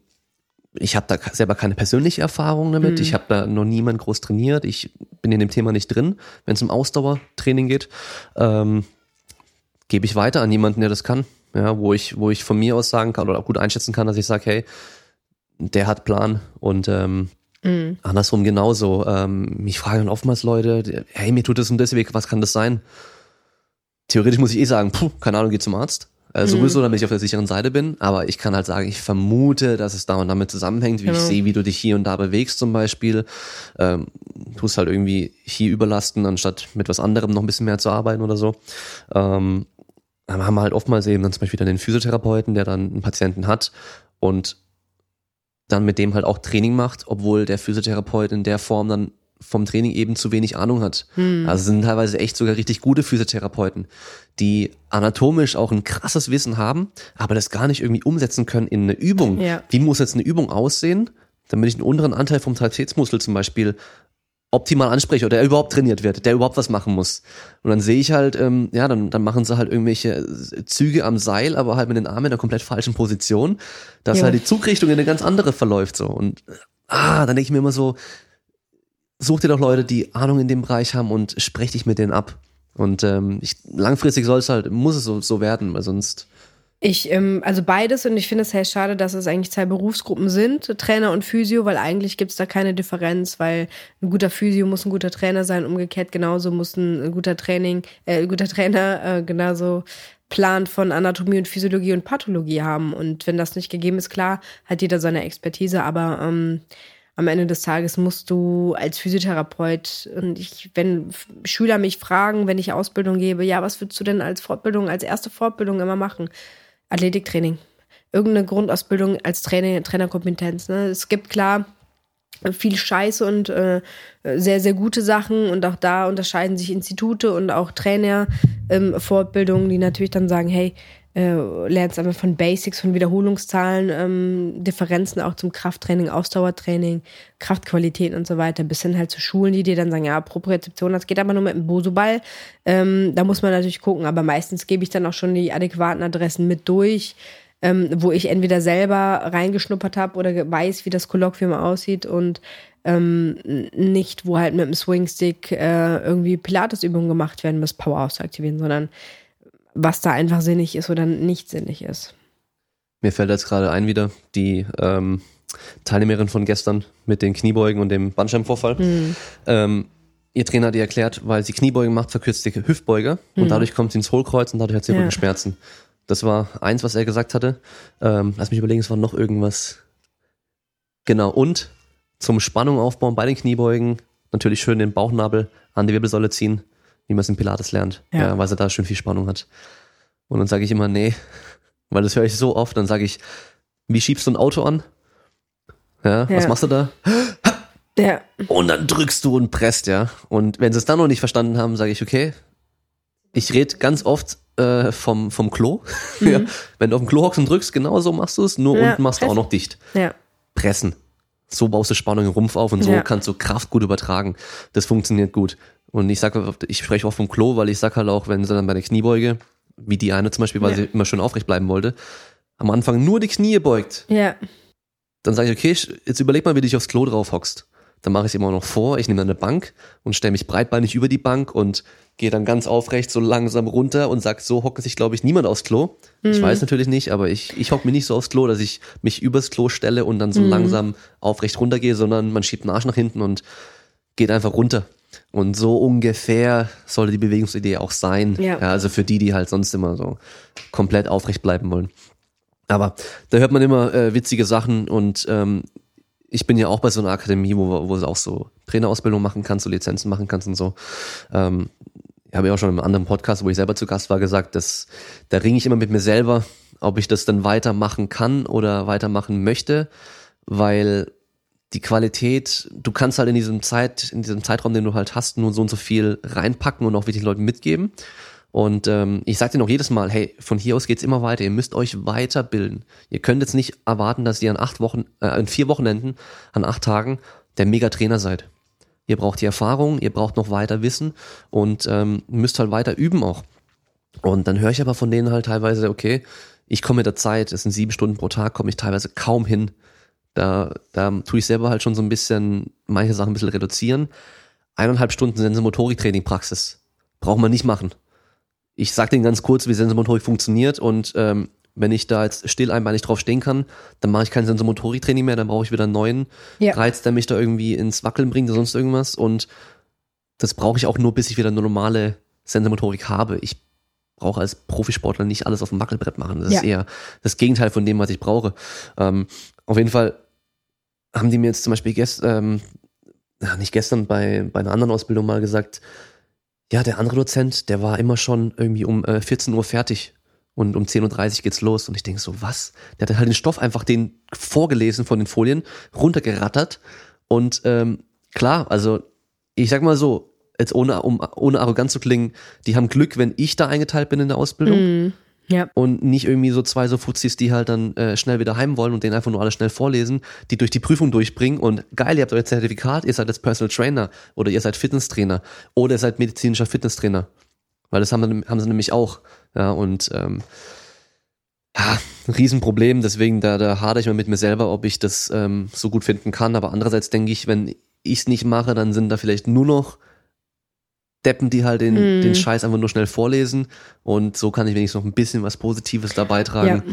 ich habe da selber keine persönliche Erfahrung damit. Mhm. Ich habe da noch niemand groß trainiert. Ich bin in dem Thema nicht drin, wenn es um Ausdauertraining geht. Ähm, Gebe ich weiter an jemanden, der das kann. Ja, wo ich, wo ich von mir aus sagen kann oder auch gut einschätzen kann, dass ich sage, hey, der hat Plan und ähm, mhm. andersrum genauso. Ähm, mich fragen dann oftmals Leute, hey, mir tut das und das weh, was kann das sein? Theoretisch muss ich eh sagen, puh, keine Ahnung, geh zum Arzt. Äh, sowieso, mhm. damit ich auf der sicheren Seite bin. Aber ich kann halt sagen, ich vermute, dass es da und damit zusammenhängt, wie genau. ich sehe, wie du dich hier und da bewegst zum Beispiel. Ähm, tust halt irgendwie hier überlasten, anstatt mit was anderem noch ein bisschen mehr zu arbeiten oder so. Ähm, dann haben wir halt oftmals eben dann zum Beispiel dann den Physiotherapeuten, der dann einen Patienten hat und dann mit dem halt auch Training macht, obwohl der Physiotherapeut in der Form dann vom Training eben zu wenig Ahnung hat. Hm. Also sind teilweise echt sogar richtig gute Physiotherapeuten, die anatomisch auch ein krasses Wissen haben, aber das gar nicht irgendwie umsetzen können in eine Übung. Ja. Wie muss jetzt eine Übung aussehen, damit ich den unteren Anteil vom Trapezmuskel zum Beispiel optimal anspreche oder der überhaupt trainiert wird, der überhaupt was machen muss. Und dann sehe ich halt, ähm, ja, dann, dann machen sie halt irgendwelche Züge am Seil, aber halt mit den Armen in einer komplett falschen Position, dass ja. halt die Zugrichtung in eine ganz andere verläuft so. Und ah, dann denke ich mir immer so, such dir doch Leute, die Ahnung in dem Bereich haben und sprech dich mit denen ab. Und ähm, ich, langfristig soll es halt, muss es so, so werden, weil sonst. Ich, ähm, also beides und ich finde es sehr schade, dass es eigentlich zwei Berufsgruppen sind, Trainer und Physio, weil eigentlich gibt es da keine Differenz, weil ein guter Physio muss ein guter Trainer sein, umgekehrt genauso muss ein guter Training, äh, guter Trainer äh, genauso Plan von Anatomie und Physiologie und Pathologie haben. Und wenn das nicht gegeben ist, klar, hat jeder seine Expertise, aber ähm, am Ende des Tages musst du als Physiotherapeut und ich, wenn Schüler mich fragen, wenn ich Ausbildung gebe, ja, was würdest du denn als Fortbildung, als erste Fortbildung immer machen? Athletiktraining. Irgendeine Grundausbildung als Trainer, Trainerkompetenz. Ne? Es gibt klar viel Scheiße und äh, sehr, sehr gute Sachen. Und auch da unterscheiden sich Institute und auch Trainer, ähm, Fortbildungen, die natürlich dann sagen, hey, äh, lernst einfach von Basics, von Wiederholungszahlen, ähm, Differenzen auch zum Krafttraining, Ausdauertraining, Kraftqualität und so weiter, bis hin halt zu Schulen, die dir dann sagen, ja, Propriozeption, das geht aber nur mit dem Bosoball. Ähm, da muss man natürlich gucken, aber meistens gebe ich dann auch schon die adäquaten Adressen mit durch, ähm, wo ich entweder selber reingeschnuppert habe oder weiß, wie das Kolloquium aussieht und ähm, nicht, wo halt mit dem Swingstick äh, irgendwie Pilatesübungen gemacht werden, um das Power auszuaktivieren, sondern was da einfach sinnig ist oder nicht sinnig ist. Mir fällt jetzt gerade ein wieder die ähm, Teilnehmerin von gestern mit den Kniebeugen und dem Bandscheibenvorfall. Mhm. Ähm, ihr Trainer hat ihr erklärt, weil sie Kniebeugen macht, verkürzt sie Hüftbeuger mhm. und dadurch kommt sie ins Hohlkreuz und dadurch hat sie ja. Rückenschmerzen. Das war eins, was er gesagt hatte. Ähm, lass mich überlegen, es war noch irgendwas. Genau, und zum Spannung aufbauen bei den Kniebeugen natürlich schön den Bauchnabel an die Wirbelsäule ziehen wie man es in Pilates lernt, ja. ja weil sie da schön viel Spannung hat. Und dann sage ich immer, nee, weil das höre ich so oft, dann sage ich, wie schiebst du ein Auto an? Ja, was machst du da? Ja. Und dann drückst du und presst, ja. Und wenn sie es dann noch nicht verstanden haben, sage ich, okay, ich rede ganz oft äh, vom, vom Klo. Mhm. ja. Wenn du auf dem Klo hockst und drückst, genau so machst du es, nur ja, unten machst pressen. du auch noch dicht. Ja. Pressen. So baust du Spannung im Rumpf auf und so kannst du Kraft gut übertragen. Das funktioniert gut. Und ich sage, ich spreche auch vom Klo, weil ich sag halt auch, wenn sie dann bei der Kniebeuge, wie die eine zum Beispiel, weil ja. sie immer schön aufrecht bleiben wollte, am Anfang nur die Knie beugt. Ja. Dann sage ich, okay, jetzt überleg mal, wie du dich aufs Klo drauf hockst. Dann mache ich es immer noch vor, ich nehme dann eine Bank und stelle mich breitbeinig über die Bank und gehe dann ganz aufrecht so langsam runter und sag, so hockt sich, glaube ich, niemand aufs Klo. Mhm. Ich weiß natürlich nicht, aber ich, ich hocke mir nicht so aufs Klo, dass ich mich übers Klo stelle und dann so mhm. langsam aufrecht runtergehe, sondern man schiebt den Arsch nach hinten und geht einfach runter. Und so ungefähr sollte die Bewegungsidee auch sein. Ja. ja. also für die, die halt sonst immer so komplett aufrecht bleiben wollen. Aber da hört man immer äh, witzige Sachen und ähm, ich bin ja auch bei so einer Akademie, wo, wo du auch so Trainerausbildung machen kannst, so Lizenzen machen kannst und so. Ähm, ich habe ja auch schon im anderen Podcast, wo ich selber zu Gast war, gesagt, dass da ringe ich immer mit mir selber, ob ich das dann weitermachen kann oder weitermachen möchte, weil die Qualität, du kannst halt in diesem Zeit, in diesem Zeitraum, den du halt hast, nur so und so viel reinpacken und auch wirklich Leuten mitgeben. Und ähm, ich sage dir noch jedes Mal, hey, von hier aus geht's immer weiter. Ihr müsst euch weiterbilden. Ihr könnt jetzt nicht erwarten, dass ihr an acht Wochen, äh, in vier Wochenenden, an acht Tagen der Mega-Trainer seid. Ihr braucht die Erfahrung, ihr braucht noch weiter Wissen und ähm, müsst halt weiter üben auch. Und dann höre ich aber von denen halt teilweise, okay, ich komme mit der Zeit, es sind sieben Stunden pro Tag, komme ich teilweise kaum hin. Da, da tue ich selber halt schon so ein bisschen, manche Sachen ein bisschen reduzieren. Eineinhalb Stunden Sensomotoriktraining Praxis. Braucht man nicht machen. Ich sag denen ganz kurz, wie Sensomotorik funktioniert und ähm, wenn ich da jetzt still einbeinig drauf stehen kann, dann mache ich kein Sensomotoriktraining mehr, dann brauche ich wieder einen neuen ja. Reiz, der mich da irgendwie ins Wackeln bringt oder sonst irgendwas. Und das brauche ich auch nur, bis ich wieder eine normale Sensomotorik habe. Ich brauche als Profisportler nicht alles auf dem Wackelbrett machen. Das ja. ist eher das Gegenteil von dem, was ich brauche. Ähm, auf jeden Fall haben die mir jetzt zum Beispiel gestern, ähm, nicht gestern, bei, bei einer anderen Ausbildung mal gesagt, ja, der andere Dozent, der war immer schon irgendwie um äh, 14 Uhr fertig und um 10.30 Uhr geht's los. Und ich denke so, was? Der hat halt den Stoff einfach den vorgelesen von den Folien, runtergerattert. Und ähm, klar, also ich sag mal so, jetzt ohne, um, ohne arrogant zu klingen, die haben Glück, wenn ich da eingeteilt bin in der Ausbildung. Mm. Ja. Und nicht irgendwie so zwei so Fuzis, die halt dann äh, schnell wieder heim wollen und den einfach nur alles schnell vorlesen, die durch die Prüfung durchbringen und geil, ihr habt euer Zertifikat, ihr seid jetzt Personal Trainer oder ihr seid Fitnesstrainer oder ihr seid medizinischer Fitnesstrainer. Weil das haben, haben sie nämlich auch. Ja, und ähm, ja, ein Riesenproblem, deswegen da, da hadere ich mal mit mir selber, ob ich das ähm, so gut finden kann. Aber andererseits denke ich, wenn ich es nicht mache, dann sind da vielleicht nur noch Deppen, die halt den, mm. den Scheiß einfach nur schnell vorlesen. Und so kann ich wenigstens noch ein bisschen was Positives da beitragen.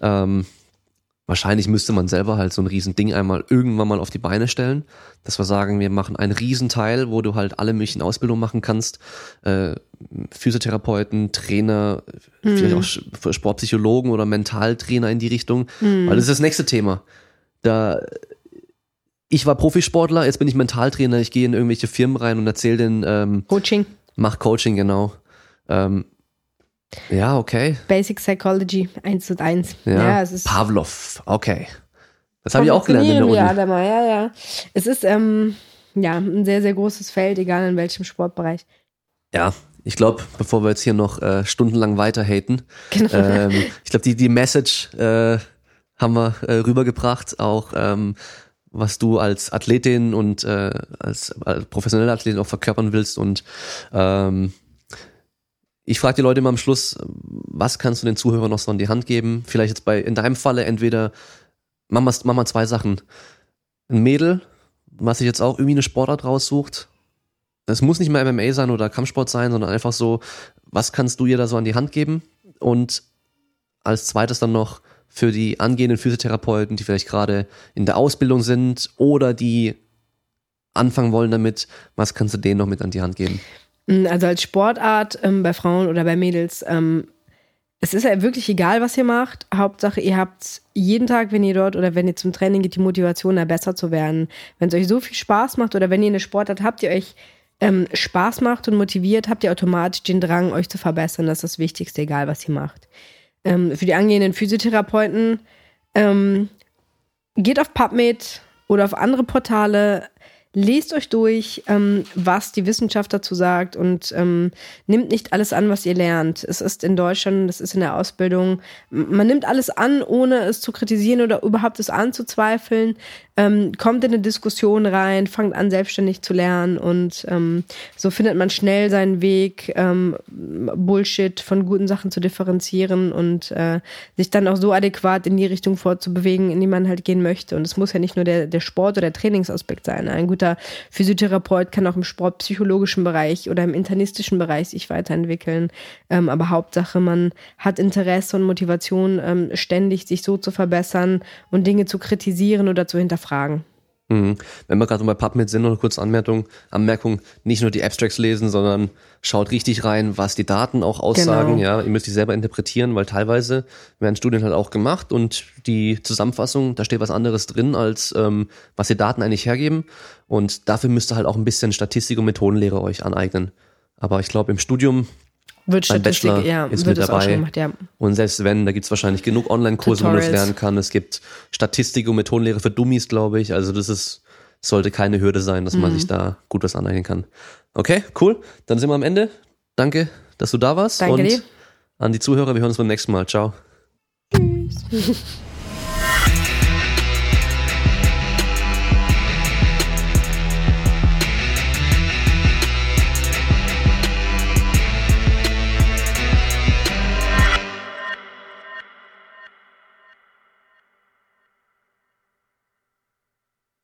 Ja. Ähm, wahrscheinlich müsste man selber halt so ein Riesending einmal irgendwann mal auf die Beine stellen. Dass wir sagen, wir machen einen Riesenteil, wo du halt alle möglichen Ausbildungen machen kannst. Äh, Physiotherapeuten, Trainer, mm. vielleicht auch Sportpsychologen oder Mentaltrainer in die Richtung. Mm. Weil das ist das nächste Thema. Da ich war Profisportler, jetzt bin ich Mentaltrainer, ich gehe in irgendwelche Firmen rein und erzähle den ähm, Coaching. Mach Coaching, genau. Ähm, ja, okay. Basic Psychology, eins und eins. Ja, ja Pavlov, okay. Das habe ich auch gelernt in der Uni. Ja, ja, ja. Es ist ähm, ja ein sehr, sehr großes Feld, egal in welchem Sportbereich. Ja, ich glaube, bevor wir jetzt hier noch äh, stundenlang weiter haten, genau. ähm, ich glaube, die, die Message äh, haben wir äh, rübergebracht, auch ähm, was du als Athletin und äh, als, als professionelle Athletin auch verkörpern willst. Und ähm, ich frage die Leute immer am Schluss, was kannst du den Zuhörern noch so an die Hand geben? Vielleicht jetzt bei, in deinem Falle entweder mach mal, mach mal zwei Sachen. Ein Mädel, was sich jetzt auch irgendwie eine Sportart raussucht. Es muss nicht mehr MMA sein oder Kampfsport sein, sondern einfach so, was kannst du ihr da so an die Hand geben? Und als zweites dann noch für die angehenden Physiotherapeuten, die vielleicht gerade in der Ausbildung sind oder die anfangen wollen damit, was kannst du denen noch mit an die Hand geben? Also als Sportart ähm, bei Frauen oder bei Mädels ähm, es ist ja wirklich egal, was ihr macht. Hauptsache, ihr habt jeden Tag, wenn ihr dort oder wenn ihr zum Training geht, die Motivation, da besser zu werden. Wenn es euch so viel Spaß macht oder wenn ihr eine Sportart habt, die euch ähm, Spaß macht und motiviert, habt ihr automatisch den Drang, euch zu verbessern. Das ist das Wichtigste, egal was ihr macht. Ähm, für die angehenden Physiotherapeuten, ähm, geht auf PubMed oder auf andere Portale, lest euch durch, ähm, was die Wissenschaft dazu sagt und ähm, nimmt nicht alles an, was ihr lernt. Es ist in Deutschland, das ist in der Ausbildung, man nimmt alles an, ohne es zu kritisieren oder überhaupt es anzuzweifeln ähm, kommt in eine Diskussion rein, fangt an, selbstständig zu lernen und ähm, so findet man schnell seinen Weg, ähm, Bullshit von guten Sachen zu differenzieren und äh, sich dann auch so adäquat in die Richtung fortzubewegen, in die man halt gehen möchte. Und es muss ja nicht nur der, der Sport oder der Trainingsaspekt sein. Ein guter Physiotherapeut kann auch im sportpsychologischen Bereich oder im internistischen Bereich sich weiterentwickeln. Ähm, aber Hauptsache, man hat Interesse und Motivation, ähm, ständig sich so zu verbessern und Dinge zu kritisieren oder zu hinterfragen fragen. Mhm. Wenn wir gerade bei PubMed sind, noch eine kurze Anmerkung, Anmerkung, nicht nur die Abstracts lesen, sondern schaut richtig rein, was die Daten auch aussagen. Genau. Ja, ihr müsst die selber interpretieren, weil teilweise werden Studien halt auch gemacht und die Zusammenfassung, da steht was anderes drin, als ähm, was die Daten eigentlich hergeben. Und dafür müsst ihr halt auch ein bisschen Statistik und Methodenlehre euch aneignen. Aber ich glaube, im Studium wird Statistik, Bachelor ja, ist mit dabei. Gemacht, ja. Und selbst wenn, da gibt's wahrscheinlich genug Online-Kurse, wo man das lernen kann. Es gibt Statistik und Methodenlehre für Dummies, glaube ich. Also das ist, sollte keine Hürde sein, dass mhm. man sich da gut was aneignen kann. Okay, cool. Dann sind wir am Ende. Danke, dass du da warst. Danke und dir. an die Zuhörer, wir hören uns beim nächsten Mal. Ciao. Tschüss.